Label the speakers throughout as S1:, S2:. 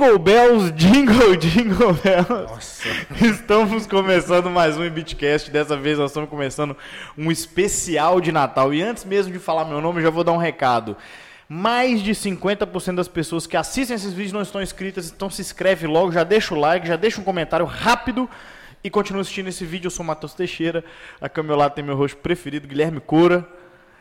S1: Jingle Bells, Jingle, Jingle Bells. Nossa. Estamos começando mais um Beatcast. Dessa vez nós estamos começando um especial de Natal. E antes mesmo de falar meu nome, já vou dar um recado. Mais de 50% das pessoas que assistem esses vídeos não estão inscritas, então se inscreve logo, já deixa o like, já deixa um comentário rápido e continua assistindo esse vídeo. Eu sou o Matheus Teixeira, aqui ao meu lado tem meu rosto preferido, Guilherme Cora.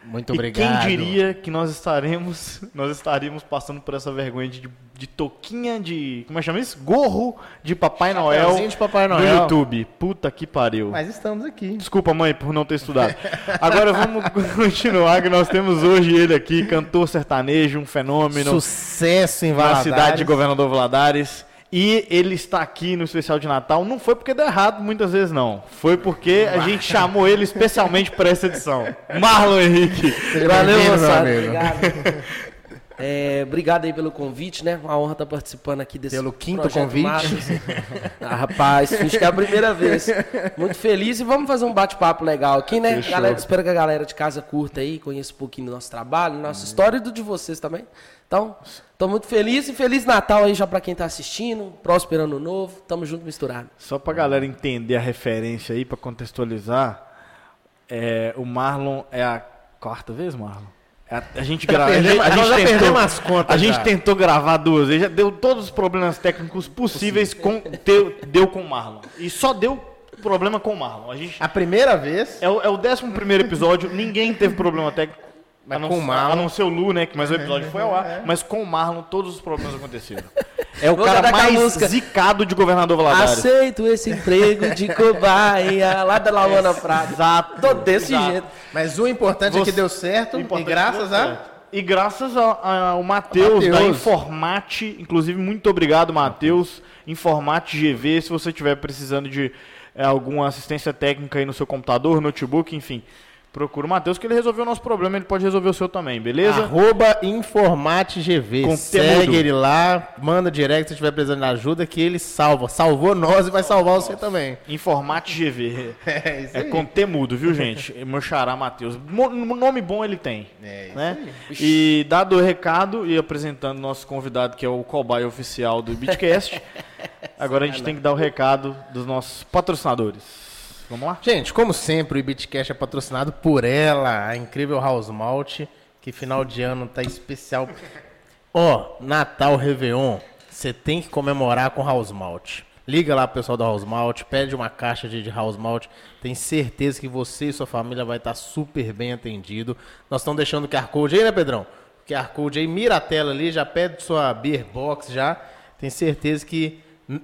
S2: Muito
S1: E
S2: obrigado.
S1: quem diria que nós estaremos, nós estaríamos passando por essa vergonha de, de toquinha de, como é que chama isso? Gorro de Papai Noel
S2: de Papai
S1: no
S2: Noel.
S1: YouTube. Puta que pariu.
S2: Mas estamos aqui.
S1: Desculpa, mãe, por não ter estudado. Agora vamos continuar, que nós temos hoje ele aqui, cantor sertanejo, um fenômeno
S2: Sucesso em
S1: na
S2: Valadares.
S1: cidade de Governador Valadares. E ele está aqui no especial de Natal. Não foi porque deu errado muitas vezes, não. Foi porque a gente chamou ele especialmente para essa edição. Marlon Henrique.
S3: Valeu,
S2: bem-vindo, meu
S3: moçada. Obrigado. É, obrigado aí pelo convite, né? Uma honra estar participando aqui desse
S2: Pelo quinto convite.
S3: Ah, rapaz, acho que é a primeira vez. Muito feliz e vamos fazer um bate-papo legal aqui, né? Galera, espero que a galera de casa curta aí, conheça um pouquinho do nosso trabalho, nossa história e do de vocês também. Então, tô muito feliz e feliz Natal aí já pra quem tá assistindo. Próspero ano novo. Tamo junto misturado.
S1: Só pra galera entender a referência aí, pra contextualizar, é, o Marlon é a quarta vez, Marlon? É a, a gente grava. A gente, a tentou,
S2: as contas
S1: A gente tentou gravar duas vezes, já deu todos os problemas técnicos possíveis com deu, deu com o Marlon. E só deu problema com o Marlon. A gente
S2: A primeira vez.
S1: é o, é o 11 primeiro episódio, ninguém teve problema técnico.
S2: Mas
S1: a não,
S2: com o Marlon-
S1: A não ser o Lu, né? Que mais o episódio foi ao ar. Mas com o Marlon, todos os problemas aconteceram. É o
S3: Vou
S1: cara mais zicado de governador Valadares.
S3: Aceito esse emprego de cobaia lá da Lagoa Prata.
S1: Exato.
S3: Tô desse
S1: exato.
S3: jeito.
S2: Mas o importante é que
S1: Você-
S2: deu certo.
S1: O
S2: E graças
S1: é
S2: a.
S1: certo. E graças ao, Matheus, da. Informate, inclusive muito obrigado, Matheus. Informate GV, se você estiver precisando de é, alguma assistência técnica aí no seu computador, notebook, enfim, procura o Matheus que ele resolveu o nosso problema, ele pode resolver o seu também, beleza?
S2: Arroba InformateGV.
S1: Conteúdo.
S2: Segue ele lá, manda direct se estiver precisando de ajuda, que ele salva. Salvou nós e vai salvar você também.
S1: Informate GV.
S2: É isso
S1: É
S2: aí.
S1: com T mudo, viu, gente? Meu xará Matheus. Nome bom ele tem.
S2: É isso
S1: né? E dado o recado e apresentando nosso convidado, que é o cobaia oficial do Beatcast, agora a gente tem que dar o recado dos nossos patrocinadores. Vamos lá?
S2: Gente, como sempre, o Ibitcast é patrocinado por ela, a incrível House Malt, que final de ano tá especial. Ó, Natal, Réveillon, você tem que comemorar com House Malt. Liga lá pro pessoal da House Malt, pede uma caixa de, House Malt. Tem certeza que você e sua família vai estar super bem atendido. Nós estamos deixando o QR Code aí, né, Pedrão? O QR Code aí, mira a tela ali, já pede sua beer box já. Tem certeza que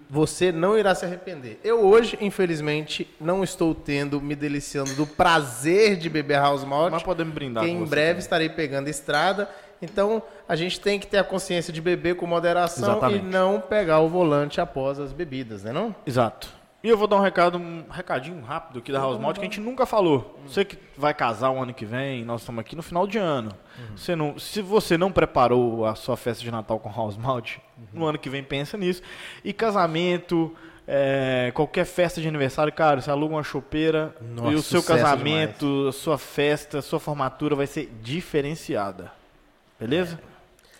S2: você não irá se arrepender. Eu hoje, infelizmente, não estou tendo, me deliciando do prazer de beber House Malt.
S1: Mas podemos brindar
S2: que em breve
S1: também.
S2: estarei pegando estrada. Então, a gente tem que ter a consciência de beber com moderação
S1: Exatamente.
S2: e não pegar o volante após as bebidas, né não?
S1: Exato. E eu vou dar um recado, um recadinho rápido aqui da House Malt que a gente nunca falou. Você que vai casar o ano que vem, nós estamos aqui no final de ano. Você não, se você não preparou a sua festa de Natal com House Malt, no ano que vem pensa nisso. E casamento, é, qualquer festa de aniversário, cara, você aluga uma chopeira
S2: Nossa,
S1: e o seu casamento, a sua festa, a sua formatura vai ser diferenciada. Beleza?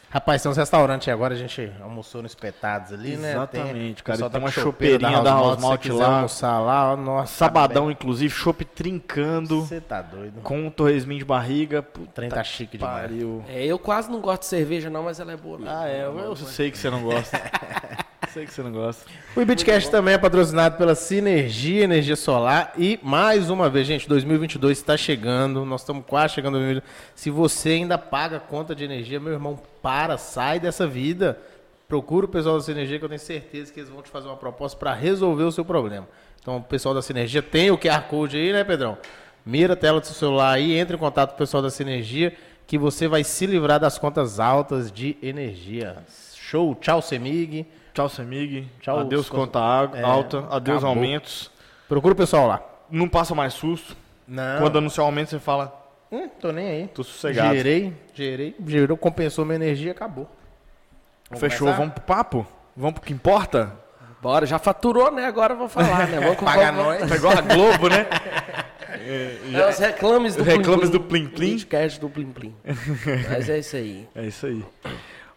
S2: Rapaz, tem uns restaurantes aí agora, a gente almoçou no Espetados ali, né?
S1: Exatamente, cara, tem
S2: com
S1: uma chopeirinha da House
S2: se
S1: Malt lá.
S2: almoçar lá, nossa.
S1: Sabadão, inclusive, chopp trincando.
S2: Você tá doido.
S1: Com um torresminho de barriga. Puta
S2: tá chique demais.
S1: pariu.
S3: É, eu quase não gosto de cerveja, não, mas ela é boa mesmo.
S1: Ah, é. Eu, eu sei que você não gosta. sei que você não gosta.
S2: O Ibitcast também é patrocinado pela Sinergia Energia Solar e mais uma vez, gente, 2022 está chegando, nós estamos quase chegando. em 2022. Se você ainda paga conta de energia, meu irmão, para, sai dessa vida. Procura o pessoal da Sinergia que eu tenho certeza que eles vão te fazer uma proposta para resolver o seu problema. Então, o pessoal da Sinergia tem o QR Code aí, né, Pedrão? Mira a tela do seu celular aí, entre em contato com o pessoal da Sinergia que você vai se livrar das contas altas de energia. Show, tchau, Semig.
S1: Tchau, Semig.
S2: Tchau,
S1: Adeus, conta água,
S2: É,
S1: alta. Adeus,
S2: acabou.
S1: aumentos.
S2: Procura o pessoal lá.
S1: Não passa mais susto.
S2: Não.
S1: Quando anunciar o aumento, você fala,
S2: Hum, tô nem aí.
S1: tô sossegado.
S2: Gerei, gerei, gerou, compensou minha energia, acabou.
S1: Fechou,
S2: começar?
S1: vamos pro papo? Vamos pro que importa?
S3: Bora, já faturou, né? Agora eu vou falar, né? Vamos,
S2: Paga
S3: vamos-
S2: nós.
S1: Tá igual a Globo, né?
S3: É os reclames do
S1: Reclames
S3: Plim
S1: do Plim Plim.
S3: Podcast do Plim Plim. Mas é isso aí.
S1: É isso aí.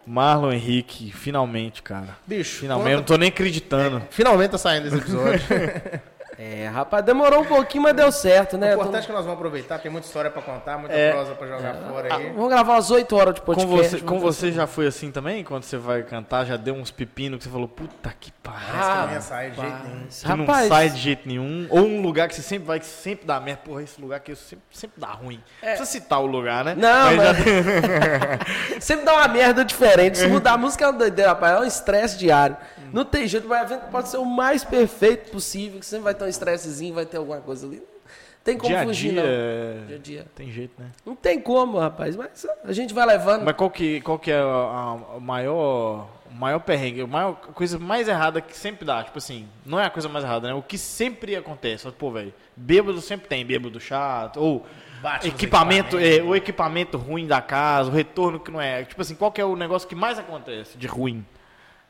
S1: Marlon Henrique, finalmente, cara.
S2: Bicho,
S1: Finalmente, eu não tô nem acreditando.
S2: finalmente tá saindo esse episódio.
S3: É, rapaz, demorou um pouquinho, mas deu certo,
S2: o
S3: né?
S2: importante é que nós vamos aproveitar, tem muita história pra contar, muita
S1: É.
S2: prosa pra jogar fora aí.
S3: Vamos gravar umas 8 horas de
S1: Com
S3: podcast.
S1: você, com você já foi assim também? Quando você vai cantar, já deu uns pepinos que você falou, puta que pariu.
S2: Parece que não de jeito nenhum.
S1: Que não
S3: Rapaz,
S1: sai de jeito nenhum. Ou um lugar que você sempre vai, que sempre dá merda. Porra, esse lugar aqui sempre, sempre dá ruim. Não precisa citar o lugar, né?
S3: É. Não,
S1: já-
S3: Sempre dá uma merda diferente. Se mudar a música é uma doideira, rapaz. É um estresse diário. Não tem jeito, mas o evento pode ser o mais perfeito possível, que sempre vai ter um estressezinho, vai ter alguma coisa ali. Tem como
S1: dia
S3: fugir,
S1: dia,
S3: não.
S1: é,
S3: Dia a dia.
S1: tem jeito, né?
S3: Não tem como, rapaz. Mas a gente vai levando.
S1: Mas qual que, qual que é a maior, o maior perrengue, a maior coisa mais errada que sempre dá? Tipo assim, não é a coisa mais errada, né? O que sempre acontece. Pô, velho, bêbado sempre tem, bêbado chato, ou
S2: Bate
S1: equipamento, é, o equipamento ruim da casa, o retorno que não é. Tipo assim, qual que é o negócio que mais acontece de ruim?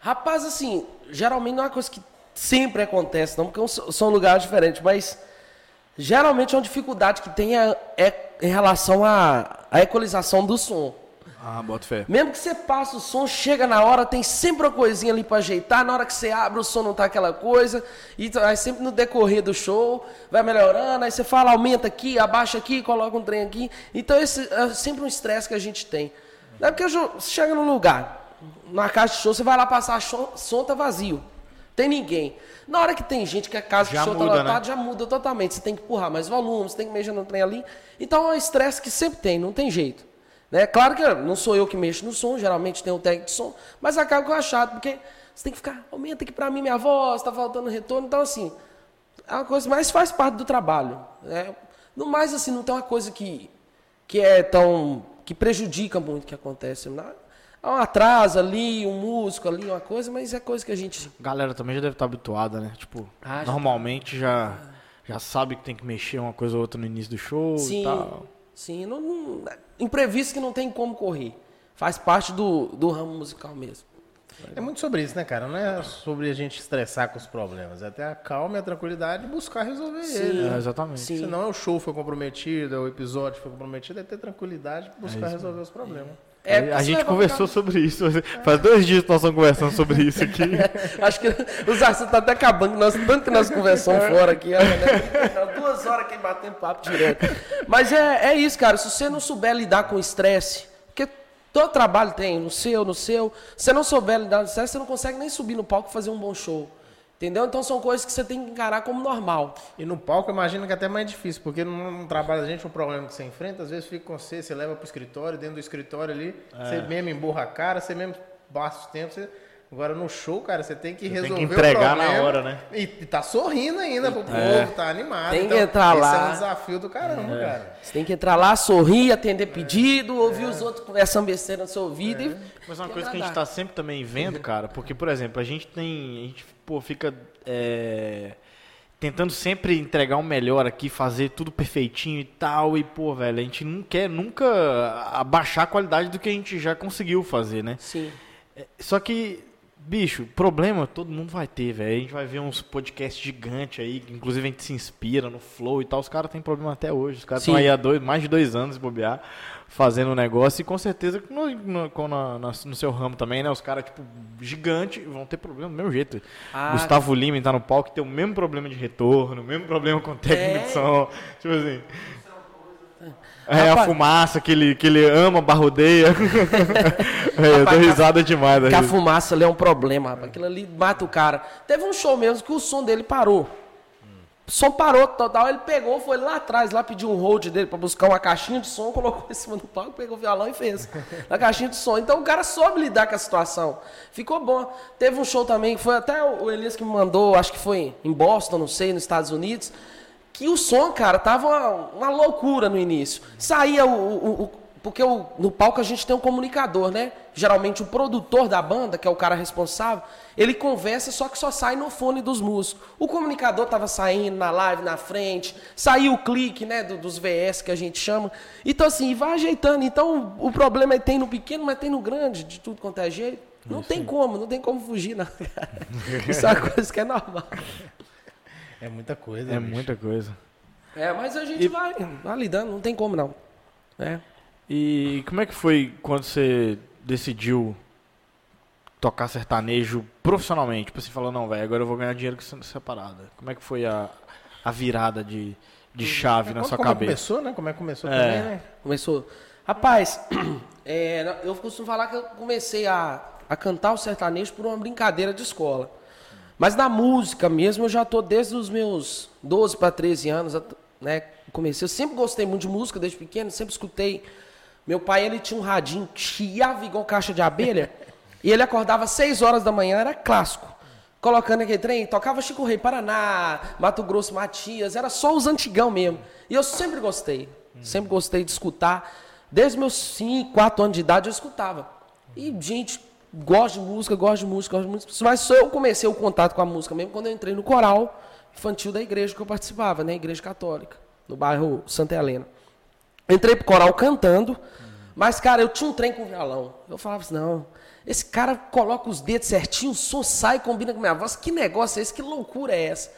S3: Rapaz, assim, geralmente não é uma coisa que sempre acontece, não, porque são são lugares diferentes, mas geralmente é uma dificuldade que tem é, é em relação à, à equalização do som.
S1: Ah, bota fé.
S3: Mesmo que você passe o som, chega na hora, tem sempre uma coisinha ali pra ajeitar. Na hora que você abre, o som não tá aquela coisa. E aí sempre no decorrer do show, vai melhorando. Aí você fala, aumenta aqui, abaixa aqui, coloca um trem aqui. Então esse é sempre um estresse que a gente tem. Não é porque você chega num lugar, na casa de show, você vai lá passar, show, som tá vazio. Tem ninguém. Na hora que tem gente que a casa
S1: Já
S3: show
S1: muda,
S3: tá
S1: né?
S3: lotada, já muda totalmente. Você tem que empurrar mais volume, você tem que mexer no trem ali. Então é um estresse que sempre tem, não tem jeito. Né? Claro que não sou eu que mexo no som, geralmente tem o técnico de som, mas acaba que eu acho chato, porque você tem que ficar, aumenta aqui pra mim minha voz, tá faltando retorno. Então, assim, é uma coisa, mas faz parte do trabalho. Né? No mais, assim, não tem uma coisa que, que é tão. que prejudica muito o que acontece. Não- Há um atraso ali, um músico ali, uma coisa, mas é coisa que a gente.
S1: A galera também já deve estar habituada, né? Tipo,
S3: Ah, já
S1: normalmente já, já sabe que tem que mexer uma coisa ou outra no início do show e
S3: Sim,
S1: tal.
S3: sim. Não, não, imprevisto que não tem como correr. Faz parte do, do ramo musical mesmo.
S2: É muito sobre isso, né, cara? Não é sobre a gente estressar com os problemas. É ter a calma e a tranquilidade e buscar resolver ele.
S1: É, exatamente.
S3: Sim.
S2: Se não é o show foi comprometido, é o episódio foi comprometido, é ter tranquilidade e buscar resolver os problemas.
S3: É,
S1: a, gente conversou sobre isso. Faz dois dias que nós estamos conversando sobre isso aqui.
S3: Acho que os assuntos estão até acabando, nós, tanto que nós conversamos fora aqui. olha, né? Tá Duas horas aqui batendo papo direto. Mas é, é isso, cara. Se você não souber lidar com o estresse, porque todo trabalho tem, no seu, no seu. Se você não souber lidar com o estresse, você não consegue nem subir no palco e fazer um bom show. Entendeu? Então são coisas que você tem que encarar como normal.
S2: E no palco, eu imagino que é até mais difícil, porque no, no trabalho da gente, um problema que você enfrenta, às vezes fica com você, você leva pro escritório, dentro do escritório ali, você mesmo emburra a cara, você mesmo passa o tempo. você- Agora no show, cara, você tem que
S1: tem que
S2: resolver
S1: entregar
S2: o problema.
S1: na hora, né?
S2: E, e tá sorrindo ainda pro povo, tá animado.
S3: Tem que
S2: Então,
S3: entrar
S2: esse
S3: lá.
S2: é um desafio do caramba, cara.
S3: Você tem que entrar lá, sorrir, atender pedido, ouvir os outros conversando besteira no seu ouvido e.
S1: Mas uma coisa que a gente tá sempre também vendo, cara, porque, por exemplo, a gente tem. A gente, pô, fica. é, tentando sempre entregar o melhor aqui, fazer tudo perfeitinho e tal. E, pô, velho, a gente não quer nunca abaixar a qualidade do que a gente já conseguiu fazer, né?
S3: Sim.
S1: Só que, bicho, problema todo mundo vai ter, velho. A gente vai ver uns podcasts gigantes aí, que inclusive a gente se inspira no Flow e tal. Os caras têm problema até hoje. Os caras estão aí há dois, mais de dois anos bobear, fazendo um negócio. E com certeza no, no, na- no seu ramo também, né? Os caras, tipo, gigante, vão ter problema do mesmo jeito.
S3: Ah.
S1: Gustavo Lima tá no palco tem o mesmo problema de retorno, o mesmo problema com técnico
S3: É.
S1: de som. Tipo assim. É a
S3: Rapaz.
S1: fumaça que ele, que ele ama, barrodeia. é, eu dou risada demais.
S3: Que a fumaça ali é um problema, rapaz. Aquilo ali mata o cara. Teve um show mesmo que o som dele parou. Som parou total. Ele pegou, foi lá atrás, lá pediu um hold dele pra buscar uma caixinha de som, colocou em cima do palco, pegou o violão e fez. A caixinha de som. Então o cara soube lidar com a situação. Ficou bom. Teve um show também, que foi até o Elias que me mandou, acho que foi em Boston, não sei, nos Estados Unidos. Que o som, cara, tava uma, uma loucura no início. Saía o- o- porque o- no palco a gente tem um comunicador, né? Geralmente o produtor da banda, que é o cara responsável, ele conversa, só que só sai no fone dos músicos. O comunicador tava saindo na live, na frente, saiu o clique, né? do- dos VS que a gente chama. Então, assim, vai ajeitando. Então, o problema é tem no pequeno, mas tem no grande, de tudo quanto é jeito. Não tem como, não tem como fugir, não. cara. Isso é uma coisa que é normal.
S2: É muita coisa.
S1: É
S2: bicho.
S1: muita coisa.
S3: É, mas a gente vai, vai lidando, não tem como não. É.
S1: E como é que foi quando você decidiu tocar sertanejo profissionalmente? Tipo, você falou, não, velho, agora eu vou ganhar dinheiro com essa parada. Como é que foi a, a virada de, de chave na
S2: como,
S1: sua
S2: como
S1: cabeça?
S2: começou, né? Como é que começou
S1: É.
S2: também, né?
S3: Começou. Rapaz, é, eu costumo falar que eu comecei a, a cantar o sertanejo por uma brincadeira de escola. Mas na música mesmo, eu já tô desde os meus 12 para 13 anos, né? Comecei, eu sempre gostei muito de música desde pequeno, sempre escutei. Meu pai, ele tinha um radinho que chiava igual caixa de abelha, e ele acordava às 6 horas da manhã, era clássico. Colocando aquele trem, tocava Chico Rei Paraná, Mato Grosso Matias, era só os antigão mesmo. E eu sempre gostei, sempre gostei de escutar. Desde meus 5, 4 anos de idade eu escutava. E, gente, gosto de música, gosto de música, gosto de música. Mas só eu comecei o contato com a música mesmo quando eu entrei no coral infantil da igreja que eu participava, né? Igreja Católica, no bairro Santa Helena. Entrei pro coral cantando, mas, cara, eu tinha um trem com violão. Eu falava assim, não, esse cara coloca os dedos certinho, o som sai, combina com a minha voz. Que negócio é esse? Que loucura é essa?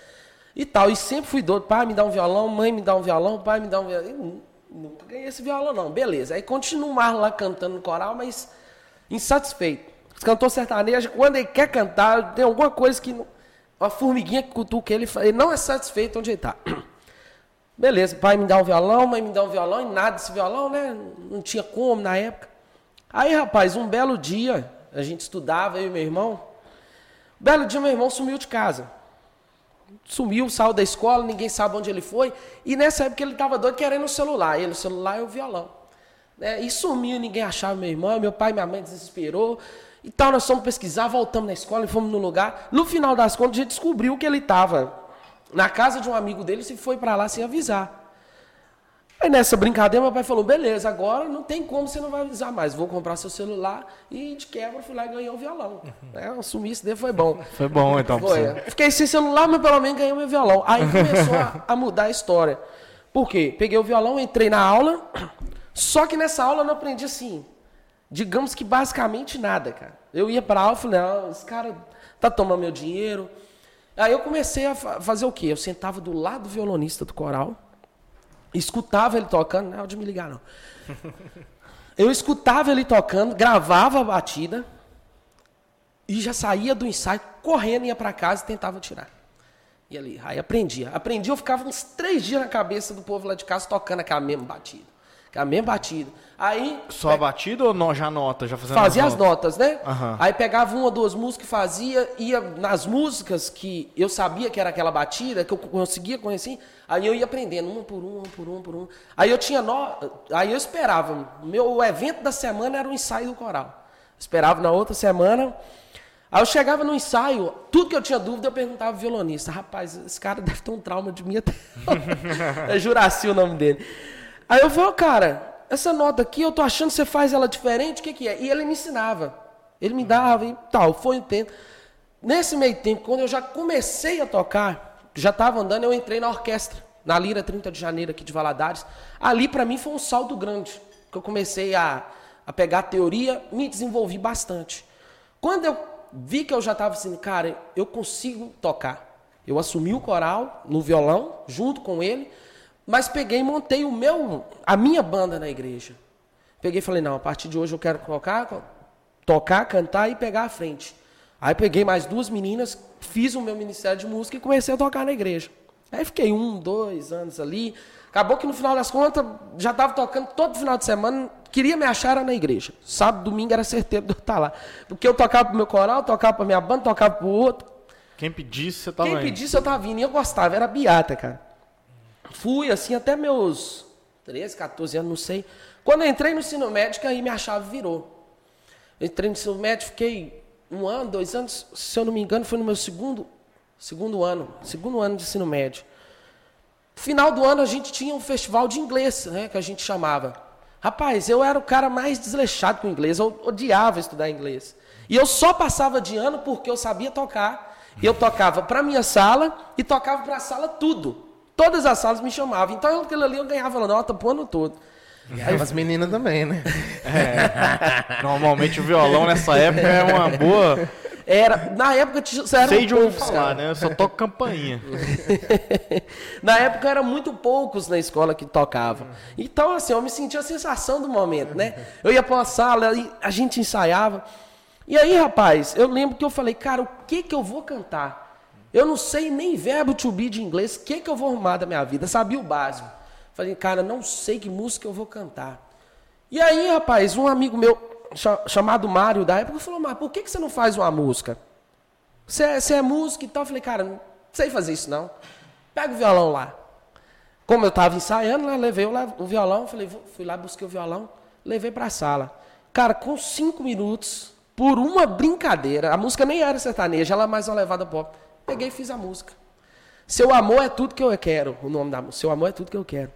S3: E tal. E sempre fui doido. Pai, me dá um violão, mãe, me dá um violão, pai, me dá um violão. E nu- nunca ganhei esse violão, não. Beleza. Aí continuo mais lá cantando no coral, mas insatisfeito. Cantor sertanejo, quando ele quer cantar, tem alguma coisa que. não- Uma formiguinha que cutuca ele, ele não é satisfeito onde ele está. Beleza, pai me dá um violão, mãe me dá um violão, e nada desse violão, né? Não tinha como na época. Aí, rapaz, um belo dia, a gente estudava, eu e meu irmão. Um belo dia, meu irmão sumiu de casa. Sumiu, saiu da escola, ninguém sabe onde ele foi. E nessa época ele estava doido querendo o celular. Ele, o celular e o violão. Né? E sumiu, ninguém achava meu irmão. Meu pai e minha mãe desesperou. E tal, nós fomos pesquisar, voltamos na escola e fomos no lugar. No final das contas, a gente descobriu que ele estava na casa de um amigo dele e foi para lá sem avisar. Aí nessa brincadeira, meu pai falou: beleza, agora não tem como você não vai avisar mais. Vou comprar seu celular e de quebra fui lá e ganhei o violão. É, um sumiço dele foi bom.
S1: Foi bom, então,
S3: Foi. Fiquei sem celular, mas pelo menos ganhei meu violão. Aí começou a, a mudar a história. Por quê? Peguei o violão, entrei na aula, só que nessa aula eu não aprendi assim, digamos que basicamente nada, cara. Eu ia pra aula e falei, não, esse cara tá tomando meu dinheiro. Aí eu comecei a fa- fazer o quê? Eu sentava do lado do violonista do coral, escutava ele tocando, não é de me ligar não. Eu escutava ele tocando, gravava a batida e já saía do ensaio correndo, ia para casa e tentava tirar. E ali, aí aprendia. Aprendi, eu ficava uns três dias na cabeça do povo lá de casa tocando aquela mesma batida. Aquela mesma batida. Aí
S1: Só a batida ou não, já nota? Já fazendo
S3: fazia as notas, né?
S1: Aham.
S3: Aí pegava uma duas músicas e fazia, ia nas músicas que eu sabia que era aquela batida, que eu conseguia conhecer, aí eu ia aprendendo, uma por uma, por uma, por uma. Aí eu tinha no... aí eu esperava. Meu evento da semana era o ensaio do coral. Esperava na outra semana. Aí eu chegava no ensaio, tudo que eu tinha dúvida eu perguntava ao violonista. Rapaz, esse cara deve ter um trauma de mim até. é Juraci o nome dele. Aí eu falei, cara, essa nota aqui, eu tô achando que você faz ela diferente, o que que é? E ele me ensinava. Ele me dava e tal, foi um tempo. Nesse meio tempo, quando eu já comecei a tocar, já estava andando, eu entrei na orquestra, na Lira 30 de janeiro aqui de Valadares. Ali para mim foi um salto grande, que eu comecei a, a pegar a teoria, me desenvolvi bastante. Quando eu vi que eu já estava assim, cara, eu consigo tocar. Eu assumi o coral no violão, junto com ele, mas peguei e montei o meu, a minha banda na igreja. Peguei e falei, não, a partir de hoje eu quero tocar, tocar, cantar e pegar a frente. Aí peguei mais duas meninas, fiz o meu ministério de música e comecei a tocar na igreja. Aí fiquei um, dois anos ali. Acabou que no final das contas, já estava tocando todo final de semana, queria me achar era na igreja. Sábado, domingo era certeiro de eu estar lá. Porque eu tocava pro meu coral, tocava pra minha banda, tocava pro outro.
S1: Quem pedisse, você tava
S3: Quem
S1: indo.
S3: pedisse eu tava vindo e eu gostava, era beata, cara. Fui assim até meus 13, 14 anos, não sei. Quando entrei no ensino médio, aí minha chave virou. Eu entrei no ensino médio, fiquei um ano, dois anos, se eu não me engano, foi no meu segundo, segundo ano, segundo ano de ensino médio. Final do ano a gente tinha um festival de inglês, né, que a gente chamava. Rapaz, eu era o cara mais desleixado com inglês, eu odiava estudar inglês. E eu só passava de ano porque eu sabia tocar. E eu tocava para minha sala e tocava para a sala tudo. Todas as salas me chamavam. Então aquilo ali eu ganhava nota pro ano todo.
S2: E aí, as meninas também, né?
S1: Normalmente o violão nessa época é uma boa.
S3: Era, na época tinha- eram
S1: Sei de
S3: poucos,
S1: falar,
S3: cara.
S1: né? Eu só toco campainha.
S3: Na época eram muito poucos na escola que tocavam. Então, assim, eu me sentia a sensação do momento, né? Eu ia para uma sala e a gente ensaiava. E aí, rapaz, eu lembro que eu falei, cara, o que que eu vou cantar? Eu não sei nem verbo to be de inglês, o que que eu vou arrumar da minha vida? Sabia o básico. Falei, cara, não sei que música eu vou cantar. E aí, rapaz, um amigo meu chamado Mário da época falou, mas por que, que você não faz uma música? Você é, você é e tal. Eu falei, cara, não sei fazer isso não. Pega o violão lá. Como eu estava ensaiando, né, levei o, o violão, falei, fui lá, busquei o violão, levei para a sala. Cara, com cinco minutos, por uma brincadeira, a música nem era sertaneja, ela é mais uma levada pop. Peguei e fiz a música. Seu amor é tudo que eu quero, o nome da música. Seu amor é tudo que eu quero.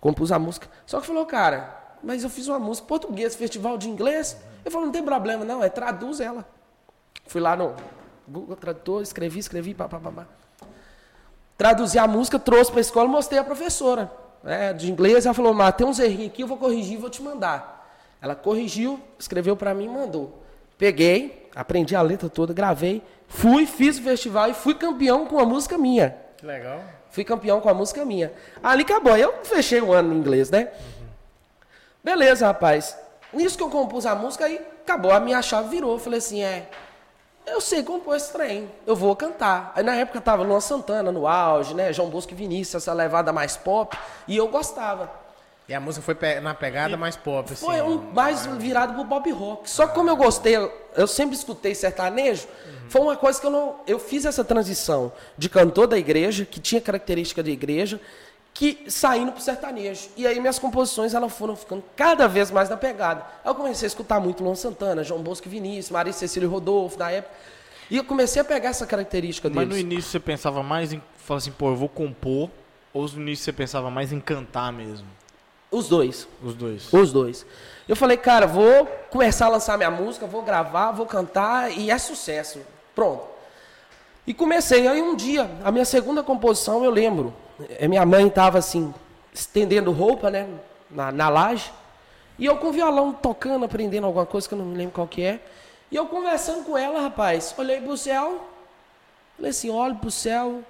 S3: Compus a música. Só que falou, cara, mas eu fiz uma música português, festival de inglês. Ele falou, não tem problema, não, é traduz ela. Fui lá no Google Tradutor, escrevi, escrevi, papapá. Traduzi a música, trouxe para a escola, mostrei à professora né, de inglês. Ela falou, mas tem uns errinhos aqui, eu vou corrigir e vou te mandar. Ela corrigiu, escreveu para mim e mandou. Peguei, aprendi a letra toda, gravei, fui, fiz o festival e fui campeão com a música minha.
S2: Que legal.
S3: Fui campeão com a música minha. Ali acabou. Eu fechei o ano em inglês, né? Uhum. Beleza, rapaz. Nisso que eu compus a música, aí acabou. A minha chave virou. Eu falei assim, é. Eu sei compor esse trem, eu vou cantar. Aí na época tava Luan Santana no auge, né? João Bosco e Vinícius, essa levada mais pop, e eu gostava.
S2: E a música foi na pegada mais pop,
S3: assim. Foi um mais virado pro pop rock. Só que como eu gostei, eu sempre escutei sertanejo, uhum. foi uma coisa que eu não. Eu fiz essa transição de cantor da igreja, que tinha característica de igreja, que saindo pro sertanejo. E aí minhas composições elas foram ficando cada vez mais na pegada. Aí eu comecei a escutar muito Luan Santana, João Bosco e Vinícius, Maria Cecília e Rodolfo, na época. E eu comecei a pegar essa característica
S1: Mas
S3: deles.
S1: Mas no início você pensava mais em, falar assim, pô, eu vou compor, ou no início você pensava mais em cantar mesmo?
S3: Os dois.
S1: Os dois.
S3: Os dois. Eu falei, cara, vou começar a lançar minha música, vou gravar, vou cantar e é sucesso. Pronto. E comecei. Aí um dia, a minha segunda composição, eu lembro. Eh, minha mãe estava assim, estendendo roupa, né? Na, na laje. E eu com violão tocando, aprendendo alguma coisa que eu não me lembro qual que é. E eu conversando com ela, rapaz, olhei pro céu. Falei assim, olho pro céu,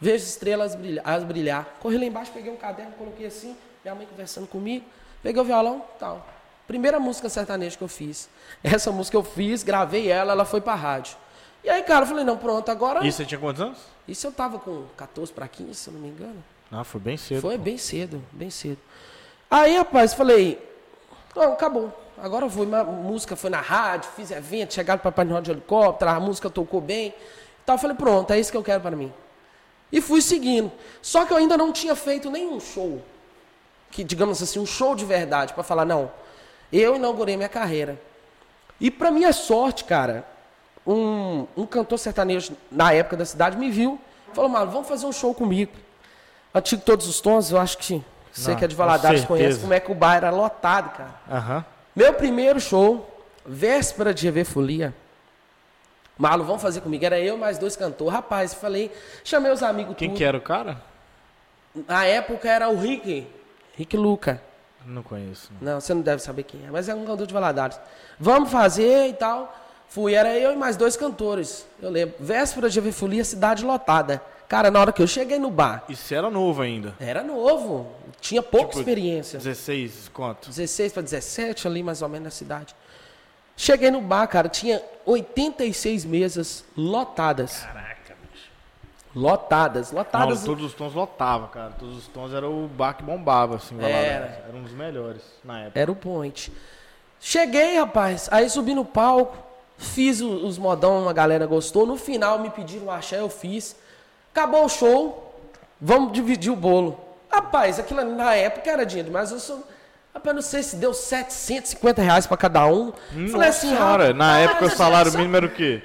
S3: vejo estrelas brilhar, as brilhar. Corri lá embaixo, peguei um caderno, coloquei assim, minha mãe conversando comigo. Peguei o violão, tal. Primeira música sertaneja que eu fiz. Essa música eu fiz, gravei ela, ela foi pra rádio. E aí, cara, eu falei, não, pronto, agora.
S1: Isso você tinha quantos anos?
S3: Isso eu tava com 14 para 15, se eu não me engano.
S1: Ah, foi bem cedo.
S3: Foi pô. bem cedo, bem cedo. Aí, rapaz, falei, não, acabou. Agora eu vou. A música foi na rádio, fiz evento, chegaram para Papai Noel de helicóptero, a música tocou bem. Então eu falei, pronto, é isso que eu quero para mim. E fui seguindo. Só que eu ainda não tinha feito nenhum show. Que, digamos assim, um show de verdade, para falar, não, eu inaugurei minha carreira. E para minha sorte, cara, um, um cantor sertanejo na época da cidade me viu, falou, mano, vamos fazer um show comigo. Antigo Todos os Tons, eu acho que você que é de Valadares conhece como é que o bar era lotado, cara.
S1: Uhum.
S3: Meu primeiro show, véspera de rever folia. Malo, vamos fazer comigo. Era eu mais dois cantores. Rapaz, falei, chamei os amigos
S1: Quem
S3: tudo.
S1: que era o cara?
S3: Na época era o Rick. Rick Luca.
S1: Não conheço.
S3: Não, você não deve saber quem é, mas é um cantor de Valadares. Vamos fazer e tal. Fui, era eu e mais dois cantores. Eu lembro. Véspera de Folia, cidade lotada. Cara, na hora que eu cheguei no bar.
S1: Isso era novo ainda?
S3: Era novo. Tinha pouca tipo, experiência.
S1: 16, quanto?
S3: 16 para 17 ali, mais ou menos, na cidade. Cheguei no bar, cara, tinha 86 mesas lotadas.
S2: Caraca.
S3: Lotadas, lotadas.
S1: Não, todos os tons lotavam, cara. Todos os tons era o bar que bombava, assim, era. Era um dos melhores na época.
S3: Era o point. Cheguei, rapaz. Aí subi no palco, fiz os modão, a galera gostou. No final me pediram o axé, eu fiz. Acabou o show, vamos dividir o bolo. Rapaz, aquilo na época era dinheiro, mas eu sou. Rapaz, não sei se deu 750 reais pra cada um.
S1: Nossa Falei assim, cara, na época o salário mínimo era o quê?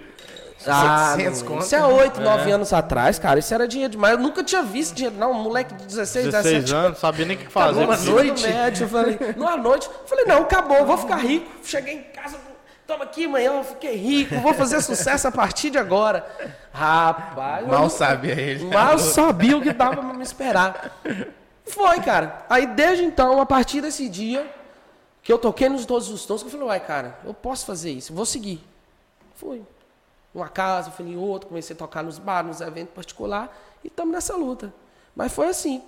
S3: Ah, 700 conto. Isso é 8, 9 é. anos atrás, cara. Isso era dinheiro demais. Eu nunca tinha visto dinheiro, não. Um moleque de 16,
S1: 16 17 anos, sabia nem o que fazer.
S3: Numa noite. Médio, falei, numa noite. Falei, não, acabou, vou ficar rico. Cheguei em casa, toma aqui, manhã, eu fiquei rico, vou fazer sucesso a partir de agora. Rapaz.
S2: Mal sabia ele.
S3: Mal sabia o que dava pra me esperar. Foi, cara. Aí desde então, a partir desse dia, que eu toquei nos todos os tons, que eu falei, uai, cara, eu posso fazer isso, vou seguir. Fui uma casa, fui em outro, comecei a tocar nos bares, nos eventos particulares e estamos nessa luta. Mas foi assim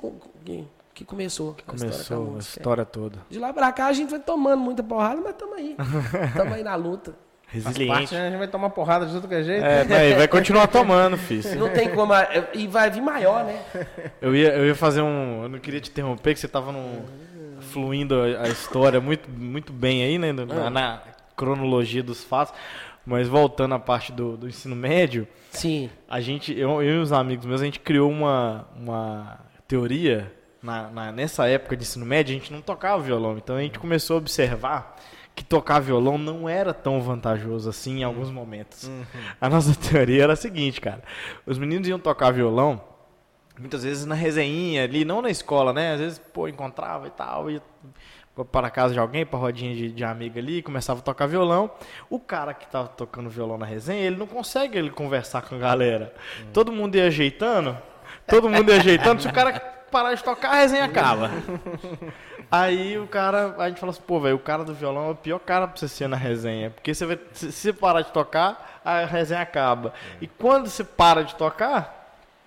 S3: que, que começou.
S1: Que começou a história, a história toda.
S3: De lá pra cá a gente vai tomando muita porrada, mas estamos aí. Estamos aí na luta.
S2: Faz parte,
S1: Resiliente.
S2: né? A gente vai tomar porrada de tudo que é jeito.
S1: É, vai, vai continuar tomando, filho.
S3: Não tem como. é, E vai vir maior, né?
S1: Eu ia, eu ia fazer um. Eu não queria te interromper, que você tava num, fluindo a, a história muito, muito bem aí, né? Na, na cronologia dos fatos. Mas voltando à parte do, do ensino médio,
S3: Sim.
S1: a gente, eu, eu e os amigos meus, a gente criou uma, uma teoria. Na, na- nessa época de ensino médio, a gente não tocava violão. Então a gente começou a observar que tocar violão não era tão vantajoso assim em alguns momentos. A nossa teoria era a seguinte, cara. Os meninos iam tocar violão, muitas vezes na resenha ali, não na escola, né? Às vezes, pô, encontrava e tal, ia para a casa de alguém, para rodinha de, de amiga ali, começava a tocar violão. O cara que tava tocando violão na resenha, ele não consegue ele conversar com a galera. Todo mundo ia ajeitando, todo mundo ia ajeitando, se o cara parar de tocar, a resenha acaba. Aí o cara, a gente fala assim, pô, velho, o cara do violão é o pior cara pra você ser na resenha. Porque você se você parar de tocar, a resenha acaba. E quando você para de tocar,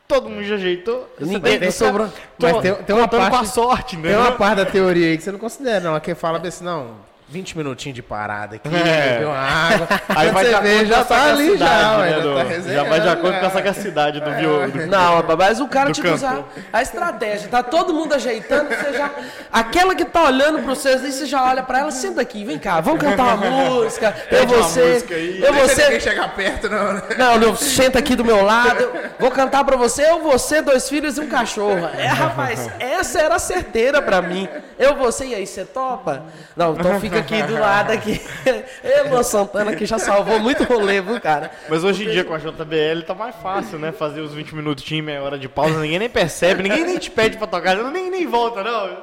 S1: todo mundo já ajeitou.
S3: Ninguém
S1: tem-
S3: sobrou.
S2: Mas
S1: Tô-
S2: tem- tem uma
S1: contando com a
S2: parte-
S1: sorte, né?
S2: Tem uma parte da teoria aí que você não considera, não. Que fala assim, não, 20 minutinhos de parada aqui,
S1: É.
S2: beber uma água.
S1: Aí vai
S2: vê, já
S1: a
S2: tá ali já,
S1: né,
S2: já
S1: do-
S2: tá
S1: Já vai de acordo com a
S2: já.
S1: sagacidade do violão.
S3: Não, mas o cara,
S1: Do
S3: tipo, usar a estratégia. Tá todo mundo ajeitando, você já. Aquela que tá olhando pra vocês, aí você já olha pra ela, senta aqui, vem cá, vamos cantar uma música. Eu
S1: uma
S3: você.
S1: música aí.
S3: Eu
S2: Deixa
S3: você.
S2: ninguém chegar perto, não, né?
S3: Não, não, senta aqui do meu lado. Vou cantar pra você, eu, você, dois filhos e um cachorro. É, rapaz, essa era a certeira pra mim. Eu, você, e aí, você topa? Não, então fica aqui do lado aqui. Eu, Luan Santana, que já salvou muito rolê, viu, cara?
S1: Mas hoje em dia com a JBL tá mais fácil, né? Fazer os 20 minutinhos, meia hora de pausa, ninguém nem percebe, ninguém nem te pede pra tocar, nem, nem volta, não.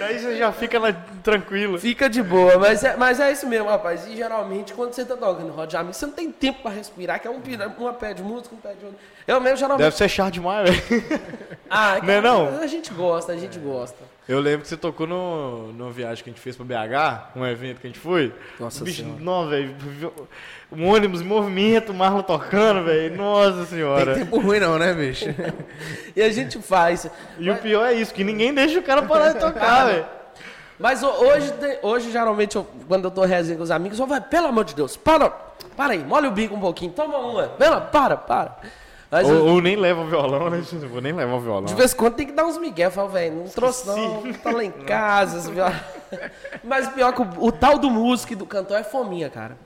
S1: Aí você já fica lá tranquilo.
S3: Fica de boa, mas é, mas é isso mesmo, rapaz. E geralmente, quando você tá tocando roda de amigo, você não tem tempo pra respirar, que é um, uma pé de música, um pé de outro. Eu mesmo, geralmente.
S1: Deve ser chato demais, velho.
S3: Ah,
S1: Não é não?
S3: A gente gosta, a gente gosta.
S1: Eu lembro que você tocou no, numa viagem que a gente fez pra BH, um evento que a gente foi.
S3: Nossa
S1: Bicho,
S3: Senhora.
S1: não, velho. Um ônibus em movimento, o Marlon tocando, velho. Nossa senhora.
S2: Tem tempo ruim não, né, bicho?
S3: E a gente faz.
S1: E o pior é isso, que ninguém deixa o cara parar de tocar, velho.
S3: Mas ho- hoje, hoje geralmente, eu- quando eu tô resenha com os amigos, eu vai, pelo amor de Deus, para, para aí, molha o bico um pouquinho, toma uma, pela, para, para. Mas eu-
S1: Ou, ou nem leva o violão, né? Não vou nem levar o violão.
S3: de vez em quando tem que dar uns migué, eu falo, velho, não trouxe não, tá lá em casa. viol- Mas pior que o, o tal do músico e do cantor é fominha, cara.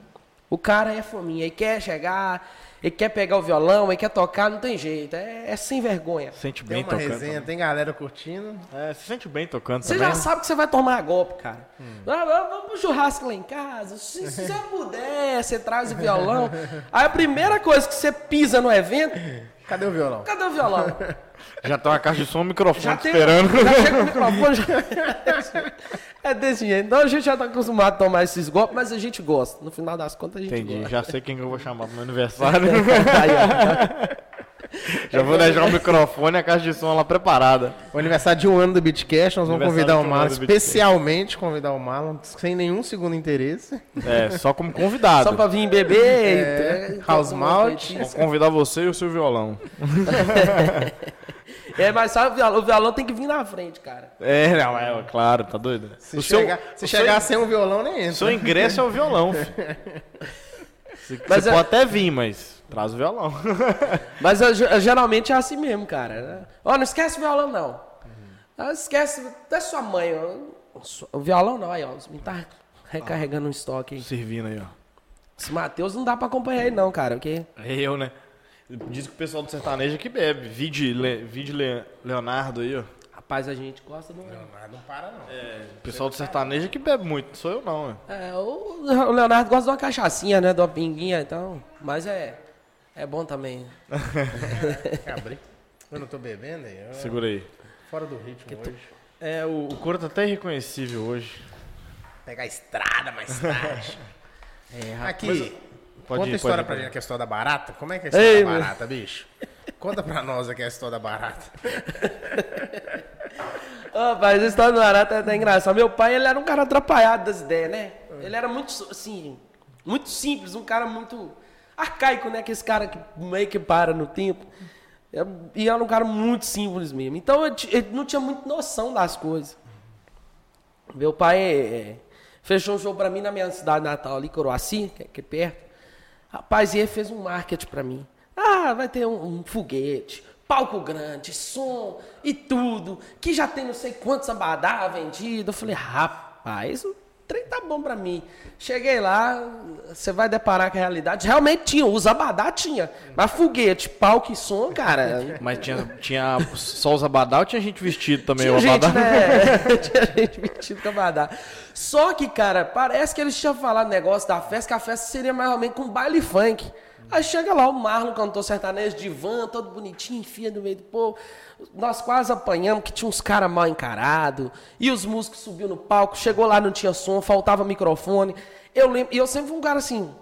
S3: O cara é fominha, ele quer chegar, ele quer pegar o violão, ele quer tocar, não tem jeito, é, é sem vergonha.
S1: Sente
S2: Tem
S1: bem
S2: uma
S1: tocando.
S2: resenha, tem galera curtindo.
S1: É, se sente bem tocando
S3: Você
S1: também.
S3: já sabe que você vai tomar golpe, cara. Ah, vamos- vamos pro churrasco lá em casa. Se, se você puder, você traz o violão. Aí a primeira coisa que você pisa no evento,
S2: Cadê o violão?
S3: cadê o violão?
S1: Já tem uma caixa de som e um microfone
S3: Já
S1: te
S3: tem,
S1: esperando.
S3: já chega o microfone. Já... É desse jeito. Então a gente já tá acostumado a tomar esses golpes, mas a gente gosta. No final das contas a gente
S1: Entendi,
S3: gosta.
S1: já sei quem que eu vou chamar pro meu aniversário.
S3: Ó.
S1: já vou deixar o microfone e a caixa de som lá preparada.
S2: O aniversário de um ano do Beatcast, nós vamos convidar o
S1: um
S2: Marlon, especialmente convidar o Marlon, sem nenhum segundo interesse.
S1: É, só como convidado.
S3: Só pra vir beber.
S2: É,
S3: e-
S2: house malt.
S3: um
S1: Vou convidar você e o seu violão.
S3: É, mas sabe, o violão, o violão tem que vir na frente, cara.
S1: É, não, é, claro, tá doido?
S2: Se
S1: o
S2: chegar, se
S1: o
S2: chegar
S1: seu,
S2: sem um violão, nem entra.
S1: o seu ingresso é o violão. filho. Você,
S3: Mas
S1: você
S3: é-
S1: pode até vir, mas traz o violão.
S3: Mas ge- geralmente é assim mesmo, cara. Ó, não esquece o violão, não. Ah, esquece até sua mãe. ó. O violão não, aí, ó. Me tá recarregando um estoque aí.
S1: Servindo aí, ó.
S3: Esse Matheus não dá pra acompanhar ele, não, cara. Porque
S1: É eu, né? Diz que o pessoal do sertanejo aqui bebe. Vide, Le, vide Le- Leonardo aí, ó.
S3: Rapaz, a gente gosta do.
S2: Ah, não para, não.
S1: O pessoal do sertanejo aqui bebe muito, não sou eu não, é.
S3: É, o Leonardo gosta de uma cachaçinha, né? De uma pinguinha, então. Mas é. É bom também.
S2: Cabri. Eu não tô bebendo aí. eu-
S1: Segura aí.
S2: Fora do ritmo hoje.
S1: É, o, o couro tá até irreconhecível hoje.
S2: Pegar a estrada mais tarde.
S3: É,
S2: Aqui,
S1: Pode
S2: conta
S1: ir,
S2: a história
S1: pode ir,
S2: pra gente que é a história da barata. Como é que é a história
S3: Ei,
S2: da
S3: meu.
S2: barata, bicho? Conta pra nós aqui a história da barata.
S3: Rapaz, a história do Arata é até engraçada. Meu pai, ele era um cara atrapalhado das ideias, né? Ele era muito, assim, muito simples, um cara muito arcaico, né? Aquele cara que meio que para no tempo. É, E era um cara muito simples mesmo. Então, ele não tinha muita noção das coisas. Meu pai é, é, fechou um show pra mim na minha cidade natal, ali, Coroaci, que é perto. Rapaz, e ele fez um marketing pra mim. Ah, vai ter um, um foguete, palco grande, som e tudo, que já tem não sei quantos abadá vendido. Eu falei, rapaz, trem tá bom pra mim. Cheguei lá, você vai deparar com a realidade. Realmente tinha, os abadá tinha. Mas foguete, palco e som, cara.
S1: Mas tinha, tinha só os abadá ou tinha gente vestido também?
S3: Tinha
S1: o
S3: gente,
S1: abadá?
S3: né? tinha gente vestido com abadá. Só que, cara, parece que eles tinham falado negócio da festa, que a festa seria mais ou menos com baile funk. Aí chega lá o Marlon, cantor sertanejo de van, todo bonitinho, enfia no meio do povo. Nós quase apanhamos, que tinha uns caras mal encarados. E os músicos subiu no palco, chegou lá, não tinha som, faltava microfone. Eu lembro, e eu sempre fui um cara assim,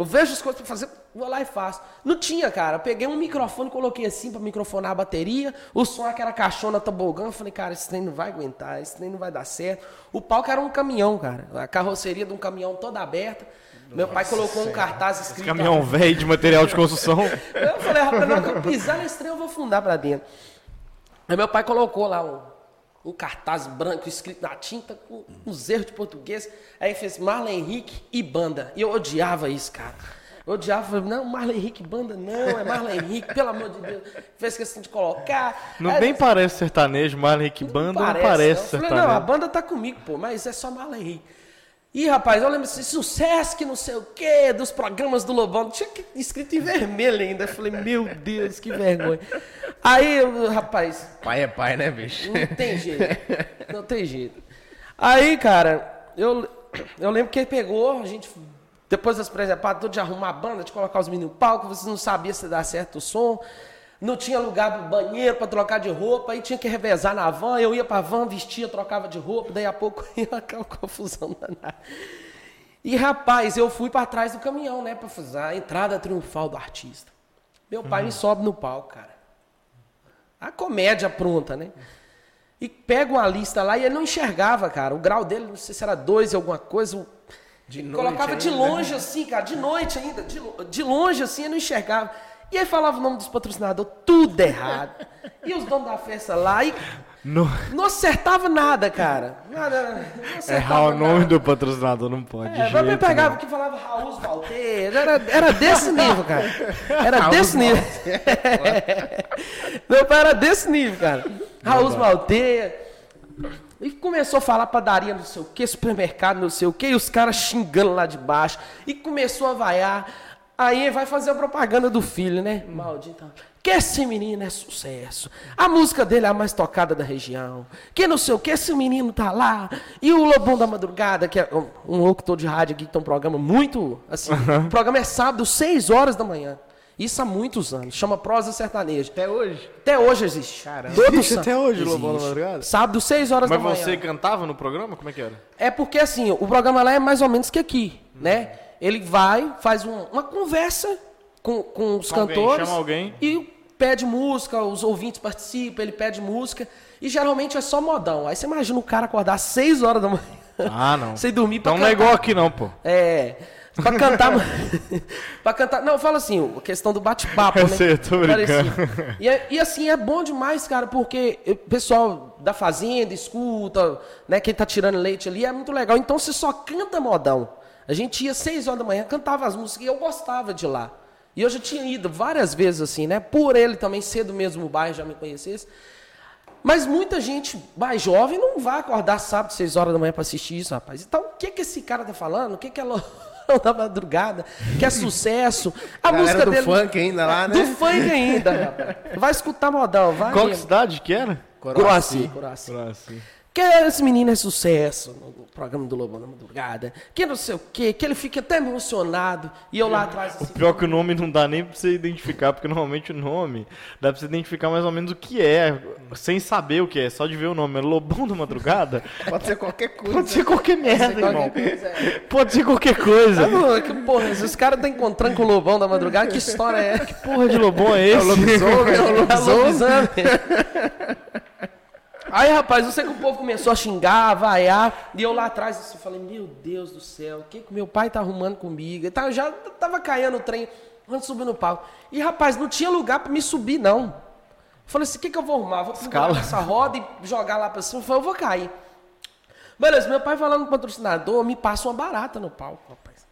S3: eu vejo as coisas pra fazer, vou lá e faço. Não tinha, cara. Peguei um microfone, coloquei assim pra microfonar a bateria. O som era caixona tobogã. Eu falei, cara, esse trem não vai aguentar, esse trem não vai dar certo. O palco era um caminhão, cara. A carroceria de um caminhão toda aberta. Meu pai colocou um cartaz escrito.
S1: Caminhão velho de material de construção.
S3: Eu falei, rapaz, na hora que eu pisar nesse trem, eu vou afundar pra dentro. Aí meu pai colocou lá um, um cartaz branco escrito na tinta com uns erros de português. Aí fez Marlon Henrique e banda. E eu odiava isso, cara. Eu odiava, falei, não, Marlon Henrique banda não, é Marlon Henrique, pelo amor de Deus. Fez questão de colocar.
S1: Não
S3: Aí
S1: parece sertanejo, Marlon Henrique Banda não parece
S3: Eu falei,
S1: sertanejo.
S3: não, a banda tá comigo, pô, mas é só Marlon Henrique. Ih, rapaz, eu lembro assim, sucesso que não sei o quê, dos programas do Lobão. Tinha escrito em vermelho ainda. Eu falei, meu Deus, que vergonha. Aí, eu, rapaz,
S2: Pai é pai, né, bicho?
S3: não tem jeito. Não tem jeito. Aí, cara, eu, eu lembro que ele pegou, a gente, depois das tudo de arrumar a banda, de colocar os meninos no palco, vocês não sabiam se dar certo o som. Não tinha lugar pro banheiro para trocar de roupa, aí tinha que revezar na van. Eu ia pra van, vestia, trocava de roupa, daí a pouco ia aquela confusão danada. E rapaz, eu fui para trás do caminhão, né, para fazer a entrada triunfal do artista. Meu pai me sobe no palco, cara. A comédia pronta, né? E pega uma lista lá e ele não enxergava, cara. O grau dele, não sei se era dois e alguma coisa.
S2: De
S3: Colocava de
S2: ainda.
S3: longe assim, cara, de noite ainda, de, de longe assim, eu não enxergava. E aí falava o nome dos patrocinadores, tudo errado. E os donos da festa lá, e
S1: No-
S3: não acertava nada, cara. Nada, não acertava
S1: Errar o nome
S3: nada.
S1: do patrocinador não pode. de
S3: É, mas me
S1: jeito
S3: pegava que falava Raul Valteiro, era, era desse nível, cara. Era desse nível. Meu pai era desse nível, cara. Raul Valteiro. E começou a falar padaria não sei o que, supermercado não sei o que, e os caras xingando lá de baixo. E começou a vaiar. Aí vai fazer a propaganda do filho, né? Maldito. Que esse menino é sucesso. A música dele é a mais tocada da região. Que não sei o que, esse menino tá lá. E o Lobão da Madrugada, que é um, um locutor de rádio aqui, que tem um programa muito. Assim, o programa é sábado, 6 horas da manhã. Isso há muitos anos. Chama Prosa Sertaneja.
S2: Até hoje.
S3: Até hoje existe.
S2: Caramba.
S3: Todo
S1: Existe até hoje. Lobão da Madrugada?
S3: Sábado, 6 horas
S1: Mas
S3: da manhã.
S1: você cantava no programa? Como é que era?
S3: É porque assim, o programa lá é mais ou menos que aqui, né? Ele vai, faz um- uma conversa com, com os
S1: alguém,
S3: cantores.
S1: chama alguém.
S3: E pede música, os ouvintes participam, ele pede música. E geralmente é só modão. Aí você imagina o cara acordar às 6 horas da manhã.
S1: Ah, não.
S3: Sem dormir pra
S1: Então não é igual aqui não, pô.
S3: É. Pra cantar. pra cantar. Não, fala assim, a questão do bate-papo,
S1: Eu
S3: né?
S1: sei, eu tô brincando.
S3: Parecido. E, é- e assim, é bom demais, cara, porque o pessoal da fazenda escuta, né? Quem tá tirando leite ali, é muito legal. Então você só canta modão. A gente ia seis horas da manhã, cantava as músicas e eu gostava de lá. E eu já tinha ido várias vezes assim, né? Por ele também ser do mesmo bairro, já me conhecesse. Mas muita gente mais jovem não vai acordar sábado, 6 horas da manhã para assistir isso, rapaz. Então, o que que esse cara tá falando? O que que é Lobão da madrugada? Que é sucesso? A
S2: Galera
S3: música
S2: do
S3: dele
S2: funk ainda lá, né?
S3: do funk ainda, rapaz. Vai escutar modão, vai.
S1: Qual que cidade que era?
S3: Croácia. Croácia. Que esse menino é sucesso no programa do Lobão da Madrugada. Que não sei o quê, que ele fica até emocionado. E eu lá atrás assim.
S1: Pior que o nome não dá nem pra você identificar, porque normalmente o nome dá pra você identificar mais ou menos o que é, sem saber o que é, só de ver o nome. É Lobão da Madrugada?
S2: Pode ser qualquer coisa.
S1: Pode ser qualquer merda,
S3: qualquer
S1: irmão.
S3: coisa, é.
S1: Pode ser qualquer coisa.
S3: Que porra, se os caras estão encontrando com o Lobão da Madrugada, que história é? Que
S1: Porra de Lobão é esse?
S2: Lobisomem, é o
S3: É
S2: lobisomem.
S3: lobisomem. Aí, rapaz, eu sei que o povo começou a xingar, a vaiar, e eu lá atrás assim, falei, meu Deus do céu, o que que meu pai tá arrumando comigo? Eu tava, já tava caindo o trem, quando subiu no palco. E, rapaz, não tinha lugar pra me subir, não. Eu falei assim, o que que eu vou arrumar? Vou pegar essa roda e jogar lá pra cima? Eu falei, eu vou cair. Beleza, meu pai falando com o patrocinador, me passa uma barata no palco, rapaz.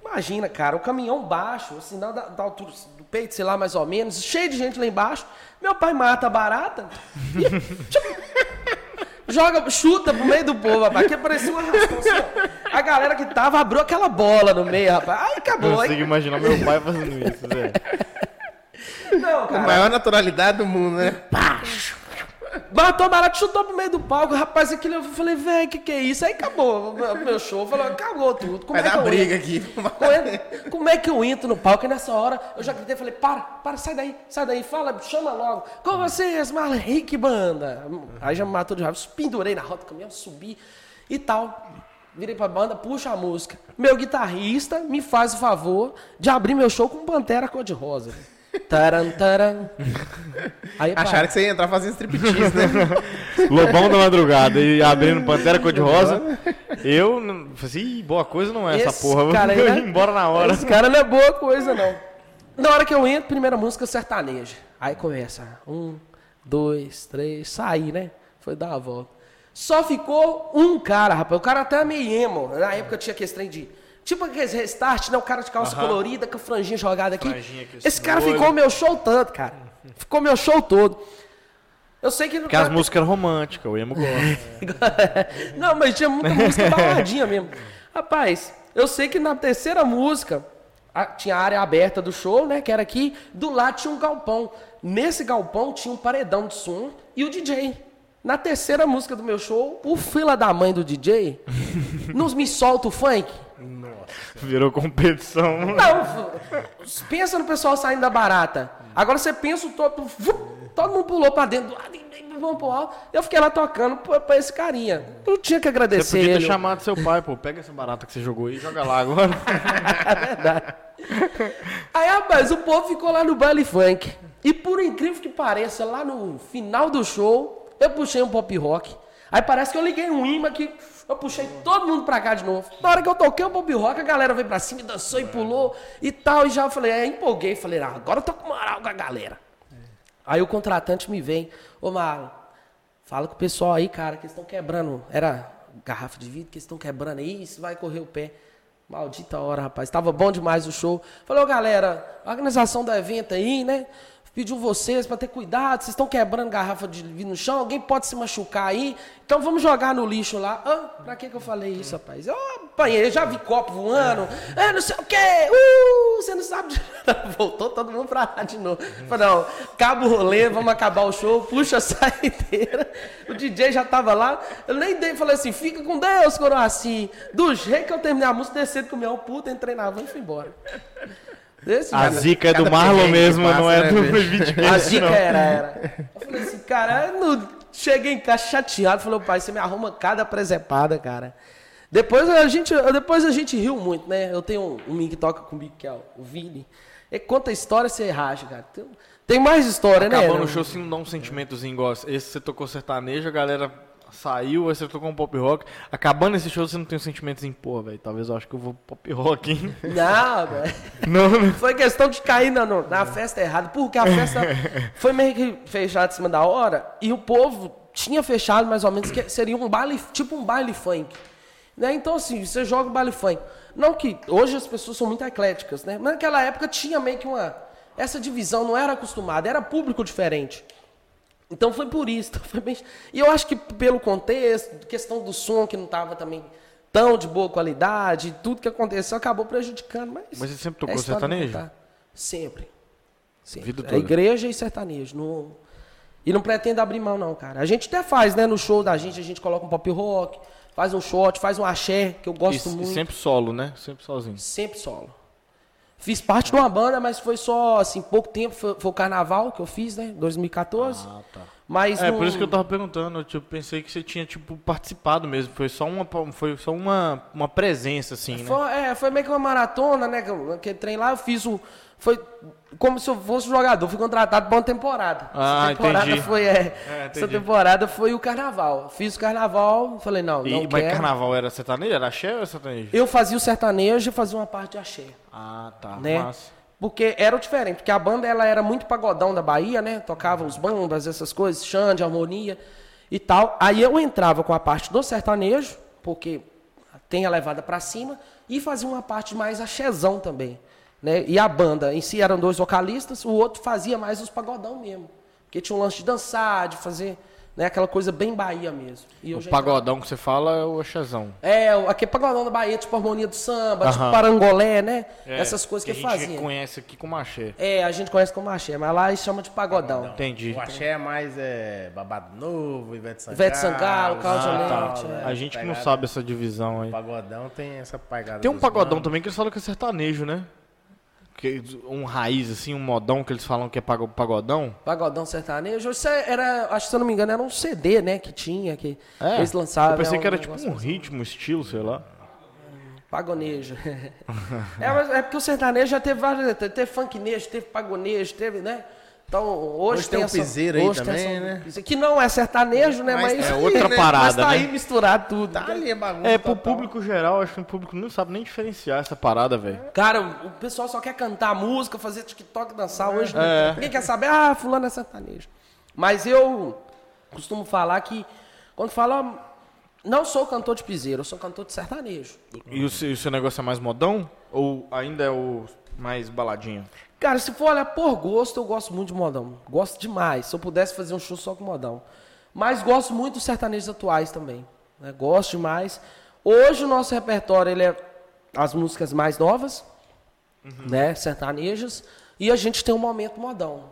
S3: imagina, cara, o caminhão baixo, assim, da, da altura peito, sei lá, mais ou menos, cheio de gente lá embaixo. Meu pai mata a barata e, joga, chuta pro meio do povo, rapaz, que parecia um arrastão assim. A galera que tava abriu aquela bola no meio, rapaz. Aí acabou.
S1: Eu
S3: Aí,
S1: consigo imaginar meu pai fazendo isso, velho.
S3: não,
S2: A
S3: cara.
S2: maior naturalidade do mundo, né?
S3: Matou barato, chutou pro meio do palco, rapaz, aquilo eu falei, velho, que que é isso? Aí acabou o meu show, falou, acabou tudo. Como
S2: Vai
S3: é que
S2: dar
S3: eu
S2: briga
S3: entro?
S2: aqui.
S3: Como é- Como é que eu entro no palco? E nessa hora eu já gritei, falei, para, para, sai daí, sai daí, fala, chama logo. Com vocês, Henrique Banda. Aí já me matou de raiva, pendurei na roda do caminhão, subi e tal. Virei pra banda, puxa a música. Meu guitarrista me faz o favor de abrir meu show com Pantera Cor-de-Rosa. Taran, taran. Aí,
S2: Acharam que você ia entrar fazendo striptease, né?
S1: Lobão da madrugada e abrindo Pantera Cor-de-Rosa. Eu não- falei assim, "Ih, boa coisa não é essa
S3: Esse
S1: porra. Vou
S3: cara aí, né?
S1: ir embora na hora.
S3: Esse cara não é boa coisa, não. Na hora que eu entro, primeira música sertaneja. Aí começa. Um, dois, três, saí, né? Foi dar a volta. Só ficou um cara, rapaz. O cara até meio emo. Na época tinha aquele trem de. Tipo aqueles restart, né? O cara de calça colorida com a franjinha jogada aqui.
S1: Franjinha aqui,
S3: Esse cara
S1: olho.
S3: ficou meu show tanto, cara. Ficou meu show todo. Eu sei que.
S1: Porque as músicas eram românticas, o emo gosta.
S3: Não, mas tinha muita música baladinha mesmo. Rapaz, eu sei que na terceira música a- tinha a área aberta do show, né? Que era aqui. Do lado tinha um galpão. Nesse galpão tinha um paredão de som e o DJ. Na terceira música do meu show, o fila da mãe do DJ nos me solta o funk.
S1: Virou competição.
S3: Não, pensa no pessoal saindo da barata. Agora você pensa o todo, todo mundo pulou pra dentro, vamos pro alto. Eu fiquei lá tocando pra, pra esse carinha. Eu tinha que
S1: Você
S3: agradecer
S1: podia ter
S3: ele.
S1: chamado seu pai, pô. Pega essa barata que você jogou aí e joga lá agora.
S3: É verdade. Aí, rapaz, o povo ficou lá no baile funk. E por incrível que pareça, lá no final do show, eu puxei um pop rock. Aí parece que eu liguei um imã que eu puxei todo mundo pra cá de novo. Na hora que eu toquei o pop rock, a galera veio pra cima e dançou e pulou e tal. E já falei, é, empolguei. Falei, ah, agora eu tô com moral com a galera. Aí o contratante me vem, ô Marlon, fala com o pessoal aí, cara, que eles estão quebrando. Era garrafa de vidro que eles estão quebrando aí, isso vai correr o pé. Maldita hora, rapaz. Tava bom demais o show. Falei, ô galera, organização do evento aí, né? Pediu vocês pra ter cuidado, vocês estão quebrando garrafa de vidro no chão, alguém pode se machucar aí, então vamos jogar no lixo lá. Ah, pra que que eu falei isso, rapaz? Eu apanhei, já vi copo voando, é não sei o quê, uh, você não sabe de. Voltou todo mundo pra lá de novo. Falei, não, acaba o rolê, vamos acabar o show, puxa a saideira. O DJ já tava lá, eu nem dei, falei assim, fica com Deus, coroa assim. Do jeito que eu terminei a música, descendo com o meu puta, entrei na van e fui embora. Desse
S1: A zica é do Marlon mesmo,
S2: passa,
S1: não é
S2: né,
S1: do? 20
S3: A zica era, era. Eu falei assim, cara, eu não... cheguei em casa chateado, falei, pai, você me arruma cada presepada, cara. Depois a gente, depois a gente riu muito, né? Eu tenho um, um menino que toca comigo, que é o Vini. Ele conta a história, você racha, cara. Tem, tem mais história, né?
S1: Acabando
S3: Não-
S1: o show, se não dá um sentimentozinho igual esse você tocou sertanejo, a galera saiu, aí você tocou um pop rock. Acabando esse show, você não tem um sentimentozinho, pô, velho, talvez eu acho que eu vou pop rock, hein?
S3: Não, velho.
S1: não, não.
S3: Foi questão de cair na, na festa errada, porque a festa foi meio que fechada em cima da hora e o povo tinha fechado mais ou menos que seria um baile, tipo um baile funk. Né? Então, assim, você joga o baile funk. Não que hoje as pessoas são muito ecléticas, né? Mas naquela época tinha meio que uma. Essa divisão não era acostumada, era público diferente. Então foi por isso. então foi bem- E eu acho que pelo contexto, questão do som que não estava também tão de boa qualidade, tudo que aconteceu acabou prejudicando. Mas,
S1: Mas você sempre tocou
S3: é
S1: sertanejo?
S3: Sempre. Sempre.
S1: Vida
S3: É
S1: toda.
S3: igreja e sertanejo. Não... E não pretendo abrir mão, não, cara. A gente até faz, né? No show da gente, a gente coloca um pop rock, faz um shot, faz um axé, que eu
S1: E,
S3: gosto
S1: e
S3: muito.
S1: sempre solo, né? Sempre sozinho.
S3: Sempre solo. Fiz parte de uma banda, mas foi só, assim, pouco tempo. Foi, foi o carnaval que eu fiz, né? 2014.
S1: Ah, tá.
S3: Mas
S1: É,
S3: não-
S1: por isso que eu tava perguntando, eu tipo, pensei que você tinha, tipo, participado mesmo. Foi só uma, foi só uma, uma presença, assim, né?
S3: Foi, é, foi meio que uma maratona, né? que trem lá, eu fiz o. Foi como se eu fosse jogador, fui contratado para uma temporada.
S1: Ah,
S3: essa temporada
S1: entendi.
S3: foi. É,
S1: É,
S3: essa temporada foi o carnaval. Fiz o carnaval, falei, não,
S1: E,
S3: não
S1: mas
S3: quero.
S1: carnaval era sertanejo? Era axé ou era sertanejo?
S3: Eu fazia o sertanejo e fazia uma parte de axé.
S1: Ah, tá.
S3: né?
S1: Massa.
S3: Porque era diferente, porque a banda ela era muito pagodão da Bahia, né? Tocava os bambas, essas coisas, xande, harmonia e tal. Aí eu entrava com a parte do sertanejo, porque tem a levada pra cima, e fazia uma parte mais axezão também. Né? E a banda em si eram dois vocalistas, o outro fazia mais os pagodão mesmo. Porque tinha um lance de dançar, de fazer né, aquela coisa bem Bahia mesmo. E eu
S1: O
S3: já
S1: pagodão que você fala é o axezão.
S3: é, o- aquele pagodão da Bahia, tipo harmonia do samba, tipo parangolé, né?
S1: É,
S3: Essas coisas que,
S1: a
S3: ele
S1: gente
S3: fazia.
S1: conhece aqui como axé.
S3: É, a gente conhece como axé, mas lá eles chamam de pagodão.
S1: Entendi.
S2: O axé é mais é, Babado Novo, Ivete Sangalo.
S3: Ivete Sangalo, Cláudia
S1: Ah,
S3: Leite,
S1: tá.
S3: é.
S1: A gente que não sabe essa divisão aí.
S2: Pagodão tem essa pegada.
S1: Tem um pagodão
S2: manos.
S1: também que eles falam que é sertanejo, né? Que, um raiz, assim, um modão que eles falam que é pago- pagodão.
S3: Pagodão sertanejo. Isso era, acho que se eu não me engano, era um CD, né? Que tinha, que
S1: É.
S3: eles lançavam.
S1: Eu pensei
S3: é
S1: que era
S3: um
S1: tipo um ritmo, estilo, sei lá.
S3: Pagonejo. é, é porque o sertanejo já teve vários. Teve, teve funknejo, teve pagonejo, teve, né? Então, hoje,
S2: Hoje tem o
S3: essa-
S2: piseiro aí
S3: tem
S2: também,
S3: essa-
S2: né?
S3: Que não é sertanejo, né?
S2: Mas
S3: Mas,
S1: é outra
S3: né?
S1: parada,
S3: Mas tá
S1: né?
S3: aí misturado tudo.
S2: Tá ali a bagunça.
S1: É, pro
S2: total.
S1: público geral, acho que o público não sabe nem diferenciar essa parada, velho.
S3: Cara, o pessoal só quer cantar música, fazer TikTok, dançar hoje.
S1: É.
S3: Ninguém quer saber, ah, fulano é sertanejo. Mas eu costumo falar que, quando fala, não sou cantor de piseiro, eu sou cantor de sertanejo.
S1: E o seu, e o seu negócio é mais modão? Ou ainda é o mais baladinho?
S3: Cara, se for olhar por gosto, eu gosto muito de modão. Gosto demais. Se eu pudesse fazer um show só com modão. Mas gosto muito dos sertanejos atuais também. né? Gosto demais. Hoje o nosso repertório ele é as músicas mais novas, né? Sertanejas. E a gente tem um momento modão.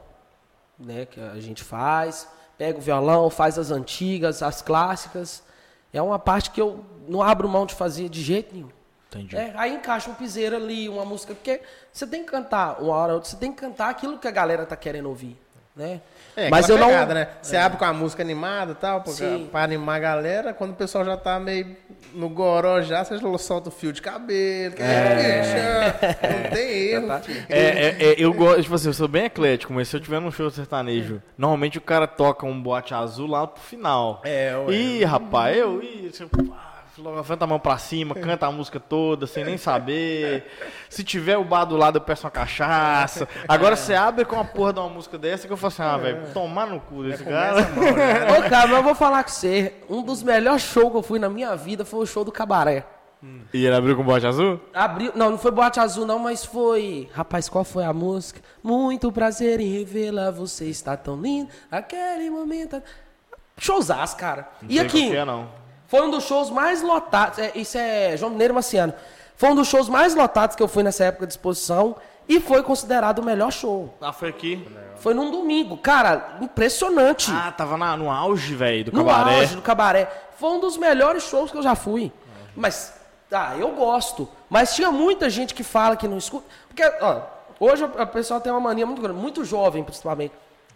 S3: Né? Que a gente faz, pega o violão, faz as antigas, as clássicas. É uma parte que eu não abro mão de fazer de jeito nenhum.
S1: Entendi.
S3: É, aí encaixa um piseiro ali, uma música, porque você tem que cantar, uma hora ou outra, você tem que cantar aquilo que a galera tá querendo ouvir, né?
S2: É,
S3: Mas eu
S2: aquela
S3: não.
S2: pegada, né? Você abre com a música animada e tal, pra animar a galera, quando o pessoal já tá meio no goró já, você já solta o fio de cabelo. Que é. bicho, não tem erro. filho.
S1: É, é, é, eu gosto, tipo assim, eu sou bem eclético, mas se eu tiver num show sertanejo, normalmente o cara toca um boate azul lá pro final.
S2: É, ué.
S1: Ih, rapaz, eu. Ih, você, ah, levanta a mão pra cima, canta a música toda, sem nem saber. Se tiver o bar do lado, eu peço uma cachaça. Agora você abre com a porra de uma música dessa que eu falo assim, ah, velho, tomar no cu desse cara.
S2: Mal, né?
S3: Ô, cara, mas eu vou falar com você. Um dos melhores shows que eu fui na minha vida foi o show do Cabaré.
S1: E ele abriu com boate azul?
S3: Abriu, não, não foi Boate Azul não, mas foi... Rapaz, qual foi a música? Muito prazer em revê-la, você está tão lindo, aquele momento... Showzaço, cara.
S1: Não
S3: e aqui,
S1: qual que é, não.
S3: Foi um dos shows mais lotados, é, isso é João Mineiro Marciano, foi um dos shows mais lotados que eu fui nessa época de exposição e foi considerado o melhor show.
S1: Ah, foi aqui.
S3: Foi num domingo, cara, impressionante.
S1: Ah, tava na- no auge, velho, do
S3: no
S1: cabaré.
S3: auge do cabaré. Foi um dos melhores shows que eu já fui. Mas, tá, eu gosto. Mas tinha muita gente que fala que não escuta. Porque, ó, hoje o pessoal tem uma mania muito grande, muito jovem principalmente.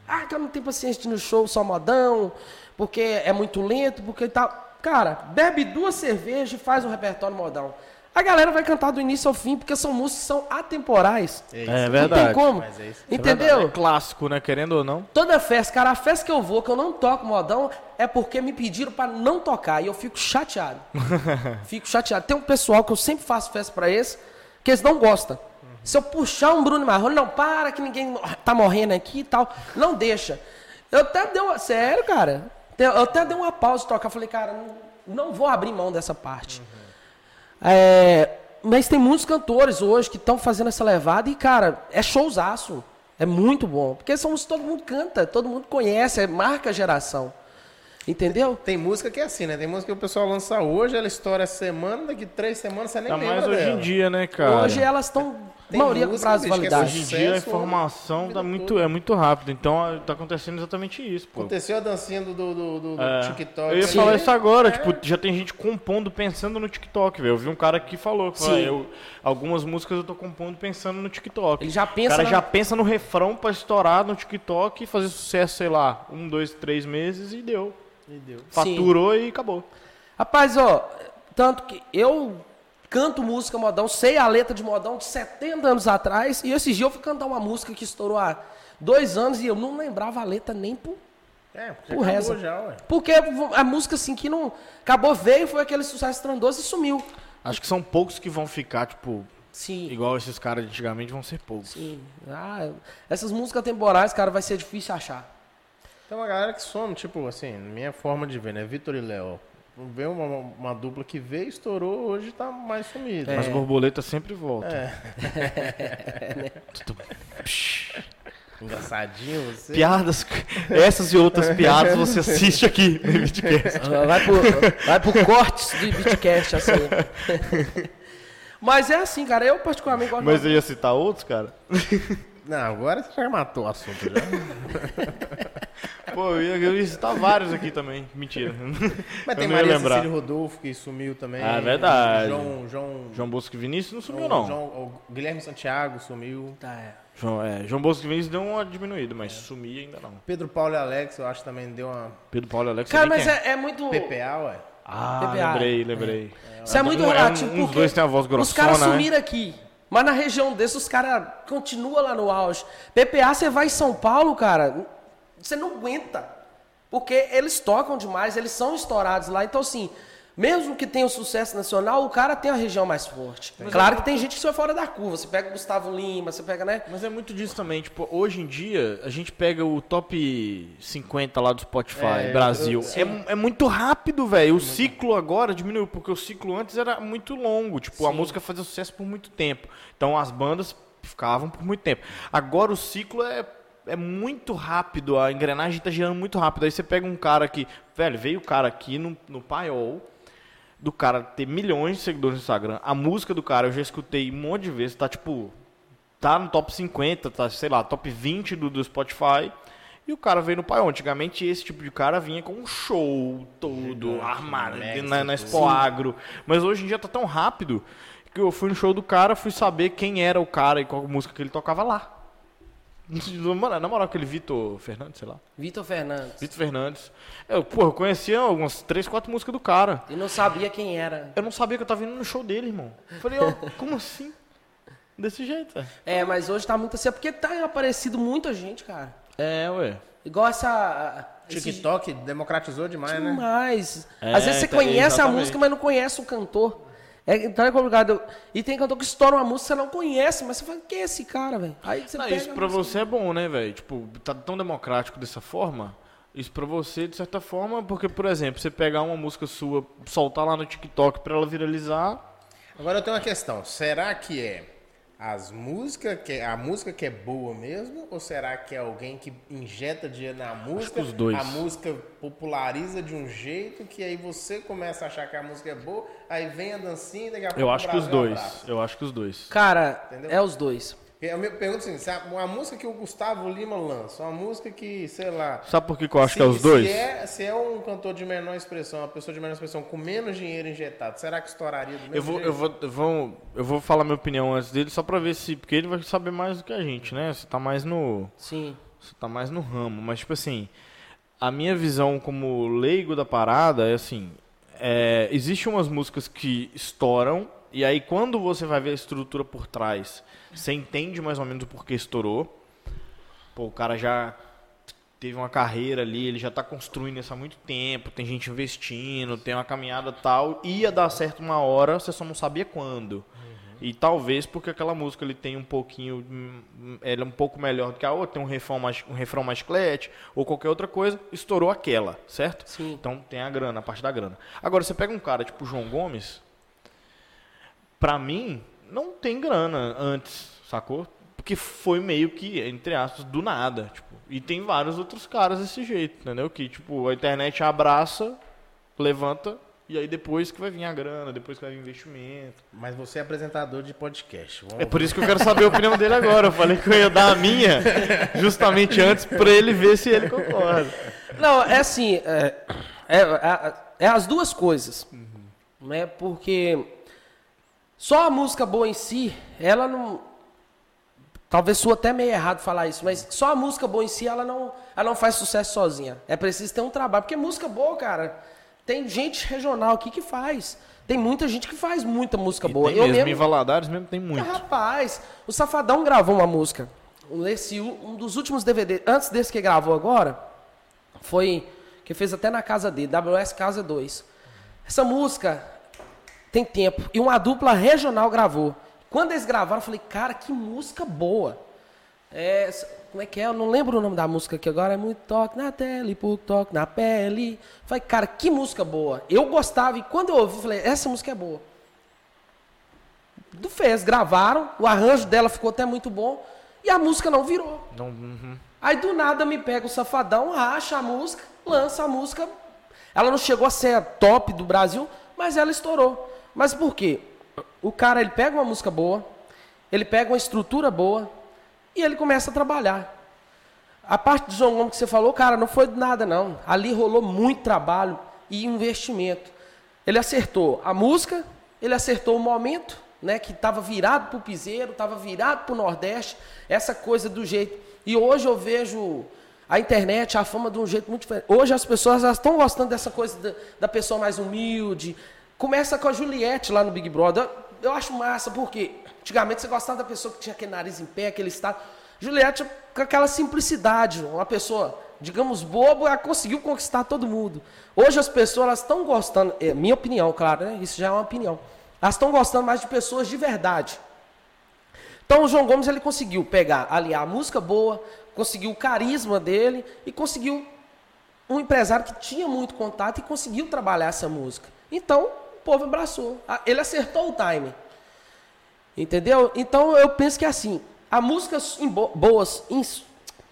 S3: Ah, que eu não tenho paciência de ir no show só modão, porque é muito lento, porque tal. Cara, bebe duas cervejas e faz um repertório modão. A galera vai cantar do início ao fim, porque são músicas que são atemporais.
S2: isso.
S1: É
S3: Não
S1: verdade.
S3: tem como.
S2: Mas é isso.
S3: Entendeu?
S1: É clássico, né? Querendo ou não.
S3: Toda festa, cara, a festa que eu vou, que eu não toco modão, é porque me pediram pra não tocar. E eu fico chateado. fico chateado. Tem um pessoal que eu sempre faço festa pra eles, que eles não gostam. Se eu puxar um Bruno Marrone, não, para que ninguém tá morrendo aqui e tal. Não deixa. Eu até dei uma. Sério, cara. Eu até dei uma pausa de tocar. Falei, cara, não, não vou abrir mão dessa parte. É, mas tem muitos cantores hoje que estão fazendo essa levada e, cara, é showzaço. É muito bom. Porque são músicas que todo mundo canta, todo mundo conhece, é marca a geração. Entendeu?
S2: Tem música que é assim, né? Tem música que o pessoal lança hoje, ela estoura essa semana, daqui três semanas você nem
S1: Tá
S2: lembra
S1: mais hoje
S2: dela.
S1: em dia, né, cara?
S3: Hoje elas estão,
S2: Tem
S3: maioria com prazo de
S2: é
S3: validade.
S1: Hoje em dia a informação tá muito, é muito rápido. Então tá acontecendo exatamente isso, pô.
S2: Aconteceu a dancinha do, do, do, do-
S1: É.
S2: TikTok.
S1: Eu ia
S2: Sim.
S1: falar isso agora,
S2: É.
S1: tipo, já tem gente compondo pensando no TikTok, velho. Eu vi um cara que falou, que falou,
S3: Sim.
S1: "Ah, eu, algumas músicas eu tô compondo pensando no TikTok.
S3: Ele já
S1: o
S3: pensa
S1: cara
S3: na-
S1: já pensa no refrão pra estourar no TikTok e fazer sucesso, sei lá, um, dois, três meses e deu.
S2: E deu.
S1: Faturou e acabou.
S3: Rapaz, ó, tanto que eu canto música modão, sei a letra de modão de 70 anos atrás, e esses dias eu fui cantar uma música que estourou há dois anos e eu não lembrava a letra nem por.
S2: É, porque
S3: Por
S2: já, ué.
S3: Porque a música assim que não. Acabou, veio, foi aquele sucesso estrondoso e sumiu.
S1: Acho que são poucos que vão ficar, tipo,
S3: Sim.
S1: igual esses caras de antigamente, vão ser poucos.
S3: Sim. Ah, essas músicas temporais, cara, vai ser difícil achar.
S2: Tem uma galera que some, tipo, assim, minha forma de ver, né? Vitor e Léo. Vê uma, uma dupla que veio, estourou, hoje tá mais sumida.
S3: É.
S1: Mas borboleta sempre volta.
S2: Engraçadinho você.
S1: Piadas, essas e outras piadas você assiste aqui no Vidcast.
S3: Vai pro, vai pro cortes do Bitcast, assim. Mas é assim, cara. Eu particularmente gosto
S1: Mas eu ia citar outros, cara.
S2: Não, agora você já matou o assunto já.
S1: Pô, eu ia, citar vários aqui também. Mentira.
S2: Mas tem Maria
S1: lembrar.
S2: Cecília Rodolfo que sumiu também.
S1: Ah, verdade.
S2: João, João,
S1: João Bosco e Vinícius não sumiu,
S2: João-
S1: não.
S2: João- o Guilherme Santiago sumiu.
S3: Tá, é.
S1: João, é, João Bosco e Vinícius deu uma diminuída, mas sumir ainda não.
S2: Pedro Paulo e Alex, eu acho que também deu uma
S1: Pedro Paulo e Alex.
S3: Cara, mas é, é muito.
S2: PPA, ué.
S1: Ah,
S3: PPA.
S1: lembrei, lembrei.
S3: Isso é muito
S1: Um- é um-
S3: relativo.
S1: uns
S3: porque
S1: dois têm a voz
S3: Os
S1: grossona,
S3: caras
S1: né?
S3: sumiram aqui. Mas na região desses, os caras continuam lá no auge. PPA, você vai em São Paulo, cara, você não aguenta. Porque eles tocam demais, eles são estourados lá. Então, assim, mesmo que tenha o sucesso nacional, o cara tem a região mais forte. claro que tem gente que foi fora da curva. Você pega o Gustavo Lima, você pega, né?
S1: Mas é muito disso também, tipo, hoje em dia a gente pega o top 50 lá do Spotify,
S2: É,
S1: Brasil.
S2: eu-
S1: É, é muito rápido, velho. O ciclo agora diminuiu, porque o ciclo antes era muito longo. Tipo, a música fazia sucesso por muito tempo. Então as bandas ficavam por muito tempo. Agora o ciclo é, é muito rápido, a engrenagem tá girando muito rápido. Aí você pega um cara que, velho, veio o cara aqui no, no paiol, do cara ter milhões de seguidores no Instagram. A música do cara eu já escutei um monte de vezes, tá tipo tá no top 50, tá, sei lá, top 20 do, do Spotify. E o cara veio no paiol. Antigamente esse tipo de cara vinha com um show todo armado
S2: mega
S1: na, na. Expo Agro. Mas hoje em dia tá tão rápido que eu fui no show do cara, fui saber quem era o cara e qual música que ele tocava lá. Mano, na moral, aquele Vitor Fernandes, sei lá.
S3: Vitor Fernandes.
S1: Vitor Fernandes. Eu, porra, eu conhecia algumas três, quatro músicas do cara.
S3: E não sabia quem era.
S1: Eu não sabia que eu tava indo no show dele, irmão. Eu falei, ó, como assim? Desse jeito, é.
S3: É, mas hoje tá muito assim. É porque tá aparecido muita gente, cara.
S1: É, ué.
S3: Igual essa. esse-
S2: TikTok democratizou demais, né?
S3: Demais.
S1: É,
S3: Às vezes você
S1: tá-
S3: conhece a
S1: exatamente.
S3: música, mas não conhece o cantor. É, então é complicado. E tem cantor que estoura uma música, você não conhece, mas você fala, quem é esse cara, velho? Aí você
S1: Não,
S3: pega
S1: isso pra
S3: música.
S1: você é bom, né, velho? Tipo, tá tão democrático dessa forma. Isso pra você, de certa forma, porque, por exemplo, você pegar uma música sua, soltar lá no TikTok pra ela viralizar.
S2: Agora eu tenho uma questão. Será que é as músicas que a música que é boa mesmo ou será que é alguém que injeta dinheiro na música?
S1: os dois.
S2: A música populariza de um jeito que aí você começa a achar que a música é boa, aí vem a dancinha e daqui a pouco
S1: Eu acho que os dois. Eu acho que os dois.
S3: Cara,
S2: Entendeu?
S3: é os dois.
S2: Eu me pergunto assim, uma música que o Gustavo Lima lança, uma música que, sei lá,
S1: Sabe por que, que eu acho
S2: se,
S1: que é os dois?
S2: Se é, se é um cantor de menor expressão, uma pessoa de menor expressão com menos dinheiro injetado, será que estouraria do mesmo
S1: Eu vou,
S2: jeito?
S1: eu, vou, eu, vou, eu vou falar minha opinião antes dele, só pra ver se. Porque ele vai saber mais do que a gente, né? Você tá mais no.
S3: Sim.
S1: Você tá mais no ramo. Mas, tipo assim, a minha visão como leigo da parada é assim: é, existe umas músicas que estouram, e aí quando você vai ver a estrutura por trás, você entende mais ou menos o porquê estourou. Pô, o cara já teve uma carreira ali, ele já tá construindo isso há muito tempo, tem gente investindo, tem uma caminhada tal, ia dar certo uma hora, você só não sabia quando. E talvez porque aquela música ele tem um pouquinho, ela é um pouco melhor do que a outra, tem um refrão mais, um refrão mais clete, ou qualquer outra coisa, estourou aquela, certo?
S3: Sim.
S1: Então tem a grana, a parte da grana. Agora você pega um cara tipo o João Gomes, pra mim, não tem grana antes, sacou? Porque foi meio que, entre aspas, do nada. Tipo, e tem vários outros caras desse jeito, entendeu? Que, tipo, a internet abraça, levanta, e aí depois que vai vir a grana, depois que vai vir o investimento.
S2: Mas você é apresentador de podcast. Vamos
S1: É por isso que eu quero saber a opinião dele agora. Eu falei que eu ia dar a minha justamente antes pra ele ver se ele concorda.
S3: Não, é assim, é, é, é- é as duas coisas. Né? Porque só a música boa em si, ela não. Talvez sua até meio errado falar isso, mas só a música boa em si, ela não, ela não faz sucesso sozinha. É preciso ter um trabalho. Porque música boa, cara, tem gente regional aqui que faz. Tem muita gente que faz muita música boa.
S1: Tem
S3: Eu
S1: mesmo,
S3: mesmo,
S1: em Valadares mesmo tem muito.
S3: Rapaz, o Safadão gravou uma música. Esse, um dos últimos DVD, antes desse que gravou agora, foi que fez até na casa dele, WS Casa 2. Essa música tem tempo. E uma dupla regional gravou. Quando eles gravaram, eu falei, cara, que música boa. É, como é que é? Eu não lembro o nome da música aqui agora. É muito toque na tele, pouco toque na pele. Falei, cara, que música boa. Eu gostava e quando eu ouvi, falei, essa música é boa. Do fez, gravaram, o arranjo dela ficou até muito bom e a música não virou.
S1: Não, uhum.
S3: Aí do nada me pega o safadão, racha a música, lança a música. Ela não chegou a ser a top do Brasil, mas ela estourou. Mas por quê? O cara ele pega uma música boa, ele pega uma estrutura boa e ele começa a trabalhar. A parte João Gomes que você falou, cara, não foi nada não. Ali rolou muito trabalho e investimento. Ele acertou a música, ele acertou o momento, né, que estava virado para o piseiro, estava virado para o Nordeste, essa coisa do jeito. E hoje eu vejo a internet, a fama de um jeito muito diferente. Hoje as pessoas estão gostando dessa coisa da, da, pessoa mais humilde. Começa com a Juliette lá no Big Brother. Eu, acho massa, porque antigamente você gostava da pessoa que tinha aquele nariz em pé, aquele estado. Juliette, com aquela simplicidade, uma pessoa, digamos, bobo, ela conseguiu conquistar todo mundo. Hoje as pessoas estão gostando, é minha opinião, claro, né? isso já é uma opinião. Elas estão gostando mais de pessoas de verdade. Então o João Gomes ele conseguiu pegar, aliar a música boa, conseguiu o carisma dele e conseguiu um empresário que tinha muito contato e conseguiu trabalhar essa música. Então povo abraçou. Ele acertou o time. Entendeu? Então eu penso que é assim, a música boas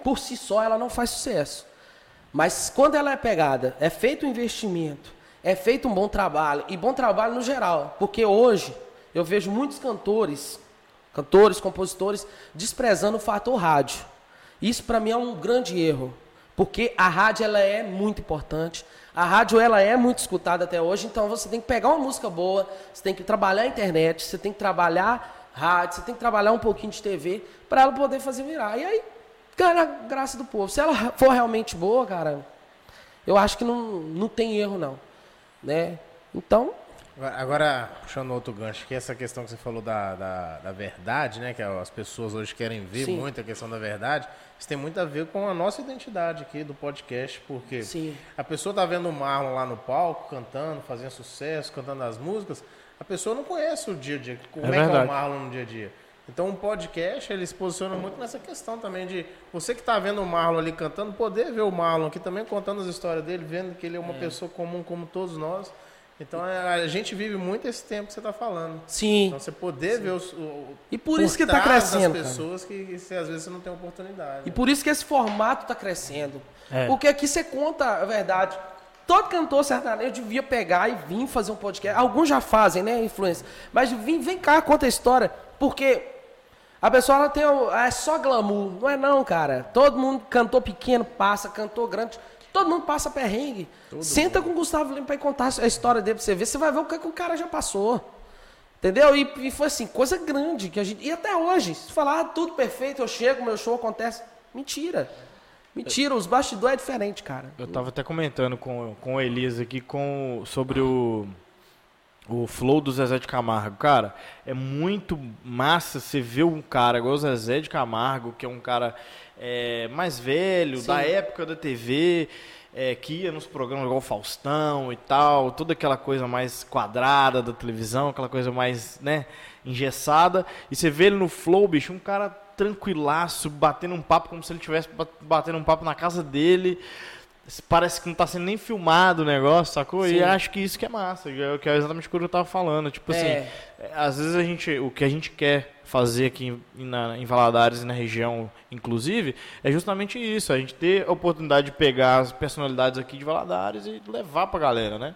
S3: por si só ela não faz sucesso. Mas quando ela é pegada, é feito um investimento, é feito um bom trabalho, e bom trabalho no geral, porque hoje eu vejo muitos cantores, cantores, compositores, desprezando o fator rádio. Isso para mim é um grande erro, porque a rádio ela é muito importante, a rádio ela é muito escutada até hoje, então você tem que pegar uma música boa, você tem que trabalhar a internet, você tem que trabalhar rádio, você tem que trabalhar um pouquinho de TV para ela poder fazer virar. E aí, cara, graça do povo. Se ela for realmente boa, cara, eu acho que não, não tem erro não né? Então.
S2: Agora, puxando outro gancho, que é essa questão que você falou da, da, da verdade, né? Que as pessoas hoje querem ver Sim. muito a questão da verdade. Isso tem muito a ver com a nossa identidade aqui do podcast, porque Sim. a pessoa tá vendo o Marlon lá no palco, cantando, fazendo sucesso, cantando as músicas. A pessoa não conhece o dia a dia, como é, é que é o Marlon no dia a dia. Então, um podcast, ele se posiciona muito nessa questão também de você que está vendo o Marlon ali cantando, poder ver o Marlon aqui também contando as histórias dele, vendo que ele é uma é. pessoa comum como todos nós. Então, é, a gente vive muito esse tempo que você está falando.
S3: Sim.
S2: Então, você poder Sim. ver os, o,
S3: E por, por isso que está crescendo,
S2: as pessoas que, que às vezes você não tem oportunidade.
S3: E por isso que esse formato está crescendo. É. Porque aqui você conta a verdade. Todo cantor sertanejo devia pegar e vir fazer um podcast. Alguns já fazem, né, influência. Mas vem, vem cá, conta a história. Porque a pessoa ela tem. É só glamour. Não é não, cara. Todo mundo cantou pequeno, passa, cantou grande. Todo mundo passa perrengue. Todo Senta mundo. com o Gustavo Lima pra contar a história dele pra você ver. Você vai ver o que, que o cara já passou. Entendeu? E, e, foi assim, coisa grande que a gente. E até hoje, se falar ah, tudo perfeito, eu chego, meu show acontece. Mentira. Mentira, os bastidores é diferente, cara.
S1: Eu tava até comentando com, com o Elisa aqui com, sobre o o flow do Zezé de Camargo. Cara, é muito massa você ver um cara igual o Zezé de Camargo, que é um cara é, mais velho, Sim. da época da TV, é, que ia nos programas igual o Faustão e tal, toda aquela coisa mais quadrada da televisão, aquela coisa mais, né, engessada. E você vê ele no flow, bicho, um cara tranquilaço, batendo um papo como se ele estivesse batendo um papo na casa dele parece que não tá sendo nem filmado o negócio, sacou? Sim. E acho que isso que é massa, que é exatamente o que eu tava falando. Tipo assim, é. assim, às vezes a gente, o que a gente quer fazer aqui em, na, em Valadares e na região, inclusive, é justamente isso, a gente ter a oportunidade de pegar as personalidades aqui de Valadares e levar pra galera, né?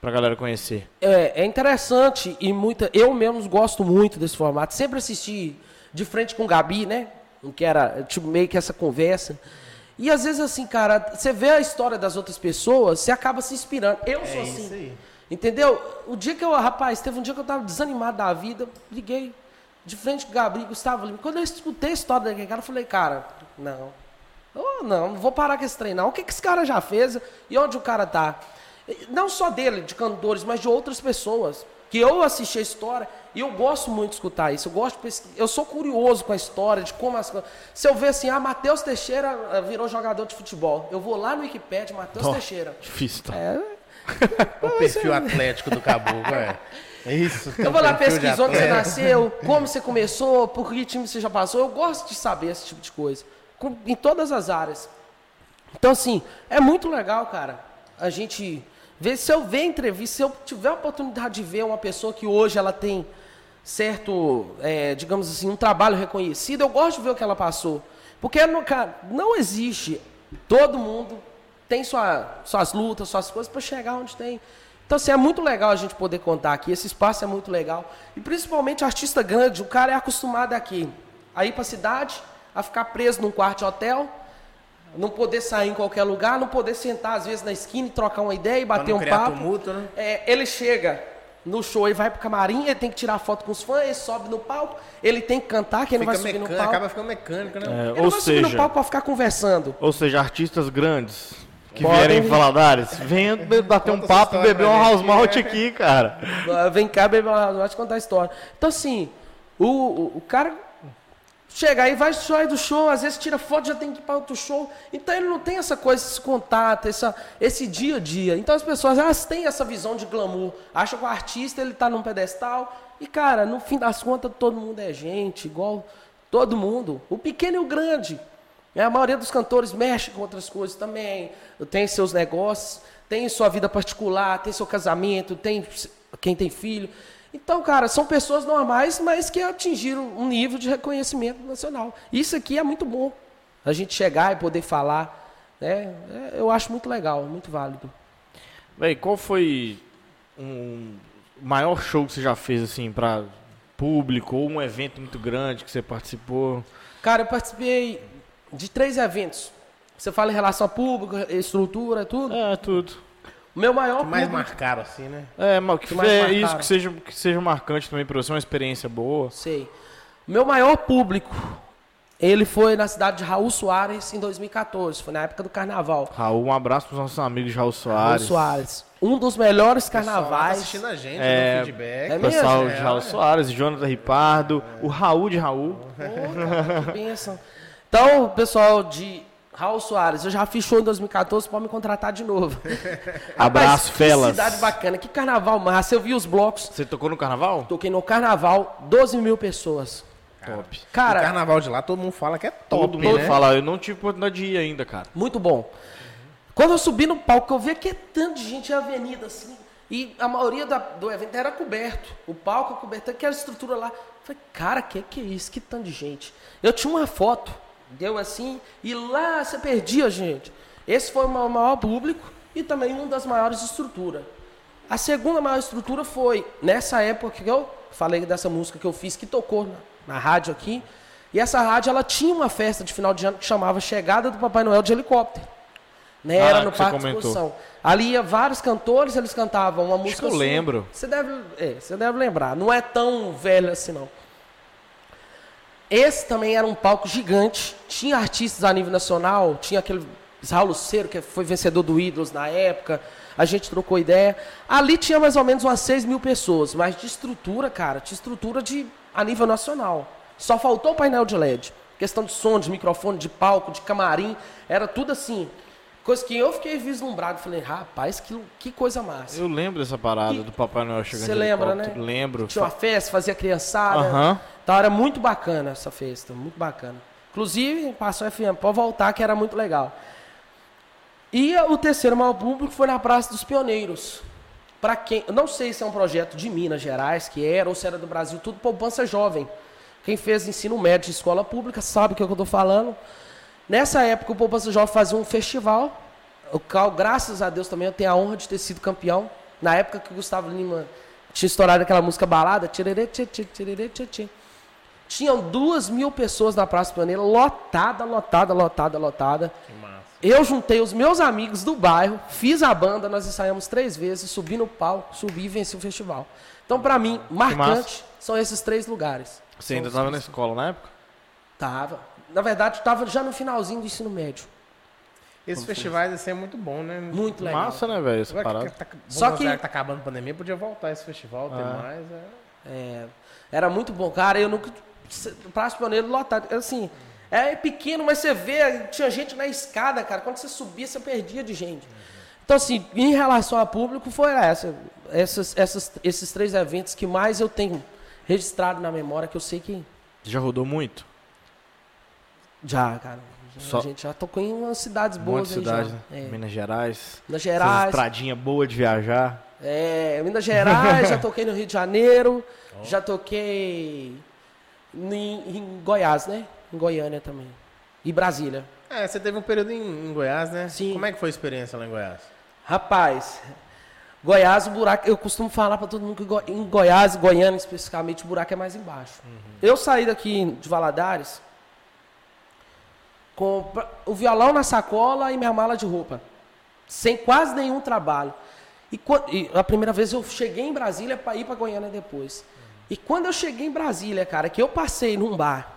S1: Pra galera conhecer.
S3: É, é interessante e muita. Eu mesmo gosto muito desse formato. Sempre assisti de frente com o Gabi, né? Que era tipo, meio que essa conversa. E às vezes, assim, cara, você vê a história das outras pessoas, você acaba se inspirando. Eu é sou assim. Entendeu? O dia que eu, rapaz, teve um dia que eu tava desanimado da vida, liguei de frente com o Gabriel, Gustavo Lima. Quando eu escutei a história daquele cara, eu falei, cara, não. Oh, não, não vou parar com esse trem, não. O que, que esse cara já fez e onde o cara tá? Não só dele, de cantores, mas de outras pessoas. Que eu assisti a história e eu gosto muito de escutar isso. Eu gosto eu sou curioso com a história de como as coisas. Se eu ver assim, ah, Matheus Teixeira eh, virou jogador de futebol, eu vou lá no Wikipedia, Matheus Teixeira.
S1: Difícil, tá?
S3: É.
S2: o perfil atlético do caboclo, é.
S3: É isso. Eu vou lá pesquisar onde você nasceu, como você começou, por que time você já passou. Eu gosto de saber esse tipo de coisa. com- em todas as áreas. Então, assim, é muito legal, cara, a gente ver, se eu ver entrevista, se eu tiver a oportunidade de ver uma pessoa que hoje ela tem certo, é, digamos assim, um trabalho reconhecido, eu gosto de ver o que ela passou. Porque, no, cara, não existe, todo mundo tem sua, suas lutas, suas coisas para chegar onde tem. Então, assim, é muito legal a gente poder contar aqui, esse espaço é muito legal. E principalmente artista grande, o cara é acostumado aqui a ir para a cidade, a ficar preso num quarto de hotel, não poder sair em qualquer lugar, não poder sentar às vezes na esquina e trocar uma ideia e bater
S2: não
S3: um
S2: criar
S3: papo.
S2: tumulto, né?
S3: É, ele chega no show, ele vai pro camarim, ele tem que tirar foto com os fãs, ele sobe no palco, ele tem que cantar, que ele não vai subir no
S2: mecânico,
S3: palco.
S2: acaba ficando mecânico, né?
S1: É,
S3: Ele
S1: ou
S3: não vai subir no
S1: seja,
S3: palco pra ficar conversando.
S1: ou seja, artistas grandes que
S3: Podem-
S1: vierem em Valadares, venham be- bater um papo, beber um house malt
S2: é.
S1: aqui, cara.
S3: Vem cá, baby, vai te contar a história. Então, assim, o, o, o cara chega aí, vai sair do show, às vezes tira foto, já tem que ir para outro show. Então, ele não tem essa coisa, esse contato, essa, esse dia a dia. Então, as pessoas, elas têm essa visão de glamour. Acham que o artista, ele tá num pedestal. E, cara, no fim das contas, todo mundo é gente, igual todo mundo. O pequeno e o grande. É, A maioria dos cantores mexe com outras coisas também, tem seus negócios, tem sua vida particular, tem seu casamento, tem quem tem filho. Então, cara, são pessoas normais, mas que atingiram um nível de reconhecimento nacional. Isso aqui é muito bom. A gente chegar e poder falar, né? É, eu acho muito legal, muito válido.
S1: Véi, qual foi um maior show que você já fez, assim, pra público, ou um evento muito grande que você participou?
S3: Cara, eu participei de três eventos. Você fala em relação a público, estrutura, tudo.
S1: É, tudo.
S3: O meu maior
S2: Que mais
S3: público,
S2: marcaram assim, né?
S1: É, mas que
S3: Que mais
S1: é
S3: marcaram?
S1: isso que seja, que seja marcante também pra você, uma experiência boa.
S3: Sei. O meu maior público, ele foi na cidade de Raul Soares em 2014, foi na época do carnaval.
S1: Raul, um abraço pros nossos amigos de Raul
S3: Raul
S1: Soares.
S3: Soares. Um dos melhores
S2: tá
S3: carnavais.
S2: assistindo a gente,
S1: É,
S2: dando feedback.
S3: é
S1: O pessoal
S3: mesmo?
S1: de Raul Soares, Jonathan Ripardo, o Raul de Raul.
S3: Pô, cara, que bênção. Então, pessoal de Raul Soares, eu já fiz show em 2014, pode me contratar de novo.
S1: Abraço,
S3: Rapaz,
S1: felas.
S3: Que cidade bacana, que carnaval massa. Eu vi os blocos,
S1: Você tocou no carnaval?
S3: toquei no carnaval, 12 mil pessoas.
S1: Top.
S2: O
S3: Cara,
S2: carnaval de lá, todo mundo fala que é top,
S1: Todo mundo
S2: né?
S1: fala, eu não tive oportunidade de ir ainda, cara.
S3: Muito bom. Quando eu subi no palco, eu vi que tanto de gente na avenida, assim, e a maioria da- do evento era coberto. O palco coberto, aquela estrutura lá. Eu falei, cara, que que é isso? Que tanto de gente. Eu tinha uma foto, deu assim, e lá você perdia, gente. Esse foi o maior público e também uma das maiores estruturas. A segunda maior estrutura foi nessa época que eu falei dessa música que eu fiz, que tocou na, na rádio aqui. E essa rádio ela tinha uma festa de final de ano que chamava Chegada do Papai Noel de Helicóptero. Né?
S1: Ah,
S3: Era no Parque de. Exposição. Ali ia vários cantores, eles cantavam uma música.
S1: que eu
S3: sua.
S1: lembro.
S3: Você deve, é, você deve lembrar. Não é tão velho assim, não. Esse também era um palco gigante. Tinha artistas a nível nacional. Tinha aquele Raul Luceiro, que foi vencedor do Ídolos na época. A gente trocou ideia. Ali tinha mais ou menos umas 6 mil pessoas. Mas de estrutura, cara, tinha estrutura de, a nível nacional. Só faltou o painel de LED. Questão de som, de microfone, de palco, de camarim. Era tudo assim. Coisa que eu fiquei vislumbrado. Falei, rapaz, que, que coisa massa.
S1: Eu lembro dessa parada do Papai Noel chegando
S3: Você lembra, né?
S1: Lembro.
S3: Tinha uma festa, fazia criançada.
S1: Aham.
S3: Então era muito bacana essa festa, muito bacana. Inclusive, passou FM, pode voltar que era muito legal. E o terceiro maior público foi na Praça dos Pioneiros. Para quem, não sei se é um projeto de Minas Gerais que era ou se era do Brasil, tudo poupança jovem. Quem fez ensino médio de escola pública sabe o que eu estou falando. Nessa época o poupança jovem fazia um festival, o qual graças a Deus também eu tenho a honra de ter sido campeão. Na época que o Gustavo Lima tinha estourado aquela música balada, tirerê, tchê, tirerê, tchê, tchê. Tinham duas mil pessoas na Praça Pioneira, lotada, lotada, lotada, lotada.
S2: Que massa.
S3: Eu juntei os meus amigos do bairro, fiz a banda, nós ensaiamos três vezes, subi no palco, subi e venci o festival. Então, pra mim, marcante são esses três lugares.
S1: Você ainda
S3: São
S1: tava
S3: os-
S1: na escola na época?
S3: Tava. Na verdade, tava já no finalzinho do ensino médio.
S2: Esses festivais assim é muito bom, né?
S3: Muito legal.
S1: Massa, né, velho, essa parada.
S2: que tá,
S3: Só que-
S2: que tá acabando a pandemia, podia voltar esse festival, ter
S1: Ah.
S2: mais. É.
S3: É, era muito bom, cara. Eu nunca. Praça Pioneiro lotado. Assim, é pequeno, mas você vê, tinha gente na escada, cara. Quando você subia, você perdia de gente. Então, assim, em relação a público, foi essa, essas, essas, esses três eventos que mais eu tenho registrado na memória, que eu sei que
S1: Já rodou muito?
S3: Já, cara.
S1: Só-
S3: A gente já tocou em umas cidades
S1: Um
S3: boas
S1: monte de
S3: aí
S1: cidade,
S3: já.
S1: né?
S3: É.
S1: Minas Gerais.
S3: Minas
S1: Essas
S3: Gerais.
S1: estradinha boa de viajar.
S3: É, Minas Gerais, já toquei no Rio de Janeiro, já toquei em, em Goiás, né? Em Goiânia também. E Brasília.
S2: É, você teve um período em, em Goiás, né?
S3: Sim.
S2: Como é que foi a experiência lá em Goiás?
S3: Rapaz, Goiás, o buraco, eu costumo falar pra todo mundo que em Goiás, Goiânia especificamente, o buraco é mais embaixo. Eu saí daqui de Valadares com o violão na sacola e minha mala de roupa, sem quase nenhum trabalho. E, e a primeira vez eu cheguei em Brasília para ir para Goiânia depois. E quando eu cheguei em Brasília, cara, que eu passei num bar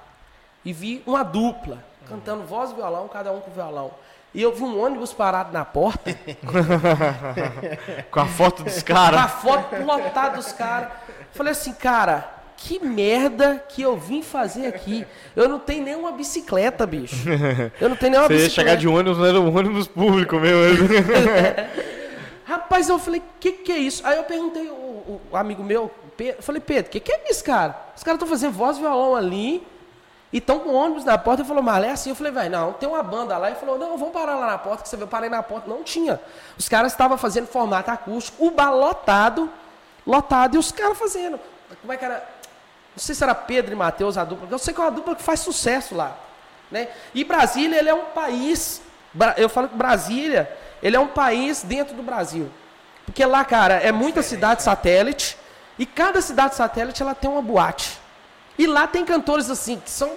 S3: e vi uma dupla cantando voz e violão, cada um com violão. E eu vi um ônibus parado na porta.
S1: Com a foto dos
S3: Com a
S1: caras.
S3: foto lotada dos caras. Falei assim, cara, que merda que eu vim fazer aqui. Eu não tenho nenhuma bicicleta, bicho. Eu não tenho nenhuma
S1: Você ia
S3: bicicleta.
S1: chegar de ônibus, não era um ônibus público mesmo.
S3: Rapaz, eu falei, que que é isso? Aí eu perguntei, o, o- amigo meu, Pedro, eu falei, Pedro, que que é isso, cara? Os caras estão fazendo voz e violão ali e estão com ônibus na porta. Ele falou, mas é assim? Eu falei, velho, não, tem uma banda lá. Ele falou, não, vamos parar lá na porta, que você viu, eu parei na porta. Não tinha. Os caras estavam fazendo formato acústico, o bar lotado, lotado, e os caras fazendo. Como é que era? Não sei se era Pedro e Matheus a dupla, eu sei que é uma dupla que faz sucesso lá. Né? E Brasília, ele é um país, eu falo que Brasília, ele é um país dentro do Brasil. Porque lá, cara, é muita cidade satélite, e cada cidade satélite, ela tem uma boate. E lá tem cantores assim, que são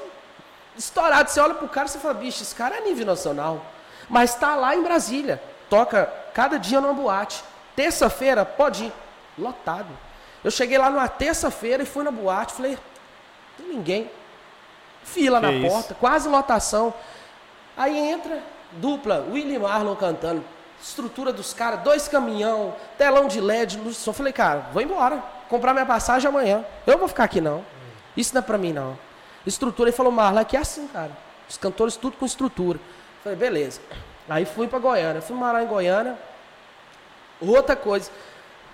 S3: estourados. Você olha pro cara e você fala, bicho, esse cara é nível nacional. Mas tá lá em Brasília, toca cada dia numa boate. Terça-feira, pode ir, lotado. Eu cheguei lá numa terça-feira e fui na boate, falei, tem ninguém. Fila
S1: Que
S3: na
S1: isso?
S3: porta, quase lotação. Aí entra, dupla, Willie Marlon cantando, estrutura dos caras, dois caminhão, telão de LED, luz de som. Falei, cara, vou embora, comprar minha passagem amanhã. Eu vou ficar aqui não. Isso não é pra mim não. Estrutura, ele falou, Marlon, aqui é assim, cara. Os cantores tudo com estrutura. Falei, beleza. Aí fui pra Goiânia, fui morar em Goiânia. Outra coisa,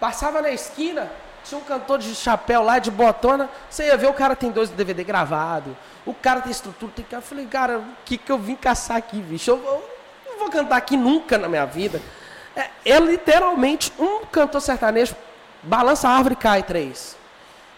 S3: passava na esquina, tinha um cantor de chapéu lá, de botona, você ia ver, o cara tem dois DVD gravado, o cara tem estrutura, tem cara. Eu falei, cara, o que, que eu vim caçar aqui, bicho? Eu, vou- não vou cantar aqui nunca na minha vida. É, é literalmente um cantor sertanejo, balança a árvore e cai três.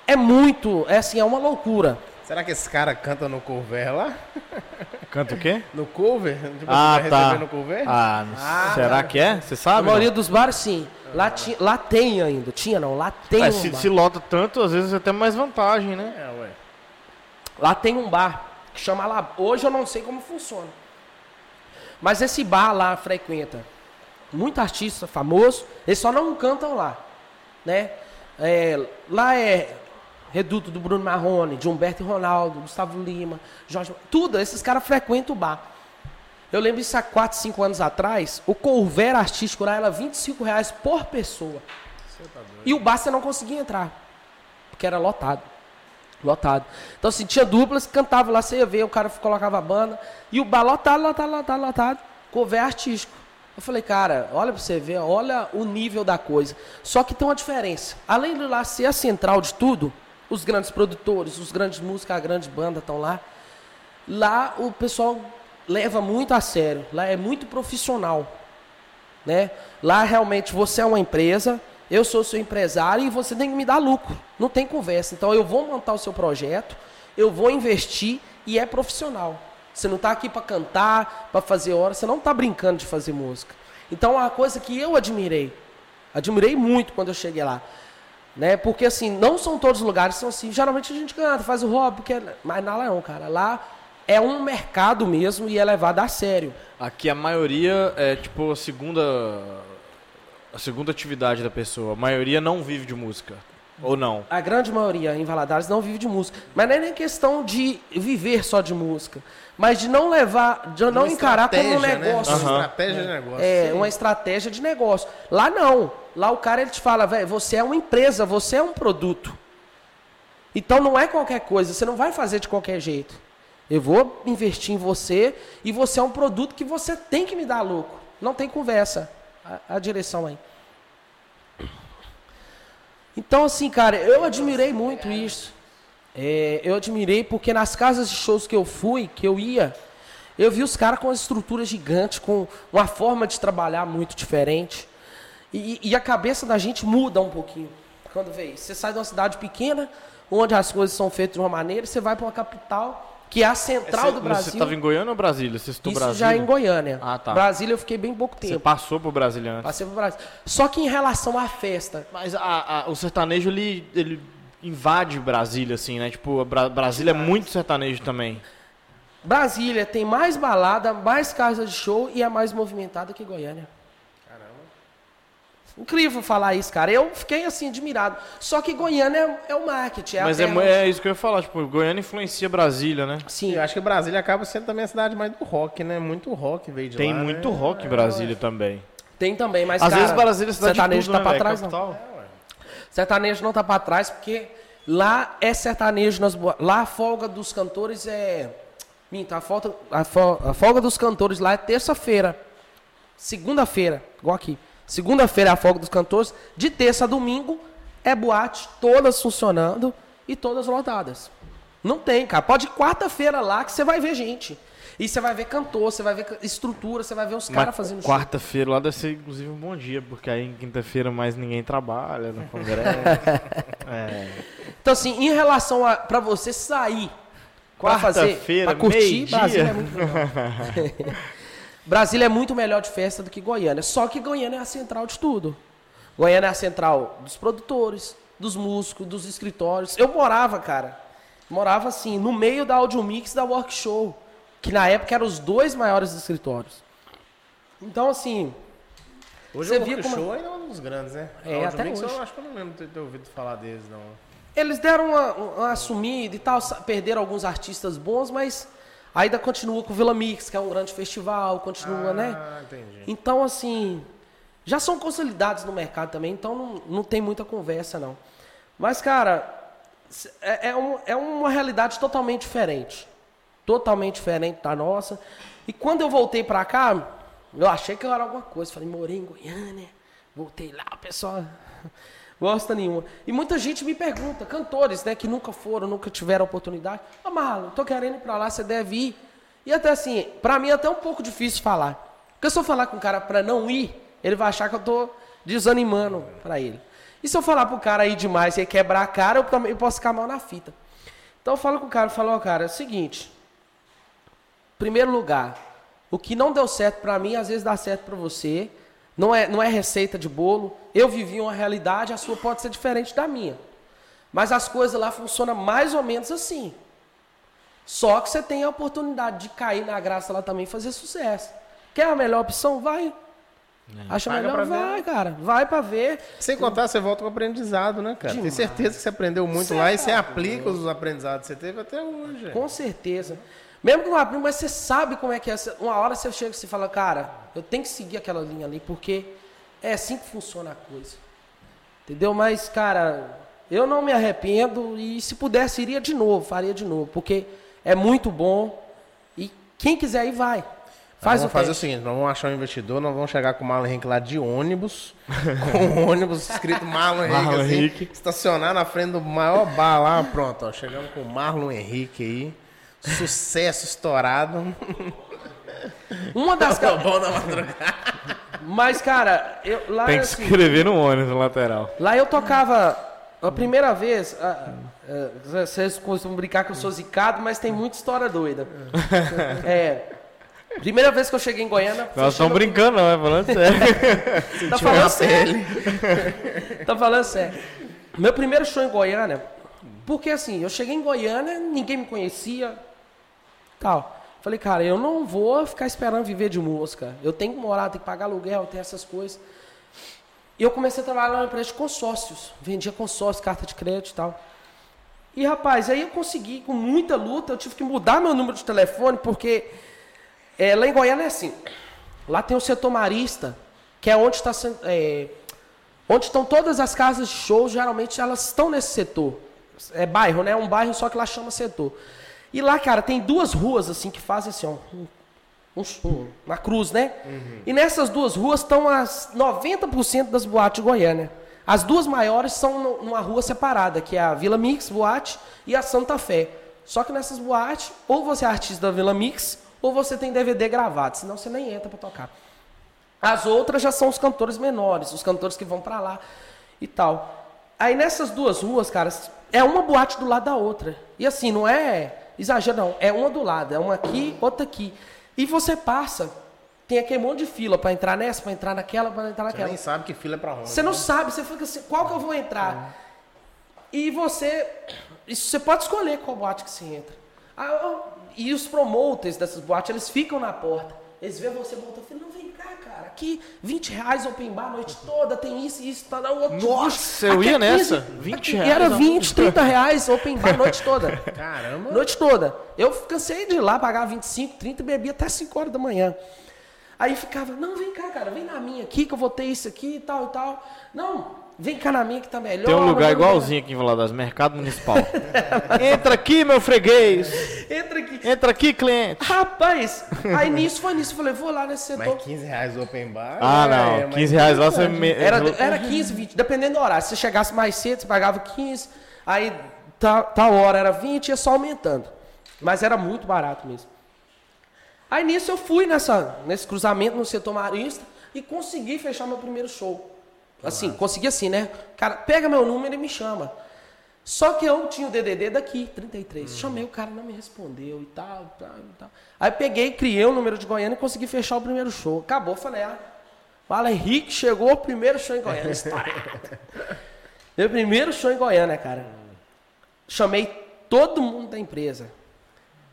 S3: É muito, é assim, é uma loucura.
S2: Será que esse cara canta no cover lá?
S1: Canta o quê?
S2: No cover? Tipo,
S1: Ah,
S2: vai
S1: tá.
S2: receber no cover?
S1: Ah, não- será que é? Você
S3: A
S1: sabe?
S3: maioria
S1: não?
S3: dos bares, sim. Lá, ti, lá tem ainda. Tinha não, lá tem
S1: É,
S3: um
S1: se,
S3: bar.
S1: se lota tanto, às vezes é até mais vantagem, né?
S2: É, ué.
S3: Lá tem um bar que chama lá. Hoje eu não sei como funciona. Mas esse bar lá frequenta muito artista famoso. Eles só não cantam lá, né? É, lá é Reduto do Bruno Marrone, de Humberto e Ronaldo, Gustavo Lima, Jorge. Tudo, esses caras frequentam o bar. Eu lembro isso há 4, 5 anos atrás. O couvert artístico lá era 25 reais por pessoa. E o bar você não conseguia entrar. Porque era lotado. Lotado. Então, assim, tinha duplas que cantavam lá, você ia ver, o cara colocava a banda. E o bar lotado, lotado, lotado, lotado. Couvert artístico. Eu falei, cara, olha pra você ver, olha o nível da coisa. Só que tem uma diferença. Além de lá ser a central de tudo, os grandes produtores, os grandes músicos, a grande banda estão lá. Lá o pessoal leva muito a sério. Lá é muito profissional né? Lá realmente você é uma empresa, eu sou seu empresário e você tem que me dar lucro. Não tem conversa. Então eu vou montar o seu projeto, eu vou investir e é profissional. Você não está aqui para cantar, para fazer hora, você não está brincando de fazer música. Então é uma coisa que eu admirei. Admirei muito quando eu cheguei lá. Né? Porque assim, não são todos os lugares, são assim. Geralmente a gente canta, faz o hobby, porque... mas lá não, cara. Lá é um mercado mesmo e é levado a sério.
S1: Aqui a maioria é tipo a segunda a segunda atividade da pessoa. A maioria não vive de música. Ou não?
S3: A grande maioria em Valadares não vive de música. Mas não é nem questão de viver só de música. Mas de não levar, de não
S2: Uma
S3: encarar como um
S2: né?
S3: negócio.
S2: Uma estratégia de negócio.
S3: É,
S2: Sim.
S3: uma estratégia de negócio. Lá não. Lá o cara ele te fala, velho, você é uma empresa, você é um produto. Então não é qualquer coisa, você não vai fazer de qualquer jeito. Eu vou investir em você e você é um produto que você tem que me dar lucro. Não tem conversa. A, a direção aí. Então, assim, cara, eu admirei muito isso. É, eu admirei porque nas casas de shows que eu fui, que eu ia, Eu vi os caras com uma estrutura gigante, com uma forma de trabalhar muito diferente. E, e a cabeça da gente muda um pouquinho quando vê isso. Você sai de uma cidade pequena, onde as coisas são feitas de uma maneira, você vai para uma capital, que é a central
S1: Você-
S3: do Brasil.
S1: Você estava em Goiânia ou Brasília? Você citou
S3: Isso
S1: Brasília?
S3: já é em Goiânia.
S1: Ah, tá.
S3: Brasília eu fiquei bem pouco
S1: Você
S3: tempo.
S1: passou por Brasília antes.
S3: Passei pro Brasil. Só que em relação à festa,
S1: Mas a- a- o sertanejo, ele, ele invade Brasília, assim, né? Tipo, Bra- Brasília é muito sertanejo também.
S3: Brasília tem mais balada, mais casa de show e é mais movimentada que Goiânia. Incrível falar isso, cara. Eu fiquei assim, admirado. Só que Goiânia é, é o marketing. É
S1: Mas é,
S3: onde-
S1: é isso que eu ia falar, tipo, Goiânia influencia Brasília, né?
S3: Sim,
S2: Eu acho que Brasília acaba sendo também a cidade mais do rock, né? Muito rock veio de
S1: Tem
S2: lá,
S1: muito
S2: né?
S1: rock em Brasília também.
S3: tem também, mas
S1: Às
S3: cara,
S1: vezes Brasília é cidade de
S3: sertanejo
S1: tudo,
S3: tá
S1: né,
S3: pra
S1: velho?
S3: trás, não.
S1: Capital.
S3: Sertanejo não tá pra trás porque lá é sertanejo nas. Lá a folga dos cantores é. Minta, a, folga, a, fol- a folga dos cantores lá é terça-feira. Segunda-feira, igual aqui. Segunda-feira é a folga dos cantores. De terça a domingo é boate, todas funcionando e todas lotadas. Não tem, cara. Pode ir quarta-feira lá que você vai ver gente. E você vai ver cantor, você vai ver estrutura, você vai ver os caras fazendo
S1: quarta-feira lá deve ser, inclusive, um bom dia, porque aí em quinta-feira mais ninguém trabalha no congresso. é.
S3: Então, assim, em relação a pra você sair
S1: Quarta-feira,
S3: pra curtir. Brasília é muito melhor. Brasília é muito melhor de festa do que Goiânia. Só que Goiânia é a central de tudo. Goiânia é a central dos produtores, dos músicos, dos escritórios. Eu morava, cara, morava assim, no meio da Audio Mix da Work Show, que na época eram os dois maiores escritórios. Então, assim,
S2: Hoje
S3: Você
S2: o Rock
S3: como-
S2: Show ainda é um dos grandes, né?
S3: É, até
S2: Mix
S3: hoje.
S2: Eu acho que eu não lembro de ter ouvido falar deles, não.
S3: Eles deram uma, uma assumida e tal, perderam alguns artistas bons, mas ainda continua com o Vila Mix, que é um grande festival, continua, né?
S2: Ah, entendi.
S3: Então, assim, já são consolidados no mercado também, então não, não tem muita conversa, não. Mas, cara, é, é, um- é uma realidade totalmente diferente. Totalmente diferente da nossa. E quando eu voltei pra cá, eu achei que eu era alguma coisa. Falei, morei em Goiânia, voltei lá, o pessoal gosta nenhuma. E muita gente me pergunta, cantores, né, que nunca foram, nunca tiveram oportunidade. Ô, Marlon, tô querendo ir pra lá, você deve ir. E até assim, pra mim é até um pouco difícil falar. Porque se eu falar com o cara pra não ir, ele vai achar que eu tô desanimando pra ele. E se eu falar pro cara ir demais e quebrar a cara, eu também posso ficar mal na fita. Então eu falo com o cara, falo, ó, cara, é o seguinte. Primeiro lugar, o que não deu certo pra mim, às vezes dá certo pra você. Não é, não é receita de bolo. Eu vivi uma realidade, a sua pode ser diferente da minha. Mas as coisas lá funcionam mais ou menos assim. Só que você tem a oportunidade de cair na graça lá também e fazer sucesso. Quer a melhor opção? Vai. Acha
S2: Paga
S3: melhor?
S2: pra ver.
S3: Vai, cara. Vai pra ver.
S2: Sem contar, você volta com aprendizado, né, cara? Tenho
S3: Demais.
S2: certeza que você aprendeu muito
S3: Cê
S2: lá e você aplica os aprendizados que você teve até hoje.
S3: Com certeza. Mesmo que não aprenda, mas você sabe como é que é. Uma hora você chega e você fala, cara, eu tenho que seguir aquela linha ali, porque é assim que funciona a coisa. Entendeu? Mas, cara, eu não me arrependo e se pudesse, iria de novo, faria de novo, porque é muito bom e quem quiser ir, vai. Faz
S2: Faz vamos
S3: o
S2: fazer o
S3: teste.
S2: seguinte, nós vamos achar um investidor, nós vamos chegar com o Marlon Henrique lá de ônibus, com o ônibus escrito Marlon Henrique,
S1: Marlon
S2: assim,
S1: Henrique.
S2: estacionar na frente do maior bar lá, pronto, ó, chegamos com o Marlon Henrique aí, sucesso estourado.
S3: Uma das...
S2: Tá bom na madrugada.
S3: Mas, cara, eu, lá,
S1: Tem que
S3: assim,
S1: escrever no ônibus no lateral.
S3: Lá eu tocava a primeira vez. ah, ah, vocês costumam brincar que eu sou zicado, mas tem muita história doida. É. Primeira vez que eu cheguei em Goiânia.
S1: Nós estamos brincando, não, é falando sério.
S3: Tá falando sério. tá falando sério. Meu primeiro show em Goiânia, porque assim, eu cheguei em Goiânia, ninguém me conhecia, tal. Falei, cara, eu não vou ficar esperando viver de música. Eu tenho que morar, tenho que pagar aluguel, tem essas coisas. E eu comecei a trabalhar numa empresa de consórcios. Vendia consórcios, carta de crédito e tal. E, rapaz, aí eu consegui, com muita luta, eu tive que mudar meu número de telefone, porque é, lá em Goiânia é assim. Lá tem o setor marista, que é onde está é, onde estão todas as casas de show, geralmente elas estão nesse setor. É bairro, né? É um bairro só que lá chama setor. E lá, cara, tem duas ruas assim que fazem assim, ó. um- um- um- uma cruz, né? E nessas duas ruas estão as 90% das boates de Goiânia. As duas maiores são numa rua separada, que é a Vila Mix Boate e a Santa Fé. Só que nessas boates, ou você é artista da Vila Mix, ou você tem DVD gravado, senão você nem entra para tocar. As outras já são os cantores menores, os cantores que vão para lá e tal. Aí nessas duas ruas, cara, é uma boate do lado da outra. E assim, não é exagero, não. É uma do lado, é uma aqui, outra aqui. E você passa, tem aquele monte de fila para entrar nessa, para entrar naquela, para entrar naquela.
S2: Você nem sabe que fila é pra onde.
S3: Você não sabe, você fica assim, qual que eu vou entrar? E você. Isso, você pode escolher qual boate que você entra. Ah, e os promoters dessas boates, eles ficam na porta. Eles veem você voltando não, cá, cara, aqui 20 reais open bar a noite toda, tem isso e isso, tá na outra.
S1: Nossa, eu ia
S3: é
S1: nessa.
S3: 15,
S1: 20
S3: aqui
S1: reais.
S3: Era
S1: não.
S3: 20, 30 reais open bar a noite toda.
S2: Caramba.
S3: Noite toda. Eu cansei de ir lá pagar 25, 30 e bebia até 5 horas da manhã. Aí ficava, não, vem cá, cara, vem na minha aqui que eu vou ter isso aqui e tal e tal. Não, vem cá na minha que tá melhor.
S1: Tem um lugar igualzinho aqui em Valadares, Mercado Municipal. Entra aqui, meu freguês.
S3: Entra aqui.
S1: Entra aqui, cliente.
S3: Rapaz, aí nisso foi nisso. Eu falei, vou lá nesse setor.
S2: Mas 15 reais open bar.
S1: Ah,
S2: é,
S1: não.
S2: mas
S1: 15 reais lá você. Me...
S3: Era, era 15, 20, dependendo do horário. Se você chegasse mais cedo, você pagava 15. Aí tal, tal hora era 20, ia só aumentando. Mas era muito barato mesmo. Aí nisso eu fui nessa, nesse cruzamento no setor marista e consegui fechar meu primeiro show. Assim, consegui assim, né? Cara, pega meu número e me chama. Só que eu tinha o DDD daqui, 33. Chamei, o cara não me respondeu e tal, tal, tal. Aí peguei, criei o número de Goiânia e consegui fechar o primeiro show. Acabou, falei, ah, fala Henrique, chegou o primeiro show em Goiânia. História. meu primeiro show em Goiânia, cara. Chamei todo mundo da empresa.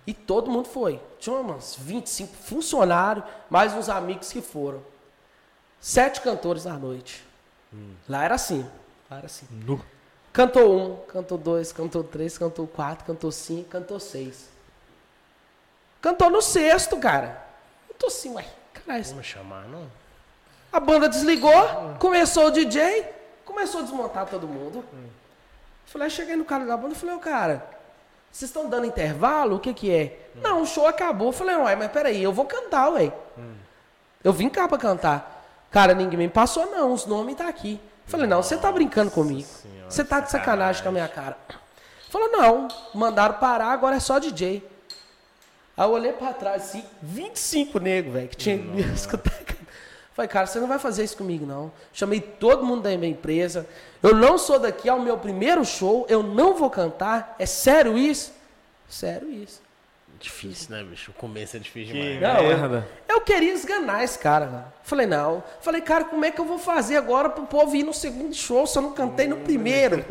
S3: E todo mundo foi. Tinha uns 25 funcionários, mais uns amigos que foram. Sete cantores na noite. Lá era assim. Lá era assim.
S1: Nu.
S3: Cantou um, cantou dois, cantou três, cantou quatro, cantou cinco, cantou seis. Cantou no sexto, cara. Eu tô assim, ué, caralho.
S2: Vamos chamar, não?
S3: A banda desligou, começou o DJ, começou a desmontar todo mundo. Falei, aí cheguei no cara da banda e falei, ô cara, vocês estão dando intervalo? O que que é? Não, o show acabou. Falei, ué, mas peraí, eu vou cantar, ué. Eu vim cá pra cantar. Cara, ninguém me passou não, os nomes tá aqui. Falei, não, você tá brincando comigo. Você tá de sacanagem com a minha cara. Falou, não, mandaram parar, agora é só DJ. Aí eu olhei pra trás, assim, 25 negros, velho, que tinha me escutado. Falei, cara, você não vai fazer isso comigo, não. Chamei todo mundo da minha empresa. Eu não sou daqui, é o meu primeiro show, eu não vou cantar. É sério isso? Sério isso.
S2: Difícil, né, bicho? O começo é difícil
S1: Que
S2: demais.
S3: Não,
S1: merda.
S3: Eu queria esganar esse cara, velho. Falei, não. Falei, cara, como é que eu vou fazer agora pro povo ir no segundo show se eu não cantei no primeiro?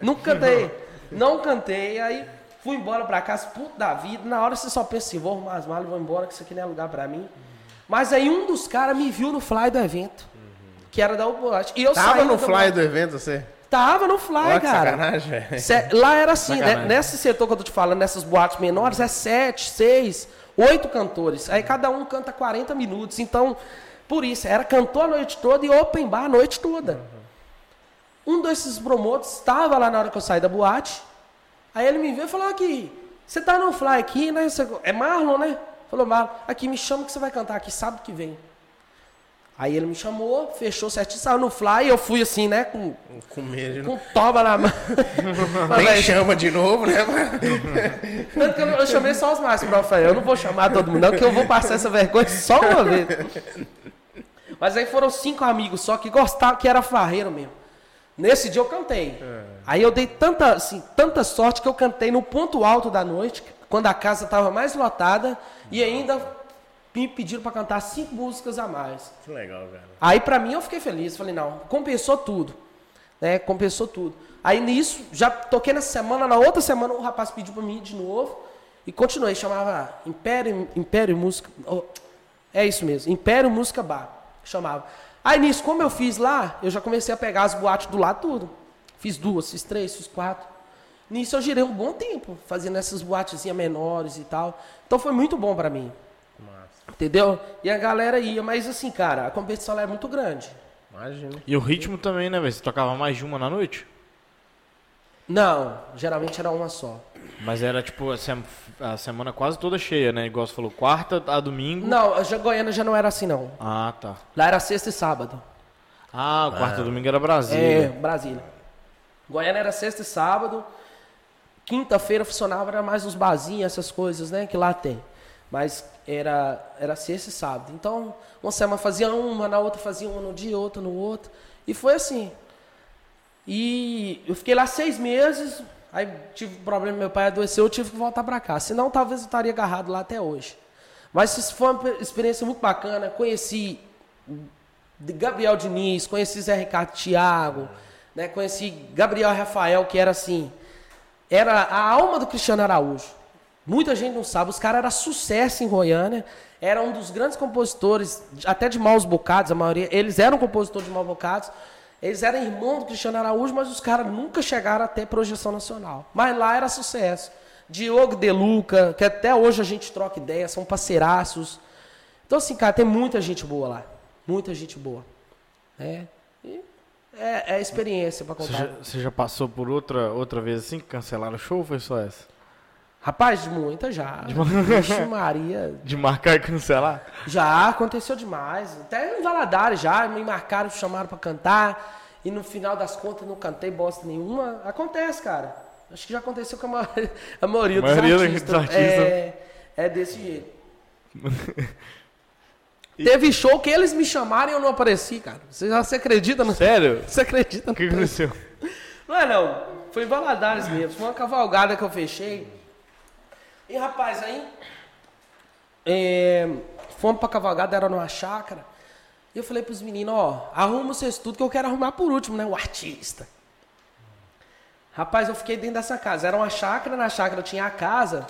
S3: não cantei. Não cantei. Aí fui embora pra casa, puto da vida. Na hora você só pensa assim, vou arrumar as malas e vou embora, que isso aqui não é lugar pra mim. Mas aí um dos caras me viu no fly do evento. Que era da Uboate. E eu
S2: Tava
S3: saí
S2: no fly do evento, você?
S3: Tava no fly,
S2: Olha
S3: cara. Cé- Lá era assim, né? Nesse setor que eu tô te falando, nessas boates menores, é sete, seis, oito cantores. Aí cada um canta 40 minutos. Então, por isso, era cantor a noite toda e open bar a noite toda. Um desses promotores estava lá na hora que eu saí da boate. Aí ele me viu e falou aqui, você tá no fly aqui, né? Você- É Marlon, né? Falou, Marlon, aqui me chama que você vai cantar aqui sábado que vem. Aí ele me chamou, fechou certinho, saiu no fly, eu fui assim, né, com,
S2: Com medo
S3: com
S2: não...
S3: toba na mão.
S2: Nem chama de novo, né?
S3: tanto que eu, eu chamei só os eu falei, eu não vou chamar todo mundo não, que eu vou passar essa vergonha só uma vez. Mas aí foram cinco amigos só que gostavam, que era farreiro mesmo. Nesse dia eu cantei. Aí eu dei tanta, assim, tanta sorte que eu cantei no ponto alto da noite, quando a casa estava mais lotada, e ainda me pediram para cantar cinco músicas a mais.
S2: Que legal, cara.
S3: Aí pra mim eu fiquei feliz, falei, não, compensou tudo. Né? Compensou tudo. Aí nisso, já toquei nessa semana, na outra semana o rapaz pediu pra mim de novo e continuei, chamava Império, Império Música. oh, é isso mesmo, Império Música Bar. Chamava. Aí nisso, como eu fiz lá, eu já comecei a pegar as boates do lado tudo. Fiz duas, fiz três, fiz quatro. Nisso eu girei um bom tempo, fazendo essas boatezinhas menores e tal. Então foi muito bom pra mim. Entendeu? E a galera ia, mas assim, cara, a competição lá é muito grande.
S2: Imagina.
S1: E o ritmo também, né, velho? Você tocava mais de uma na noite?
S3: Não, geralmente era uma só.
S1: Mas era tipo a, sem- a semana quase toda cheia, né? Igual você falou, quarta a domingo.
S3: Não, a Ja- Goiânia já não era assim, não.
S1: Ah, tá.
S3: Lá era sexta e sábado.
S1: Ah, o quarta a domingo era
S3: É,
S1: Brasília.
S3: Brasília. Goiânia era sexta e sábado. Quinta-feira funcionava, era mais uns barzinhos, essas coisas, né, que lá tem. Mas era, era sexta e sábado. Então, uma semana fazia uma, na outra fazia uma no dia, outra no outro. E foi assim. E eu fiquei lá seis meses, aí tive um problema, meu pai adoeceu, eu tive que voltar para cá. Senão, talvez eu estaria agarrado lá até hoje. Mas isso foi uma experiência muito bacana. Conheci Gabriel Diniz, conheci Zé Ricardo Thiago, né? conheci Gabriel Rafael, que era assim, era a alma do Cristiano Araújo. Muita gente não sabe, os caras eram sucesso em Goiânia, era um dos grandes compositores, até de maus bocados, a maioria, eles eram compositores de maus bocados, eles eram irmãos do Cristiano Araújo, mas os caras nunca chegaram até projeção nacional. Mas lá era sucesso. Diogo De Luca, que até hoje a gente troca ideia, são parceiraços. Então, assim, cara, tem muita gente boa lá. Muita gente boa. É, é, é experiência para contar.
S1: Você já, você já, passou por outra, outra vez assim, que cancelaram o show ou foi só essa?
S3: Rapaz, de muita já. De
S1: Vixe,
S3: Maria.
S1: De marcar e cancelar?
S3: Já, aconteceu demais. Até em Valadares já, me marcaram, chamaram para cantar. E no final das contas não cantei bosta nenhuma. Acontece, cara. Acho que já aconteceu com a maioria, a maioria, a maioria dos artistas. Dos artistas. É, é desse jeito. Teve show que eles me chamaram e eu não apareci, cara. Você, você acredita? No...
S1: Sério?
S3: Você acredita?
S1: O que aconteceu?
S3: Não é não. Foi em Valadares mesmo. Foi uma cavalgada que eu fechei. E rapaz, aí. É, fomos pra cavalgada, era numa chácara. E eu falei pros meninos, ó, arruma vocês tudo que eu quero arrumar por último, né? O artista. Rapaz, eu fiquei dentro dessa casa. Era uma chácara, na chácara tinha a casa.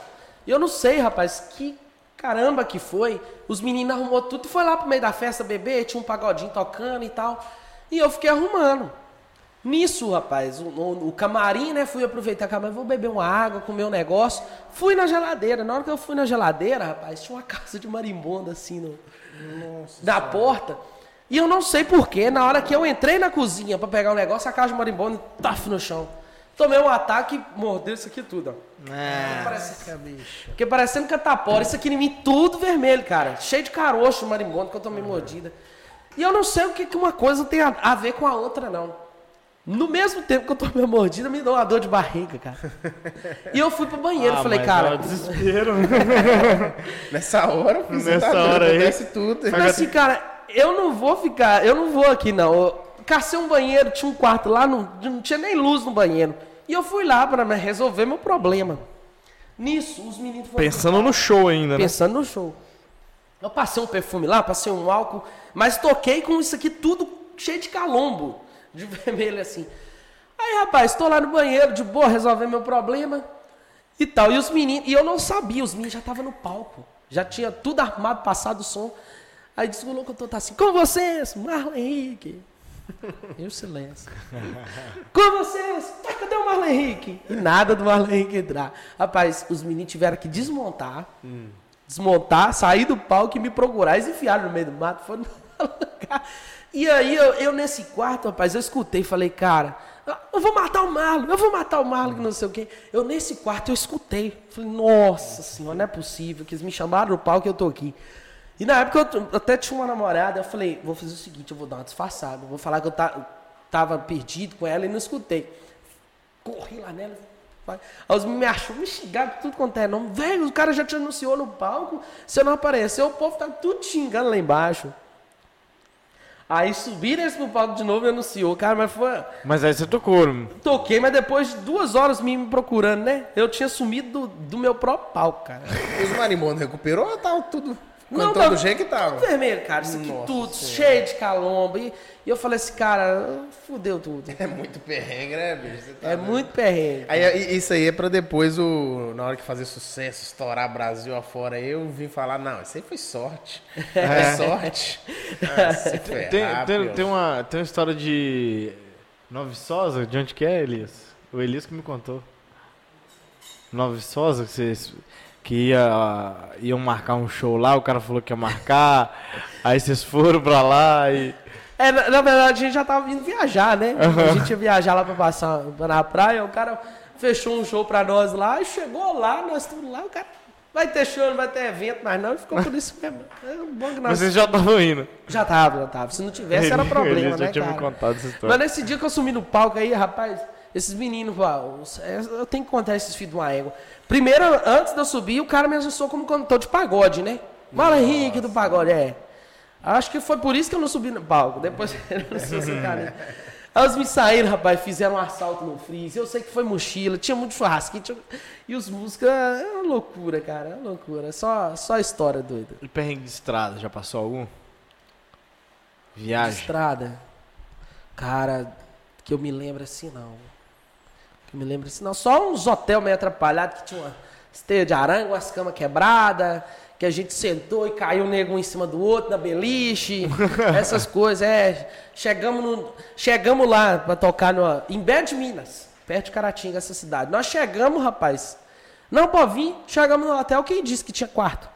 S3: E eu não sei, rapaz, que caramba que foi. Os meninos arrumou tudo e foi lá pro meio da festa beber, tinha um pagodinho tocando e tal. E eu fiquei arrumando. Nisso, rapaz, o, o, o camarim, né? Fui aproveitar a camarim, vou beber uma água, comer um negócio. Fui na geladeira. Na hora que eu fui na geladeira, rapaz, tinha uma casa de marimbonda assim no, Nossa, da porta. E eu não sei porquê, na hora que eu entrei na cozinha para pegar o um negócio, a casa de marimbondo taf no chão. Tomei um ataque, mordeu isso aqui tudo, ó.
S2: Ah,
S3: parece... bicho. Porque parecendo catapora. Isso aqui em mim tudo vermelho, cara. Cheio de caroço marimbondo que eu tomei mordida. E eu não sei o que, que uma coisa tem a, a, ver com a outra, não. No mesmo tempo que eu tomei a mordida, me deu uma dor de barriga, cara. E eu fui pro banheiro, ah, falei, cara. É
S1: desespero.
S2: Nessa hora,
S1: filho, Nessa tá hora aí.
S2: tudo.
S3: Mas assim, cara, eu não vou ficar, eu não vou aqui, não. Eu cacei um banheiro, tinha um quarto lá, não, não tinha nem luz no banheiro. E eu fui lá para resolver meu problema. Nisso, os meninos
S1: foram. Pensando no show ainda,
S3: né? Pensando no show. Eu passei um perfume lá, passei um álcool, mas toquei com isso aqui tudo cheio de calombo, de vermelho assim. Aí, rapaz, estou lá no banheiro, de boa, resolver meu problema e tal. E os meninos, e eu não sabia, os meninos já estavam no palco. Já tinha tudo armado, passado o som. Aí disse o louco, eu tô tá assim, com vocês, Marlon Henrique, e o silêncio. Com vocês! Tá, cadê o Marlon Henrique? E nada do Marlon Henrique entrar. Rapaz, os meninos tiveram que desmontar. Hum. Desmontar, sair do palco e me procurar. Eles enfiaram no meio do mato. Foram e aí, eu, eu, nesse quarto, rapaz, eu escutei falei, cara, eu vou matar o Marlon, eu vou matar o Marlon, que não sei o quê. Eu, nesse quarto, eu escutei. Falei, nossa senhora, não é possível que eles me chamaram no palco e eu tô aqui. E na época eu até tinha uma namorada, eu falei, vou fazer o seguinte, eu vou dar uma disfarçada, vou falar que eu tava perdido com ela e não escutei. Corri lá nela, Aí os me achou, me xingaram tudo quanto é nome. Velho, o cara já te anunciou no palco, você não apareceu, o povo tá tudo xingando lá embaixo. Aí subiram eles pro palco de novo e anunciou, cara, mas foi.
S1: Mas aí você tocou.
S3: Toquei, mas depois de duas horas me procurando, né? Eu tinha sumido do, do meu próprio palco, cara.
S2: Os marimondos recuperou ou tava tudo não, tá, do jeito que tava.
S3: Tudo vermelho, cara. Isso aqui Nossa tudo, senhora. cheio de calombo. E, e, eu falei assim, cara, fudeu tudo.
S2: É muito perrengue, né, bicho?
S3: Tá é vendo? muito perrengue.
S2: Aí, isso aí é pra depois, o, na hora que fazer sucesso, estourar Brasil afora, eu vim falar, não, isso aí foi sorte. É, é sorte.
S1: ah, ferrar, tem, tem, tem, uma, tem uma história de Nova Sosa, de onde que é, Elias? O Elias que me contou. Nova Sosa, que vocês que ia, iam marcar um show lá, o cara falou que ia marcar, aí vocês foram pra lá e.
S3: É, na, verdade a gente já tava vindo viajar, né? Uhum. A gente ia viajar lá pra passar na praia, o cara fechou um show pra nós lá, e chegou lá, nós estamos lá, o cara. Vai ter show, não vai ter evento, mas não, ficou por isso mesmo. É
S1: bom que nós... Mas vocês já estavam indo?
S3: Já tava, já tava. Se não tivesse, era problema, né, cara?
S1: Me contado essa
S3: história. Mas nesse dia que eu sumi no palco aí, rapaz, Esses meninos, é, eu tenho que contar esses filhos de uma égua. Primeiro, antes de eu subir, o cara me avisou como cantor de pagode, né? Mala Henrique do pagode, é. Acho que foi por isso que eu não subi no palco. Depois eu não sei se cara. Aí os me saíram, rapaz, fizeram um assalto no freeze. Eu sei que foi mochila, tinha muito churrasquinho. Tinha... E os músicos, é uma loucura, cara. É uma loucura. Só, só história doida.
S1: E perrengue de estrada, já passou algum? Viagem?
S3: Estrada. Cara, que eu me lembro assim, não. Que eu me lembro assim, não. Só uns hotel meio atrapalhados que tinha uma esteia de arango, as camas quebradas que a gente sentou e caiu um nego um em cima do outro, na beliche, essas coisas. É, chegamos, no, chegamos lá para tocar no, em Bé de Minas, perto de Caratinga, essa cidade. Nós chegamos, rapaz. Não pode vir, chegamos no hotel, quem disse que tinha quarto?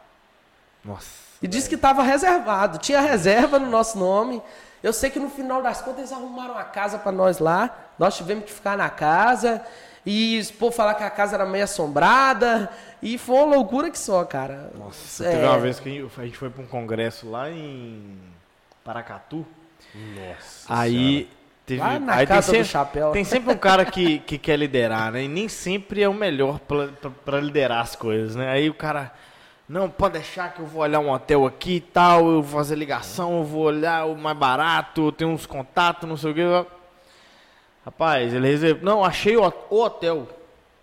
S1: Nossa.
S3: E disse que estava reservado, tinha reserva no nosso nome. Eu sei que no final das contas eles arrumaram uma casa para nós lá, nós tivemos que ficar na casa. E por falar que a casa era meio assombrada. E foi uma loucura que só, cara.
S1: Nossa, é... teve uma vez que a gente foi para um congresso lá em Paracatu.
S2: Nossa.
S1: Aí teve.
S3: Lá na
S1: aí
S3: casa
S1: tem
S3: do
S1: sempre,
S3: chapéu.
S1: Tem sempre um cara que, que quer liderar, né? E nem sempre é o melhor para liderar as coisas, né? Aí o cara. Não, pode deixar que eu vou olhar um hotel aqui e tal, eu vou fazer ligação, eu vou olhar o mais barato, tem uns contatos, não sei o que. Rapaz, ele reservou. Não, achei o, o hotel.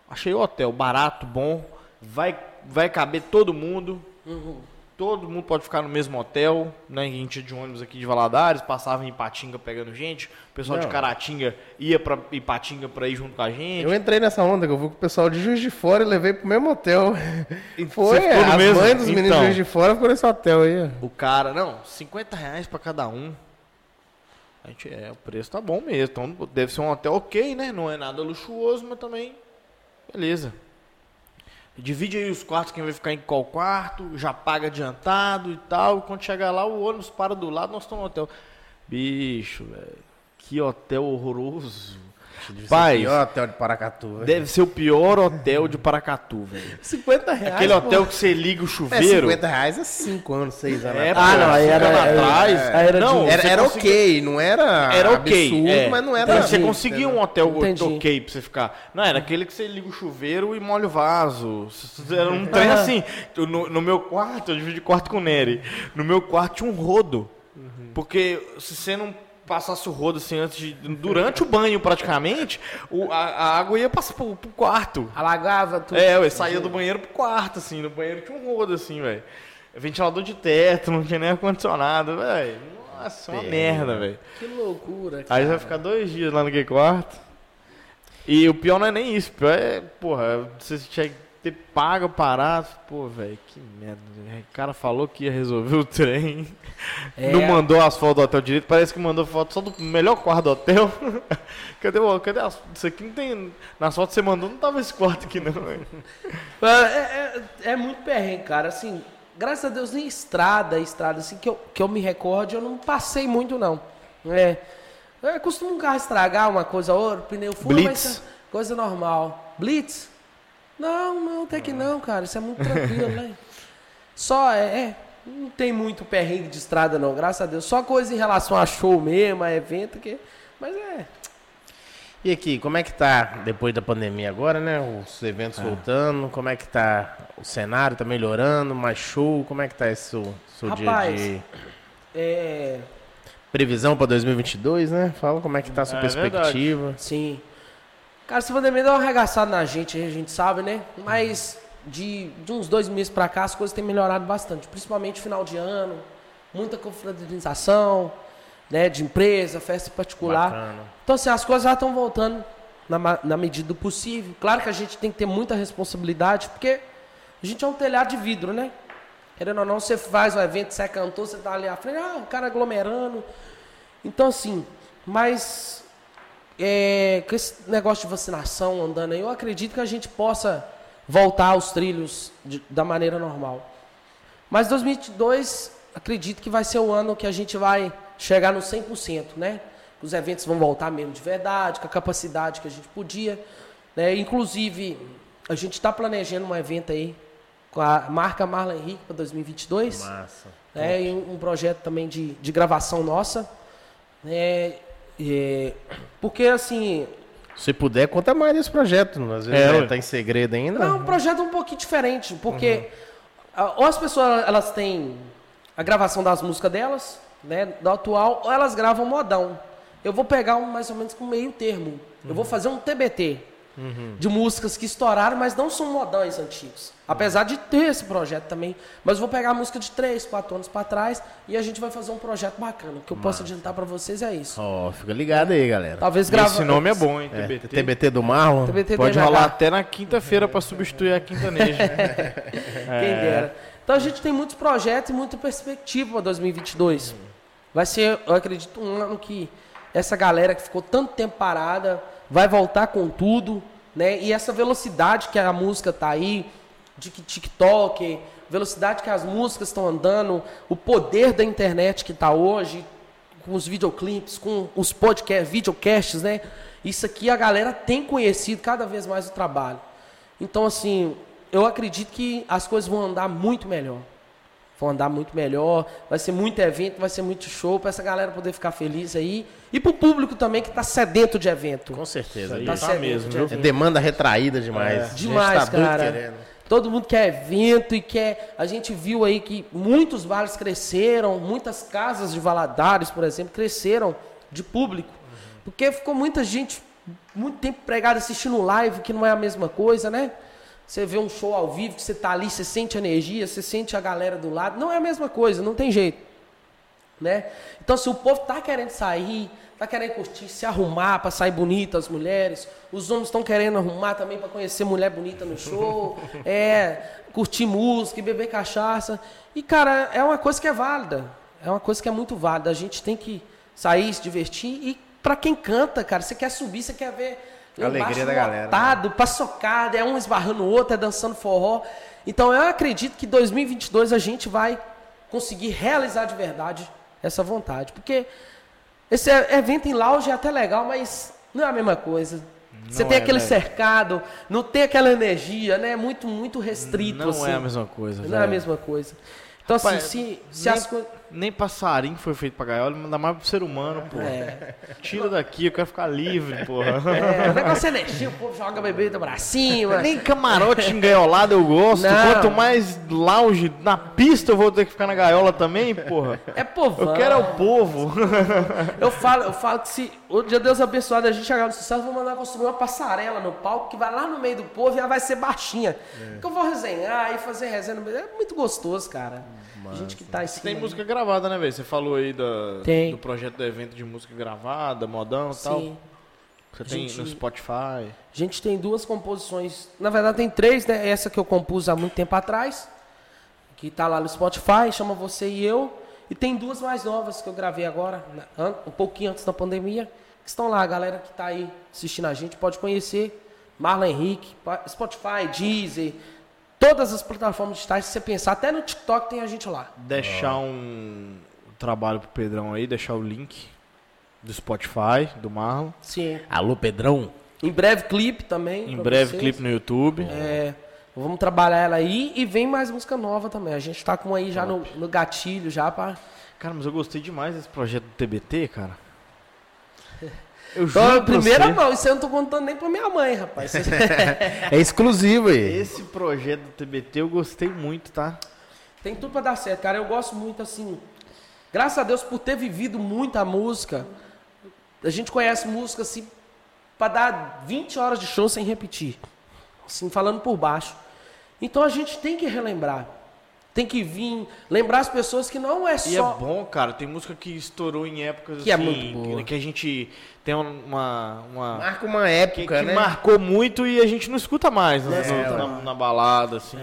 S1: Achei o hotel barato, bom. Vai, vai caber todo mundo.
S3: Uhum.
S1: Todo mundo pode ficar no mesmo hotel. Né? A gente de ônibus aqui de Valadares, passava em Ipatinga pegando gente. O pessoal
S2: Não.
S1: de Caratinga ia pra Ipatinga pra ir junto com a gente.
S2: Eu entrei nessa onda que eu fui com o pessoal de Juiz de Fora e levei pro mesmo hotel.
S1: E
S2: Foi,
S1: no
S2: as
S1: mesmo?
S2: mães dos meninos
S1: Então.
S2: de Juiz de Fora ficou nesse hotel aí.
S1: O cara, não, 50 reais pra cada um. A gente, é, o preço tá bom mesmo. Então deve ser um hotel ok, né? Não é nada luxuoso, mas também. Beleza. Divide aí os quartos, quem vai ficar em qual quarto, já paga adiantado e tal. Quando chegar lá, o ônibus para do lado, nós estamos no hotel. Bicho, velho. Que hotel horroroso. Pai,
S2: Pior hotel de Paracatu. velho.
S1: deve ser o pior hotel de Paracatu, velho.
S3: 50 reais.
S1: Aquele
S3: pô.
S1: hotel que você liga o
S2: É,
S1: chuveiro.
S2: 50 reais é 5 anos, 6 anos.
S1: É,
S2: atrás.
S3: Ah, não, aí era- era-
S1: atrás.
S3: era
S1: não,
S2: Era, era
S1: conseguia-
S2: ok, não era,
S1: Era ok.
S2: absurdo,
S1: é.
S2: mas não era...
S1: Você
S3: Entendi,
S1: conseguia um hotel
S3: Entendi.
S1: ok pra você ficar. Não, era aquele que você liga o chuveiro e molha o vaso. Era um trem
S3: Ah.
S1: assim. No, no meu quarto, eu dividi quarto com o Nery. No meu quarto tinha um rodo. Porque se você não passasse o rodo assim antes de. Durante o banho, praticamente, o- a, a água ia passar pro, pro quarto.
S3: Alagava tudo.
S1: É, eu saía do banheiro pro quarto, assim. No banheiro tinha um rodo, assim, velho. Ventilador de teto, não tinha nem ar-condicionado, velho. Nossa, uma
S2: Feio,
S1: merda, velho.
S3: Que loucura,
S1: Aí
S3: cara.
S1: você vai ficar dois dias lá naquele quarto. E o pior não é nem isso. O pior é, porra, você tinha ter pago parado. Pô, velho, que merda. velho. O cara falou que ia resolver o trem.
S3: É.
S1: Não mandou as fotos do hotel direito. Parece que mandou foto só do melhor quarto do hotel. cadê, o- cadê as, Isso aqui não tem. Nas fotos que você mandou não tava esse quarto aqui, não, velho.
S3: É, é- é muito perrengue, cara. Assim, graças a Deus, nem estrada, estrada, assim, que eu, que eu me recorde, eu não passei muito, não. É. É costume um carro estragar uma coisa ou outra, pneu fura,
S1: Blitz.
S3: mas é coisa normal. Blitz? Não, não, até que não, cara. Isso é muito tranquilo, né? Só é, é, Não tem muito perrengue de estrada, não, graças a Deus. Só coisa em relação a show mesmo, a evento, que. Mas é.
S2: E aqui, como é que tá, depois da pandemia agora, né? Os eventos voltando, como é que tá o cenário? Tá melhorando? Mais show? Como é que tá esse seu, seu dia
S3: Rapaz,
S2: de
S3: É.
S2: previsão pra 2022, né? Fala como é que tá a sua
S1: É
S2: perspectiva.
S3: Sim. Cara, essa pandemia deu uma arregaçada na gente, a gente sabe, né? Mas de, de uns dois meses pra cá as coisas têm melhorado bastante. Principalmente final de ano, muita confraternização, né? De empresa, festa particular.
S2: Bacana.
S3: Então, assim, as coisas já estão voltando na, na medida do possível. Claro que a gente tem que ter muita responsabilidade, porque a gente é um telhado de vidro, né? Querendo ou não, você faz um evento, você é cantor, você tá ali à frente, ah, o cara aglomerando. Então, assim, mas é, com esse negócio de vacinação andando aí, eu acredito que a gente possa voltar aos trilhos de- da maneira normal. Mas 2022, acredito que vai ser o ano que a gente vai chegar no 100%, né? Os eventos vão voltar mesmo de verdade, com a capacidade que a gente podia. Né? Inclusive, a gente está planejando um evento aí com a marca Marla Henrique para 2022
S2: Massa.
S3: né, e um projeto também de, de gravação nossa. né, é, porque, assim,
S2: Se puder, conta mais desse projeto. Às vezes
S1: É,
S2: né, tá em segredo ainda.
S3: Não, um projeto um pouquinho diferente, porque ah, ou as pessoas elas têm a gravação das músicas delas, né, do atual, ou elas gravam modão. Eu vou pegar um, mais ou menos com meio termo. Eu vou fazer um TBT de músicas que estouraram, mas não são modões antigos. Apesar de ter esse projeto também, mas eu vou pegar a música de 3, 4 anos pra trás e a gente vai fazer um projeto bacana. O que eu posso adiantar pra vocês é isso.
S2: Ó, fica ligado aí, galera.
S3: Talvez gravar
S1: Esse nome é bom, hein?
S2: É,
S1: TBT.
S2: TBT do Marlon.
S3: TBT
S1: Pode rolar até na quinta-feira pra substituir a quintaneja.
S3: Quem dera. Então a gente tem muitos projetos e muita perspectiva para 2022. Vai ser, eu acredito, um ano que essa galera que ficou tanto tempo parada vai voltar com tudo, né? E essa velocidade que a música tá aí, de que TikTok, velocidade que as músicas estão andando, o poder da internet que tá hoje, com os videoclipes, com os podcasts, videocasts, né? Isso aqui a galera tem conhecido cada vez mais o trabalho. Então, assim, eu acredito que as coisas vão andar muito melhor. Vão andar muito melhor, vai ser muito evento, vai ser muito show para essa galera poder ficar feliz aí. E pro público também que tá sedento de evento.
S2: Com certeza.
S1: Aí
S3: Tá
S1: tá
S3: sedento
S1: mesmo,
S3: de?
S2: É demanda retraída demais. A gente
S3: Demais,
S2: tá
S3: cara. Todo mundo quer evento e quer. A gente viu aí que muitos bares cresceram, muitas casas de Valadares, por exemplo, cresceram de público. Porque ficou muita gente muito tempo pregada assistindo live, que não é a mesma coisa, né? Você vê um show ao vivo, que você tá ali, você sente energia, você sente a galera do lado. Não é a mesma coisa, não tem jeito. Né? Então, se o povo tá querendo sair, tá querendo curtir, se arrumar para sair bonita as mulheres, os homens estão querendo arrumar também para conhecer mulher bonita no show, é, curtir música beber cachaça. E, cara, é uma coisa que é válida. É uma coisa que é muito válida. A gente tem que sair, se divertir. E para quem canta, cara, você quer subir, você quer ver lá
S2: Alegria da galera, né?
S3: lotado, paçocada, é um esbarrando o outro, é dançando forró. Então eu acredito que 2022 a gente vai conseguir realizar de verdade essa vontade. Porque esse evento em lounge é até legal, mas não é a mesma coisa. Você
S1: Não
S3: tem
S1: é,
S3: aquele
S1: né?
S3: cercado, não tem aquela energia, né? Muito, muito restrito.
S1: Não
S3: assim.
S1: é a mesma coisa,
S3: Não é a
S1: velho.
S3: mesma coisa. Então,
S1: Rapaz,
S3: assim, se, se
S1: nem,
S3: as coisas.
S1: Nem passarinho foi feito pra gaiola, ainda mais pro ser humano, pô.
S3: É.
S1: Tira daqui, eu quero ficar livre, porra.
S3: É, o negócio é energia, o povo joga bebida pra cima.
S1: Nem camarote engaiolado eu gosto.
S3: Não.
S1: Quanto mais lounge na pista eu vou ter que ficar na gaiola também, porra.
S3: É povão.
S1: Eu quero é o povo.
S3: Eu falo, eu falo que se o dia Deus abençoado a gente chegar no sucesso, eu vou mandar construir uma passarela no palco que vai lá no meio do povo e ela vai ser baixinha.
S1: É.
S3: Que eu vou resenhar e fazer resenha. no meio. É muito gostoso, cara. Gente que tá cima.
S1: Tem música gravada, né, velho? Você falou aí da,
S3: Tem.
S1: do projeto do evento de música gravada, modão e tal.
S3: Sim.
S1: Você tem
S3: Gente-
S1: no Spotify.
S3: A gente tem duas composições. Na verdade, tem três, né? Essa que eu compus há muito tempo atrás, que tá lá no Spotify, chama Você e Eu. E tem duas mais novas que eu gravei agora, an- um pouquinho antes da pandemia, que estão lá. A galera que tá aí assistindo a gente pode conhecer. Marlon Henrique, Spotify, Deezer, todas as plataformas digitais que você pensar. Até no TikTok tem a gente lá.
S1: Deixar um trabalho pro Pedrão aí, deixar o link do Spotify, do Marlon.
S3: Sim.
S2: Alô, Pedrão.
S3: Em breve clipe também.
S1: Em breve,
S3: vocês.
S1: clipe no YouTube.
S3: É, vamos trabalhar ela aí e vem mais música nova também. A gente tá com aí já no, no gatilho já pra.
S1: Cara, mas eu gostei demais desse projeto do TBT, cara. Eu
S3: Então,
S1: juro
S3: primeira
S1: você,
S3: mão, isso eu não tô contando nem pra minha mãe, rapaz.
S2: É exclusivo aí.
S1: Esse projeto do TBT eu gostei muito, tá?
S3: Tem tudo pra dar certo, cara. Eu gosto muito assim. Graças a Deus por ter vivido muita música. A gente conhece música assim pra dar 20 horas de show sem repetir. Assim, falando por baixo. Então a gente tem que relembrar. Tem que vir, lembrar as pessoas que não é
S1: E
S3: só.
S1: é bom, cara. Tem música que estourou em épocas
S3: Que é
S1: assim,
S3: muito boa.
S1: Que, que a gente tem uma. uma
S2: Marca uma
S1: que,
S2: época,
S1: que
S2: né?
S1: marcou muito e a gente não escuta mais no-
S3: Não
S1: no- na, na balada, assim.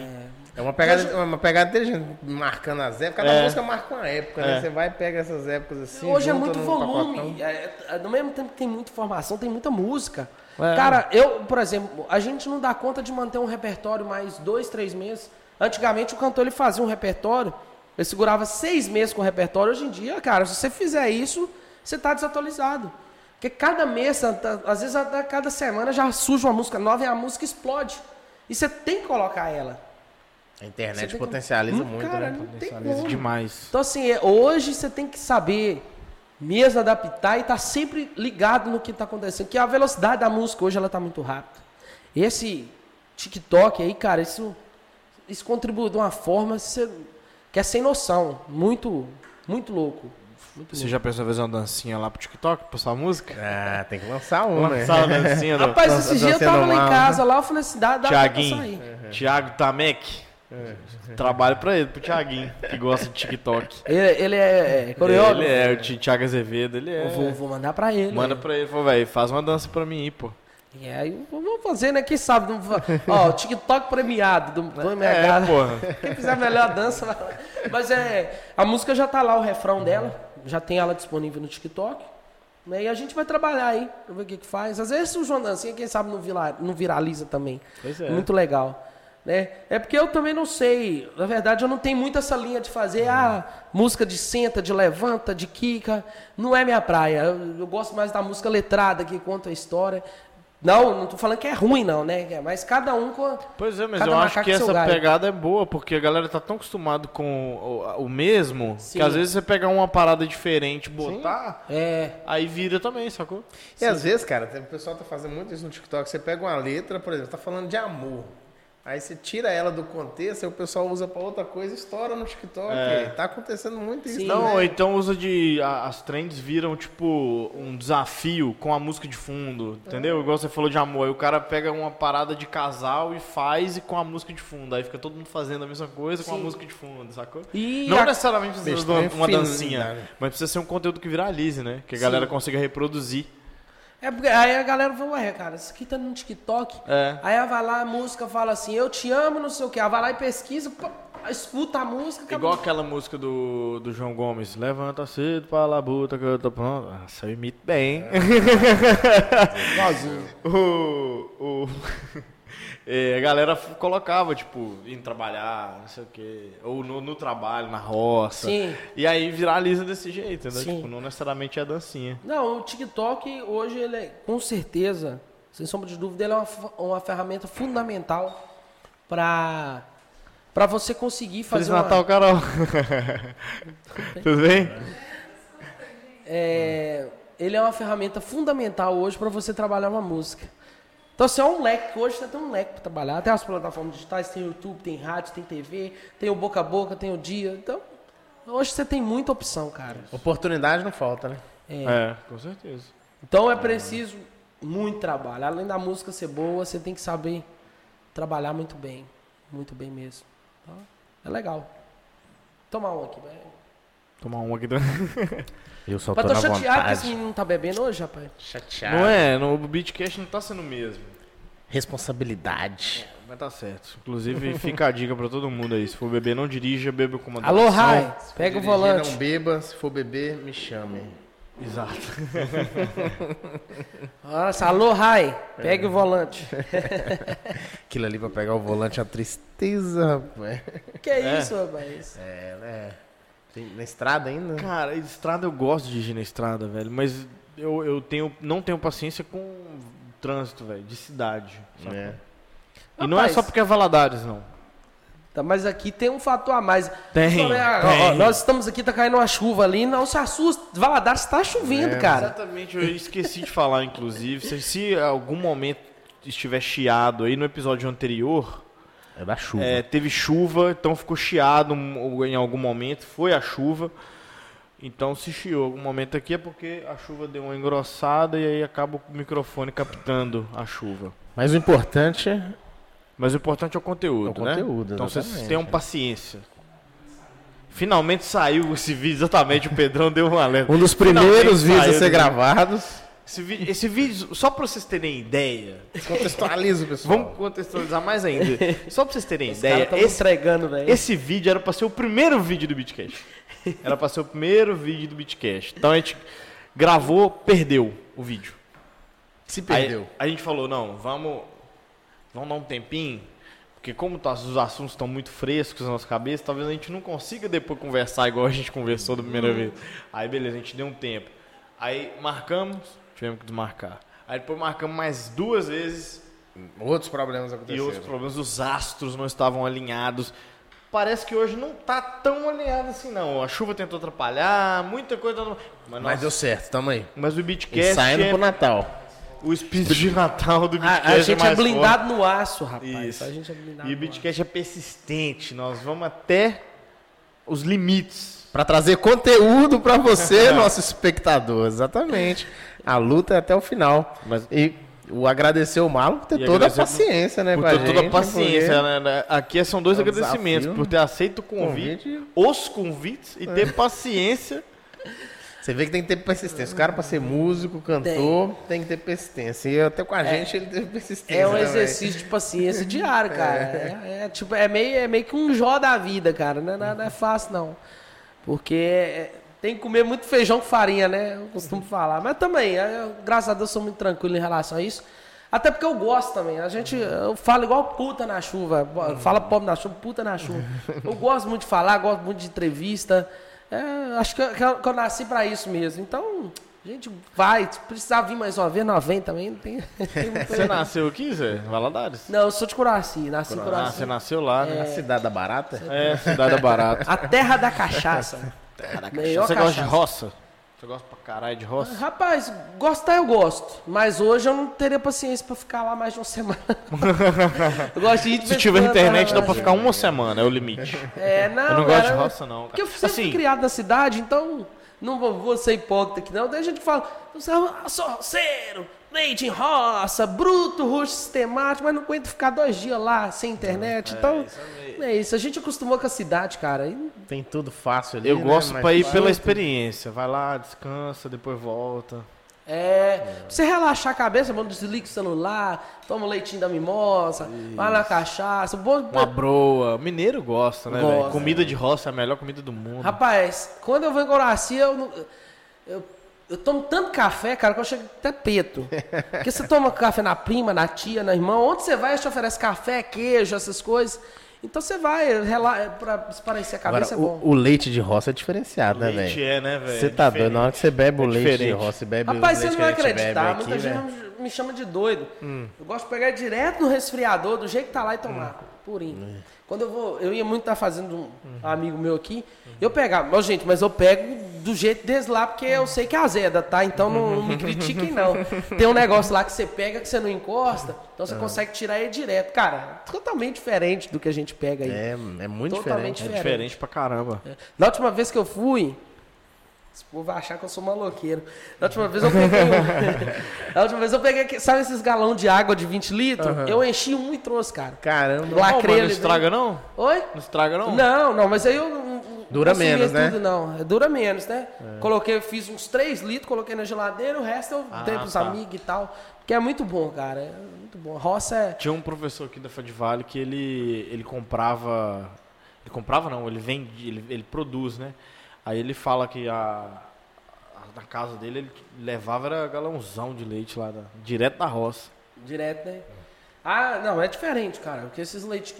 S2: É uma pegada, uma pegada inteligente, marcando as épocas. Cada
S1: É.
S2: música marca uma época,
S1: É.
S2: né? Você vai e pega essas épocas assim.
S3: Hoje é muito volume. É, é, no mesmo tempo que tem muita informação, tem muita música.
S1: É.
S3: Cara, eu, por exemplo, a gente não dá conta de manter um repertório mais dois, três meses. Antigamente o cantor ele fazia um repertório, ele segurava seis meses com o repertório. Hoje em dia, cara, se você fizer isso, você está desatualizado. Porque cada mês, às vezes a cada semana já surge uma música nova e a música explode. E você tem que colocar ela.
S2: A internet
S3: que-
S2: potencializa
S3: Hum,
S2: muito,
S3: cara,
S2: né?
S3: não tem
S1: Potencializa demais.
S3: Então, assim, é, hoje você tem que saber mesmo adaptar e estar sempre ligado no que está acontecendo. Que a velocidade da música hoje ela está muito rápida. Esse TikTok aí, cara, isso, isso contribui de uma forma que é sem noção. Muito, muito louco. Muito
S1: Você já pensou em fazer uma dancinha lá pro TikTok, postar música?
S2: Ah, tem que lançar um, né?
S1: Lançar uma dancinha do
S3: Rapaz, esse dia eu tava lá em
S2: dançando
S3: casa, lá eu falei assim, dá, dá pra
S1: Tiaguinho.
S3: sair.
S1: Thiago Tamek. Trabalho pra ele, pro Thiaguinho, que gosta de TikTok.
S3: Ele, ele é, é coreógrafo.
S1: Ele é, o Thi- Thiago Azevedo, ele é.
S3: Eu vou, vou mandar pra ele.
S1: Manda
S3: né?
S1: pra ele, falou, velho, faz uma dança pra mim aí, pô.
S3: E aí, vamos fazer, né? Quem sabe? Ó, TikTok premiado do, do
S1: É,
S3: MH.
S1: porra.
S3: Quem fizer a melhor dança. vai. Mas é. A música já tá lá, o refrão dela. Já tem ela disponível no TikTok. Né? E a gente vai trabalhar aí, pra ver o que, que faz. Às vezes o João Dancinha, quem sabe, não, vira- não viraliza também.
S1: Pois é.
S3: Muito legal. Né? É porque eu também não sei. Na verdade, eu não tenho muito essa linha de fazer a música de senta, de levanta, de quica. Não é minha praia. Eu, eu gosto mais da música letrada que conta a história. Não, não tô falando que é ruim, não, né? Mas cada um com. a-
S1: Pois é, mas eu acho que essa
S3: galho.
S1: pegada é boa, porque a galera tá tão acostumado com o, o mesmo,
S3: Sim.
S1: que às vezes você pegar uma parada diferente, botar,
S3: É.
S1: aí vira também, sacou?
S2: E às vezes, cara, o pessoal tá fazendo muito isso no TikTok. Você pega uma letra, por exemplo, tá falando de amor. Aí você tira ela do contexto e o pessoal usa pra outra coisa e estoura no TikTok.
S1: É.
S2: Tá acontecendo muito isso.
S3: Sim.
S1: Não,
S2: né?
S1: então usa de. as trends viram, tipo, um desafio com a música de fundo, entendeu? Igual você falou de amor. Aí o cara pega uma parada de casal e faz e com a música de fundo. Aí fica todo mundo fazendo a mesma coisa com a
S3: Sim.
S1: música de fundo, sacou?
S3: E
S1: Não
S3: a-
S1: necessariamente precisa de uma,
S2: Besteira
S1: uma dancinha,
S2: né?
S1: mas precisa ser um conteúdo que viralize, né? Que a
S3: Sim.
S1: galera consiga reproduzir.
S3: É porque aí a galera fala, ué, cara, isso aqui tá no TikTok.
S1: É.
S3: Aí ela vai lá, a música fala assim, eu te amo, não sei o quê. Ela vai lá e pesquisa, pô, escuta a música, acabou.
S1: Igual aquela música do, do João Gomes, levanta cedo pra labuta que eu tô pronto. Nossa, eu imito bem, hein?
S3: Igualzinho.
S1: o, o- é, a galera colocava, tipo, indo trabalhar, não sei o quê. Ou no, no trabalho, na roça.
S3: Sim.
S1: E aí viraliza desse jeito, né? Tipo, não necessariamente é dancinha.
S3: Não, o TikTok hoje, ele é, com certeza, sem sombra de dúvida, ele é uma, uma ferramenta fundamental para para você conseguir
S1: Feliz
S3: fazer uma-
S1: Natal, Carol. Tudo bem?
S3: é, ele é uma ferramenta fundamental hoje para você trabalhar uma música. Então, assim, é um leque. Hoje você tem um leque para trabalhar. Tem as plataformas digitais, tem YouTube, tem rádio, tem TV, tem o boca a boca, tem o dia. Então, hoje você tem muita opção, cara.
S2: Oportunidade não falta, né?
S1: É, com certeza.
S3: Então é preciso muito trabalho. Além da música ser boa, você tem que saber trabalhar muito bem. Muito bem mesmo. Então, é legal. Tomar um aqui, velho.
S1: Tomar um aqui. do-
S2: Eu só
S3: Mas tô chateado que esse menino não tá bebendo hoje, rapaz.
S2: Chateado.
S1: Não é, no, o Beatcast não tá sendo o mesmo.
S2: Responsabilidade.
S1: Mas tá certo. Inclusive, fica a dica pra todo mundo aí. Se for beber, não dirija, beba com uma
S3: Alô, Rai, pega o
S2: Dirigir,
S3: volante.
S2: Não beba, se for beber, me chame.
S1: Exato.
S3: Nossa, alô, Rai, pega o volante.
S2: Aquilo ali pra pegar o volante é uma tristeza, rapaz.
S3: Que
S1: É.
S3: isso, rapaz?
S2: É, né? Tem- na estrada ainda?
S1: Cara, estrada eu gosto de dirigir na estrada, velho. Mas eu, eu tenho, não tenho paciência com trânsito, velho, de cidade. saca?
S2: É.
S1: E não é
S3: Rapaz.
S1: só porque é Valadares, não.
S3: Tá, mas aqui tem um fator a mais.
S1: Tem,
S3: Só, né, ó, nós estamos aqui, tá caindo uma chuva ali. Não se assusta. Valadares tá chovendo,
S2: É,
S3: cara.
S1: Exatamente, eu esqueci de falar, inclusive. Se, se algum momento estiver chiado aí no episódio anterior,
S2: É da chuva.
S1: é, teve chuva, então ficou chiado em algum momento, foi a chuva. Então se chiou algum momento aqui é porque a chuva deu uma engrossada e aí acaba o microfone captando a chuva.
S2: Mas o importante é
S1: Mas o importante é o conteúdo,
S2: É o conteúdo,
S1: né? Então vocês tenham paciência. Finalmente saiu esse vídeo, exatamente, o Pedrão deu um alerta.
S2: um dos
S1: Finalmente
S2: primeiros vídeos a ser
S1: do-
S2: gravados.
S1: Esse vídeo, esse vídeo, só pra vocês terem ideia,
S2: Contextualiza pessoal.
S1: vamos contextualizar mais ainda. Só pra vocês terem ideia,
S3: tão
S1: esse,
S3: entregando, velho.
S1: esse vídeo era pra ser o primeiro vídeo do Bitcast. Era pra ser o primeiro vídeo do Bitcast. Então a gente gravou, perdeu o vídeo.
S2: Se
S1: Aí,
S2: perdeu.
S1: a gente falou, não, vamos, vamos dar um tempinho, porque como tá- os assuntos estão muito frescos na nossa cabeça, talvez a gente não consiga depois conversar igual a gente conversou da primeira vez. Aí beleza, a gente deu um tempo. Aí marcamos, tivemos que desmarcar. Aí depois marcamos mais duas vezes
S2: Outros problemas
S1: e
S2: aconteceram.
S1: outros problemas, os astros não estavam alinhados. parece que hoje não tá tão alinhado assim, não. A chuva tentou atrapalhar, muita coisa. Mas,
S2: Mas
S1: nossa,
S2: deu certo, tamo aí.
S1: mas o
S2: E
S1: Beatcast
S2: saindo
S1: é
S2: pro Natal.
S1: o espírito de Natal do
S3: A,
S1: Beatcast
S3: a gente é
S1: mais
S3: blindado no aço, rapaz.
S1: Isso.
S3: A gente é blindado
S1: E o. Beatcast é persistente. Nós vamos até os limites.
S2: Pra trazer conteúdo pra você, nosso espectador. Exatamente. A luta é até o final.
S1: Mas-
S2: E o agradecer o Malo por ter
S1: E
S2: toda a paciência, né,
S1: por ter toda a paciência, né, né? Aqui são dois
S2: É um
S1: agradecimentos.
S2: desafio.
S1: Por ter aceito o convite,
S2: Convite.
S1: os convites e ter paciência.
S2: Você vê que tem que ter persistência. O cara, pra ser músico, cantor, tem, que ter persistência. E até com a gente, ele teve persistência.
S3: É um
S2: também.
S3: exercício de paciência diário, cara. É, é tipo, é meio, é meio que um jó da vida, cara. Não é, não é fácil, não. Porque é, tem que comer muito feijão com farinha, né? Eu costumo falar. Mas também, eu, graças a Deus, sou muito tranquilo em relação a isso. Até porque eu gosto também. A gente, eu falo igual puta na chuva. Fala pobre na chuva, puta na chuva. Eu gosto muito de falar, gosto muito de entrevista. É, acho que eu, que eu- que eu nasci pra isso mesmo. Então, a gente vai. Se precisar vir mais uma vez, nós vem também. Não tem, tem
S1: Você nasceu aqui, Zé? Valadares?
S3: não, eu sou de Curaci, nasci em
S1: Ah,
S3: Curaci.
S1: você nasceu lá,
S2: A
S1: né?
S2: cidade da barata?
S1: É, Cidade Barata.
S3: A terra da cachaça. Melhor
S1: Você gosta de
S3: cachaça.
S1: roça? Você gosta pra caralho de roça?
S3: Rapaz, gostar eu gosto, mas hoje eu não teria paciência pra ficar lá mais de uma semana. eu gosto de ir de
S1: Se tiver internet, dá
S3: mas-
S1: pra ficar uma semana, é o limite.
S3: É, não,
S1: Eu não gosto de roça, não.
S3: Porque eu sempre fui
S1: Assim,
S3: criado na cidade, então não vou, vou ser hipócrita aqui não. Daí a gente fala, é roceiro, leite em roça, bruto, roxo sistemático, mas não aguento ficar dois dias lá sem internet. então, é isso. A gente acostumou com a cidade, cara. e
S2: Tem tudo fácil ali.
S1: eu
S2: né?
S1: gosto
S2: Mas
S1: pra ir pela experiência. Vai lá, descansa, depois volta.
S3: É, pra você relaxar a cabeça, mano, desliga o celular, toma um leitinho da mimosa, vai na cachaça. Bom,
S1: Uma broa. Mineiro gosta, né,
S3: Gosta.
S1: velho? Comida de roça é a melhor comida do mundo.
S3: Rapaz, quando eu vou em Coraci, eu, eu, eu tomo tanto café, cara, que eu chego até peto. Porque você toma café na prima, na tia, na irmã, onde você vai, te oferece café, queijo, essas coisas. Então você vai, rela... pra esparecer a
S2: Agora,
S3: cabeça é bom.
S2: o, o leite de roça é diferenciado, né,
S1: Leite
S2: velho?
S1: é, né, velho?
S2: Você tá doido. Na hora que você bebe o
S1: É
S2: leite de
S1: diferente.
S2: roça e bebe
S3: Rapaz,
S2: o
S3: você
S2: leite
S3: não vai acreditar, muita
S2: aqui,
S3: gente me chama de doido.
S2: Hum.
S3: Eu gosto de pegar direto no resfriador, do jeito que tá lá e tomar, purinho. Quando eu vou, eu ia muito estar fazendo um amigo meu aqui, eu pegava, ó, gente, mas eu pego do jeito desse lá, porque eu sei que é azeda, tá? Então não, não me critiquem, não. Tem um negócio lá que você pega que você não encosta, então você consegue tirar ele direto. Cara, totalmente diferente do que a gente pega aí.
S2: É, é muito
S3: Totalmente
S2: diferente.
S1: É diferente pra caramba.
S3: Na última vez que eu fui. Esse povo vai achar que eu sou maloqueiro. Na última vez eu peguei um. Na última vez eu peguei. aqui- Sabe esses galão de água de 20 litros? Eu enchi um e trouxe, cara.
S2: Caramba.
S3: Lacrei
S1: não
S3: ele
S1: estraga, não?
S3: Oi?
S1: Não estraga, não?
S3: Não, não, mas aí eu. Não
S2: Dura menos, né?
S3: tudo, não. É, Dura menos, né? Coloquei, fiz uns 3 litros, coloquei na geladeira, o resto eu
S1: Ah,
S3: dei pros
S1: tá.
S3: amigos e tal. Porque é muito bom, cara. É muito bom. Roça é.
S1: Tinha um professor aqui da Fadvale que ele, ele comprava. Ele comprava não, ele vende, ele, ele produz, né? Aí ele fala que a, a- na casa dele ele levava era galãozão de leite lá, da- direto da roça.
S3: Direto, né? Ah, não, é diferente, cara. Porque esses leites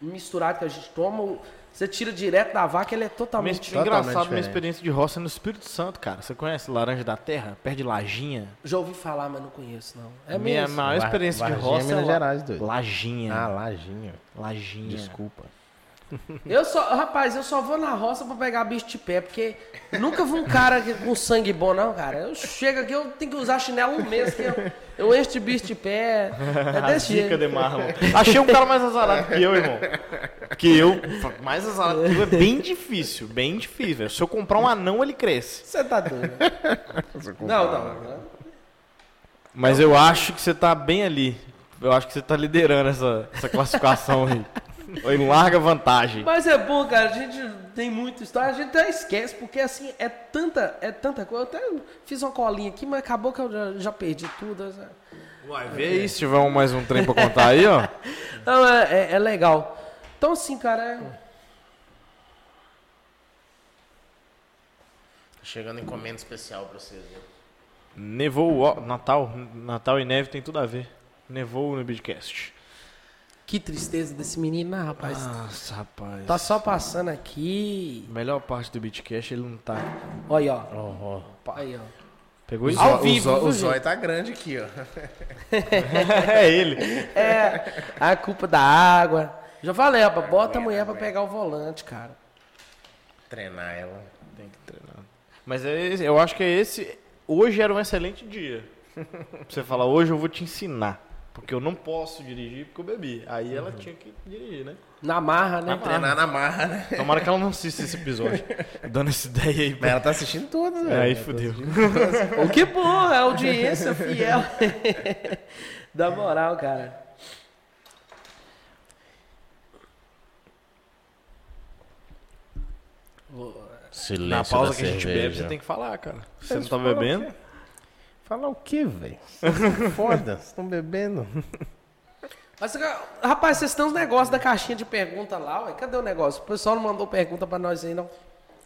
S3: misturados que a gente toma, você tira direto da vaca, ele é totalmente
S2: Totalmente
S1: engraçado, minha
S2: diferente.
S1: experiência de roça é no Espírito Santo, cara. Você conhece Laranja da Terra? Perto de Lajinha?
S3: Já ouvi falar, mas não conheço, não. É
S1: minha
S3: mesmo.
S1: maior
S2: Var-
S1: experiência de
S2: Varginha,
S1: roça
S2: Minas
S1: é La-
S2: Gerais, doido.
S1: Lajinha.
S2: Ah, lajinha.
S1: Lajinha.
S2: Desculpa.
S3: Eu só, rapaz, eu só vou na roça pra pegar bicho de pé, porque nunca vi um cara com sangue bom, não, cara. Eu chego aqui, eu tenho que usar chinelo um mês, que eu, eu encho de bicho de pé. É
S1: A
S3: desse
S1: dica
S3: jeito.
S1: de Marlon. Achei um cara mais azarado que eu, irmão. Que eu, mais azarado que eu é bem difícil, bem difícil. velho. Se eu comprar um anão, ele cresce.
S3: Você tá doido. né? Não, não, não.
S1: Mas eu acho que você tá bem ali. Eu acho que você tá liderando essa, essa classificação aí. Em larga vantagem.
S3: Mas é bom, cara. A gente tem muita história, a gente até esquece, porque assim, é tanta, é tanta coisa. Eu até fiz uma colinha aqui, mas acabou que eu já, já perdi tudo.
S1: Uai, vê aí se tiver um- mais um trem pra contar aí, ó.
S3: Não, é, é- é legal. Então, assim, cara, é...
S2: Chegando encomenda especial pra vocês. viu?
S1: Nevou, ó, Natal. Natal e neve tem tudo a ver. Nevou no Bidcast.
S3: Que tristeza desse menino, né, rapaz?
S1: Nossa, rapaz.
S3: Tá só passando aqui.
S1: Melhor parte do Beatcast, ele não tá.
S3: Olha aí, ó.
S2: Ó, ó.
S3: Aí, ó.
S1: Pegou isso?
S3: Ao
S2: O
S3: vivo,
S2: zó- O
S3: gente?
S2: zóio tá grande aqui, ó.
S1: é ele.
S3: É a culpa da água. Já falei, rapaz, bota a mulher pra pegar o volante, cara.
S2: Treinar ela.
S1: Tem que treinar. Mas é esse- eu acho que é esse. Hoje era um excelente dia. pra você falar, hoje eu vou te ensinar. Porque eu não posso dirigir porque eu bebi. Aí ela tinha que dirigir, né?
S3: Na marra, né?
S2: Treinar na marra, né?
S1: Tomara que ela não assista esse episódio. Dando essa ideia aí.
S2: Mas ela tá assistindo todas, velho.
S1: Aí
S2: tá
S1: fudeu.
S3: O que bom, é audiência fiel. Dá moral, cara.
S2: Silêncio
S1: Na pausa
S2: da
S1: que a gente
S2: cerveja.
S1: bebe, você tem que falar, cara. Você não tá bebendo.
S2: Falar o quê, velho? Foda, vocês estão bebendo.
S3: Mas, rapaz, vocês têm uns negócios da caixinha de pergunta lá, ué. Cadê o negócio? O pessoal não mandou pergunta pra nós aí, não.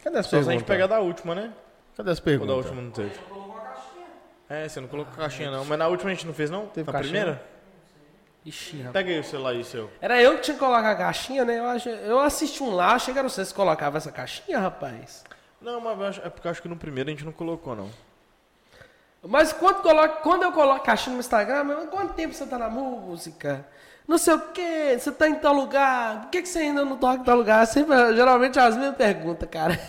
S2: Cadê as
S1: Só se a gente
S2: perguntas?
S1: pegar da última, né?
S2: Cadê as
S1: Ou da
S2: perguntas?
S1: última não teve? É, você não colocou caixinha não. Mas na última a gente não fez não?
S2: Teve
S1: na
S2: caixinha?
S1: primeira?
S3: Ixi, rapaz.
S1: Pega aí o celular aí, seu.
S3: Era eu que tinha que colocar a caixinha, né? Eu, acho, eu assisti um lá, chegaram vocês que colocavam essa caixinha, rapaz.
S1: Não, mas acho- é porque eu acho que no primeiro a gente não colocou, não.
S3: Mas quando, coloco, quando eu coloco caixinha no Instagram, quanto tempo você tá na música? Não sei o que, você tá em tal lugar, por que, que você ainda não toca em tal lugar? Sempre, geralmente é as mesmas perguntas, cara.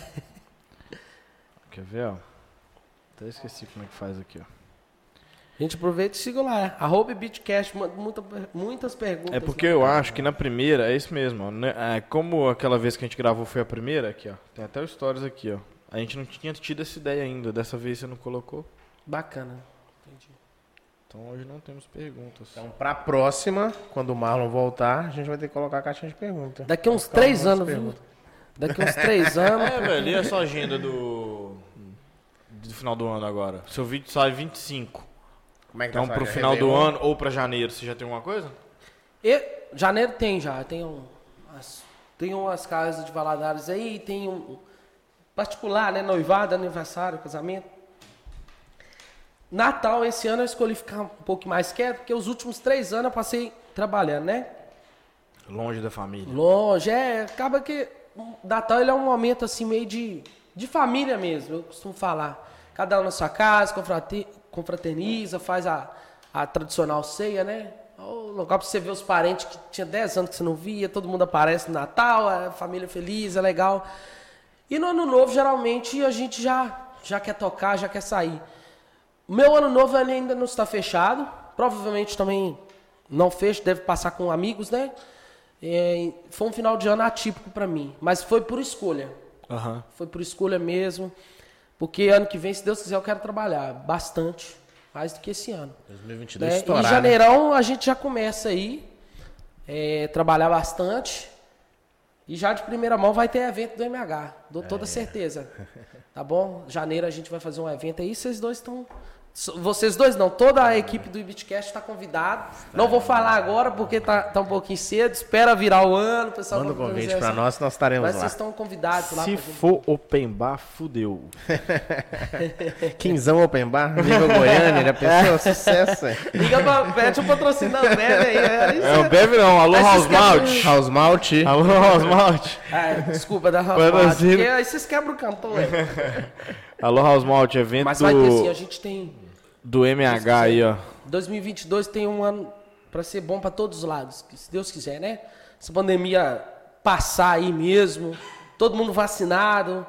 S1: Quer ver, ó? Até esqueci como é que faz aqui, ó.
S3: A gente aproveita e siga lá. Arroba Bitcast, manda muita, muitas perguntas.
S1: É porque eu acho que na primeira, é isso mesmo, ó, né? É, como aquela vez que a gente gravou foi a primeira, aqui, ó. Tem até os stories aqui, ó. A gente não tinha tido essa ideia ainda. Dessa vez você não colocou.
S3: Bacana. Entendi.
S1: Então hoje não temos perguntas.
S2: Então, pra próxima, quando o Marlon voltar, a gente vai ter que colocar a caixinha de perguntas.
S3: Daqui uns três anos, viu? Daqui uns três anos.
S1: É, velho, e a sua agenda do. do final do ano agora? Seu vídeo sai 25.
S2: Como é que
S1: Então
S2: tá
S1: pro
S2: sua
S1: final do ano ou pra janeiro, você já tem alguma coisa?
S3: E, janeiro tem já, tem, um, as, tem umas casas de Valadares aí, tem um particular, né? Noivado, aniversário, casamento. Natal, esse ano eu escolhi ficar um pouco mais quieto, porque os últimos três anos eu passei trabalhando, né?
S1: Longe da família.
S3: Longe, é, acaba que Natal ele é um momento assim meio de, de família mesmo, eu costumo falar. Cada um na sua casa, confrate- confraterniza, faz a, a tradicional ceia, né? O local pra você ver os parentes que tinha 10 anos que você não via, todo mundo aparece no Natal, a família feliz, é legal. E no ano novo, geralmente, a gente já, já quer tocar, já quer sair. Meu ano novo ele ainda não está fechado. Provavelmente também não fecho, deve passar com amigos, né? É, foi um final de ano atípico para mim, mas foi por escolha.
S1: Aham.
S3: Foi por escolha mesmo. Porque ano que vem, se Deus quiser, eu quero trabalhar bastante, mais do que esse ano.
S2: 2022
S3: Né? em
S2: né?
S3: janeirão a gente já começa aí, é, trabalhar bastante. E já de primeira mão vai ter evento do MH, dou toda certeza. Tá bom? Janeiro a gente vai fazer um evento aí, vocês dois estão. Vocês dois não, toda a equipe do Ibitcast está convidada. Não vou falar agora porque tá, tá um pouquinho cedo, espera virar o ano, o pessoal
S2: Manda o
S3: vai
S2: convite pra
S3: essa-
S2: nós, nós estaremos
S3: Mas
S2: lá.
S3: vocês estão convidados lá.
S1: Se
S3: pra gente.
S1: for open bar, fudeu.
S2: Quinzão Open Bar, nível Goiânia, já pensou? Sucesso, é.
S3: Liga pra pede o patrocínio da Bebe aí. É, isso
S1: É, o bebe não, alô House Malt.
S2: House Malt.
S1: Alô House Malt.
S3: Ah, desculpa, da
S1: Patrocínio.
S3: Rafa. Porque aí vocês quebram o cantor, ué.
S1: Alô House Malt, evento
S3: Mas vai ter sim, a gente tem.
S1: Do MH aí, ó.
S3: 2022 tem um ano pra ser bom pra todos os lados, se Deus quiser, né? Essa pandemia passar aí mesmo, todo mundo vacinado,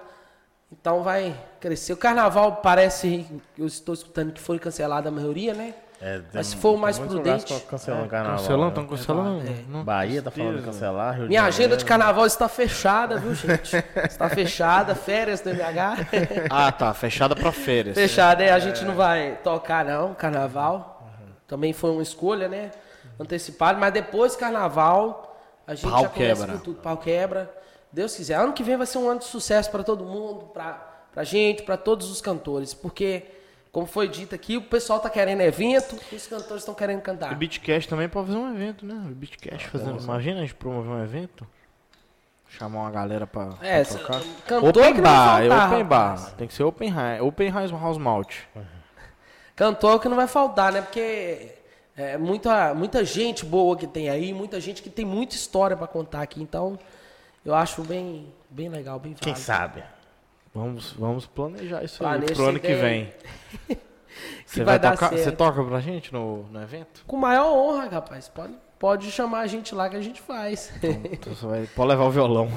S3: então vai crescer. O carnaval parece, eu estou escutando que foi cancelado a maioria, né?
S2: É,
S3: Mas se for o mais
S2: muitos lugares
S3: prudente-
S2: Cancelando o carnaval.
S1: Cancelando,
S2: né?
S1: estão cancelando. Não.
S2: Bahia tá falando de cancelar. Rio de
S3: Minha
S2: Janeiro.
S3: agenda de carnaval está fechada, viu, gente? Está fechada, férias do MH.
S1: Ah, tá, fechada pra férias.
S3: Fechado, é, a gente não vai tocar não, carnaval. Também foi uma escolha, né? Antecipado, mas depois carnaval, a gente
S1: Pau
S3: já começa
S1: quebra.
S3: com tudo, pau quebra. Deus quiser. Ano que vem vai ser um ano de sucesso para todo mundo, pra, pra gente, para todos os cantores, porque como foi dito aqui, o pessoal tá querendo evento e os cantores estão querendo
S1: O
S3: cantar.
S1: Beatcast também pode fazer um evento, né? O Beatcast fazendo. Imagina a gente promover um evento. Chamar uma galera pra, pra
S3: É,
S1: tocar.
S3: cantor
S1: Open bar,
S3: vai
S1: é
S3: faltar,
S1: open bar. Tem que ser open high, open house, house malt.
S3: Cantor que não vai faltar, né? Porque é muita, muita gente boa que tem aí, muita gente que tem muita história para contar aqui. Então, eu acho bem, bem legal, bem
S2: Quem
S3: válido.
S2: sabe?
S1: Vamos, vamos planejar isso
S3: Planeja
S1: aí pro ano que vem.
S3: Que
S1: Você
S3: vai
S1: vai
S3: dar
S1: tocar,
S3: certo.
S1: você toca pra gente no, no evento?
S3: Com maior honra, rapaz. Pode, pode chamar a gente lá que a gente faz.
S1: Então você vai, pode levar o violão.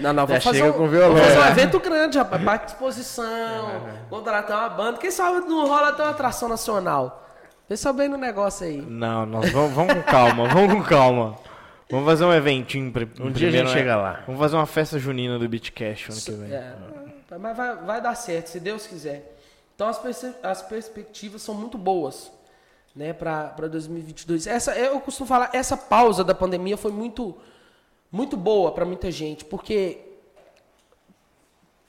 S3: Não, não,
S2: Já
S3: vamos fazer,
S2: chega
S3: um,
S2: com violão,
S3: vamos fazer um evento grande, rapaz. Parque de exposição, contratar uma banda. Quem sabe não rola até uma atração nacional. Pensa bem no negócio aí.
S1: Não, nós vamos, vamos com calma, vamos com calma. Vamos fazer um eventinho. pri-
S2: Um dia a
S1: primeiro,
S2: gente
S1: né?
S2: chega lá.
S1: Vamos fazer uma festa junina do Beatcast ano que vem.
S3: É, mas vai, vai dar certo, se Deus quiser. Então as, perce- as perspectivas são muito boas, né, para 2022. Essa, eu costumo falar, essa pausa da pandemia foi muito, muito boa para muita gente, porque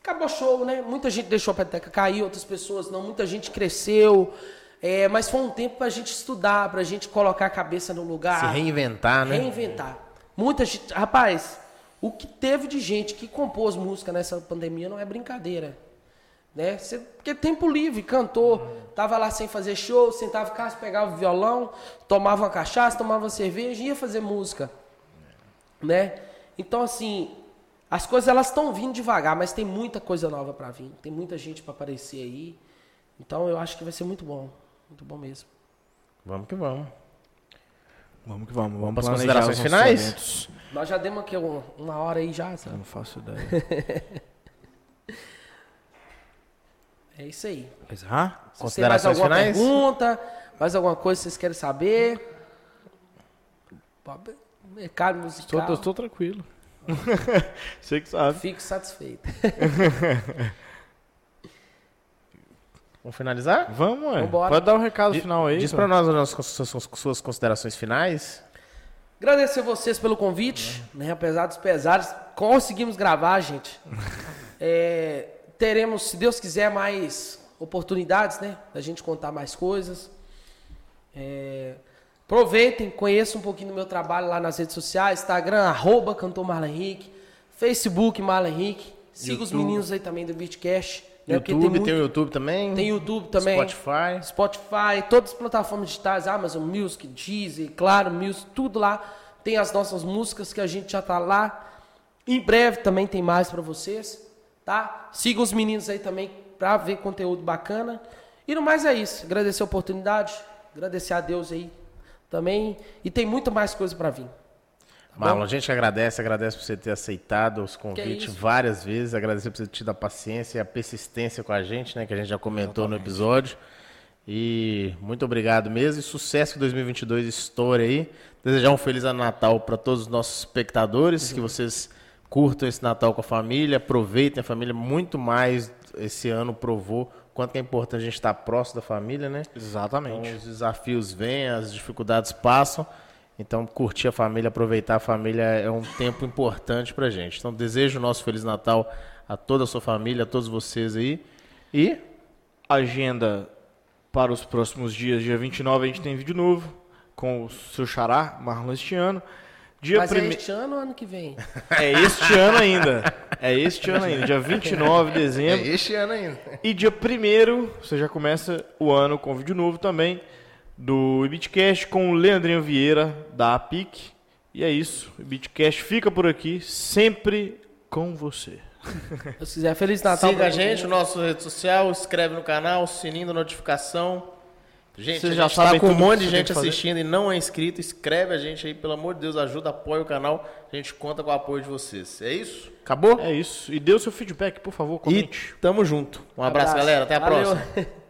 S3: acabou show, né? Muita gente deixou a peteca cair, outras pessoas não, muita gente cresceu. é, mas foi um tempo para a gente estudar, para a gente colocar a cabeça no lugar.
S2: Se reinventar, né?
S3: Reinventar. Muita gente. Rapaz, o que teve de gente que compôs música nessa pandemia não é brincadeira. Né? Você, porque tempo livre, cantor, tava lá sem fazer show, sentava em casa, pegava o violão, tomava uma cachaça, tomava uma cerveja e ia fazer música. Né? Então, assim, as coisas elas estão vindo devagar, mas tem muita coisa nova para vir. Tem muita gente para aparecer aí. Então, eu acho que vai ser muito bom. Muito bom mesmo.
S2: Vamos que vamos.
S1: Vamos que vamos. Vamos
S2: pras
S1: planejar
S2: considerações finais?
S3: Nós já demos aqui uma, uma hora aí já,
S1: Eu
S3: sabe?
S1: não faço ideia.
S3: É isso aí.
S1: Mas, ah,
S3: Se tem mais
S2: Considerações
S3: alguma
S2: finais?
S3: pergunta, mais alguma coisa que vocês querem saber? Mercado musical.
S1: estou, estou tranquilo. Você que sabe.
S3: Fico satisfeito.
S2: Vamos finalizar?
S1: Vamos, ué.
S3: Vambora.
S1: Pode dar o recado final aí.
S2: Diz
S1: pô.
S2: pra nós as suas, considerações finais.
S3: Agradecer vocês pelo convite, né? Apesar dos pesares, conseguimos gravar, gente. É, teremos, se Deus quiser, mais oportunidades, né? Da gente contar mais coisas. É, aproveitem, conheçam um pouquinho do meu trabalho lá nas redes sociais, Instagram, arroba cantor Marlon Henrique, Facebook Marlon Henrique. Siga os
S2: YouTube.
S3: meninos aí também do Beatcast. Né?
S2: YouTube, tem,
S3: muito-
S2: o YouTube também.
S3: tem YouTube também.
S2: Spotify.
S3: Spotify, todas as plataformas digitais, Amazon Music, Deezer, Claro Music, tudo lá. Tem as nossas músicas que a gente já tá lá. Em breve também tem mais para vocês, tá? Sigam os meninos aí também para ver conteúdo bacana. E no mais é isso. Agradecer a oportunidade, agradecer a Deus aí também. E tem muito mais coisa para vir.
S2: Marlon, a gente agradece, agradece por você ter aceitado os convites
S3: isso.
S2: várias vezes, agradecer por você ter tido a paciência e a persistência com a gente, né, que a gente já comentou no episódio. E muito obrigado mesmo e sucesso que 2022 estoure aí. Desejar um feliz ano Natal para todos os nossos espectadores, que vocês curtam esse Natal com a família, aproveitem a família muito mais esse ano provou quanto é importante a gente estar próximo da família, né?
S1: Exatamente.
S2: Então, os desafios vêm, as dificuldades passam. Então, curtir a família, aproveitar a família é um tempo importante pra gente. Então, desejo o nosso Feliz Natal a toda a sua família, a todos vocês aí. E
S1: Agenda para os próximos dias. Dia 29 a gente tem vídeo novo com o seu xará, Marlon este ano. Dia
S3: Mas é
S1: prime...
S3: este ano ou ano que vem?
S1: É este ano ainda. É este ano ainda. Dia 29 de dezembro.
S2: este ano ainda.
S1: E dia 1 você já começa o ano com vídeo novo também do Ibitcast com o Leandrinho Vieira da APIC. E é isso. O Ibitcast fica por aqui, sempre com você.
S3: Se quiser, Feliz Natal.
S2: Siga
S3: pra
S2: a gente, no nosso rede social, inscreve no canal, sininho da notificação. Gente,
S1: Vocês
S2: a
S1: já
S2: gente tá
S1: sabem
S2: com um monte de
S1: você
S2: gente assistindo e não é inscrito. Escreve a gente aí, pelo amor de Deus, ajuda, apoia o canal. A gente conta com o apoio de vocês. É isso? Acabou?
S1: É isso. E dê o seu feedback, por favor,
S2: E
S1: comente.
S2: tamo junto. Um abraço, galera. Até a
S3: Valeu.
S2: próxima.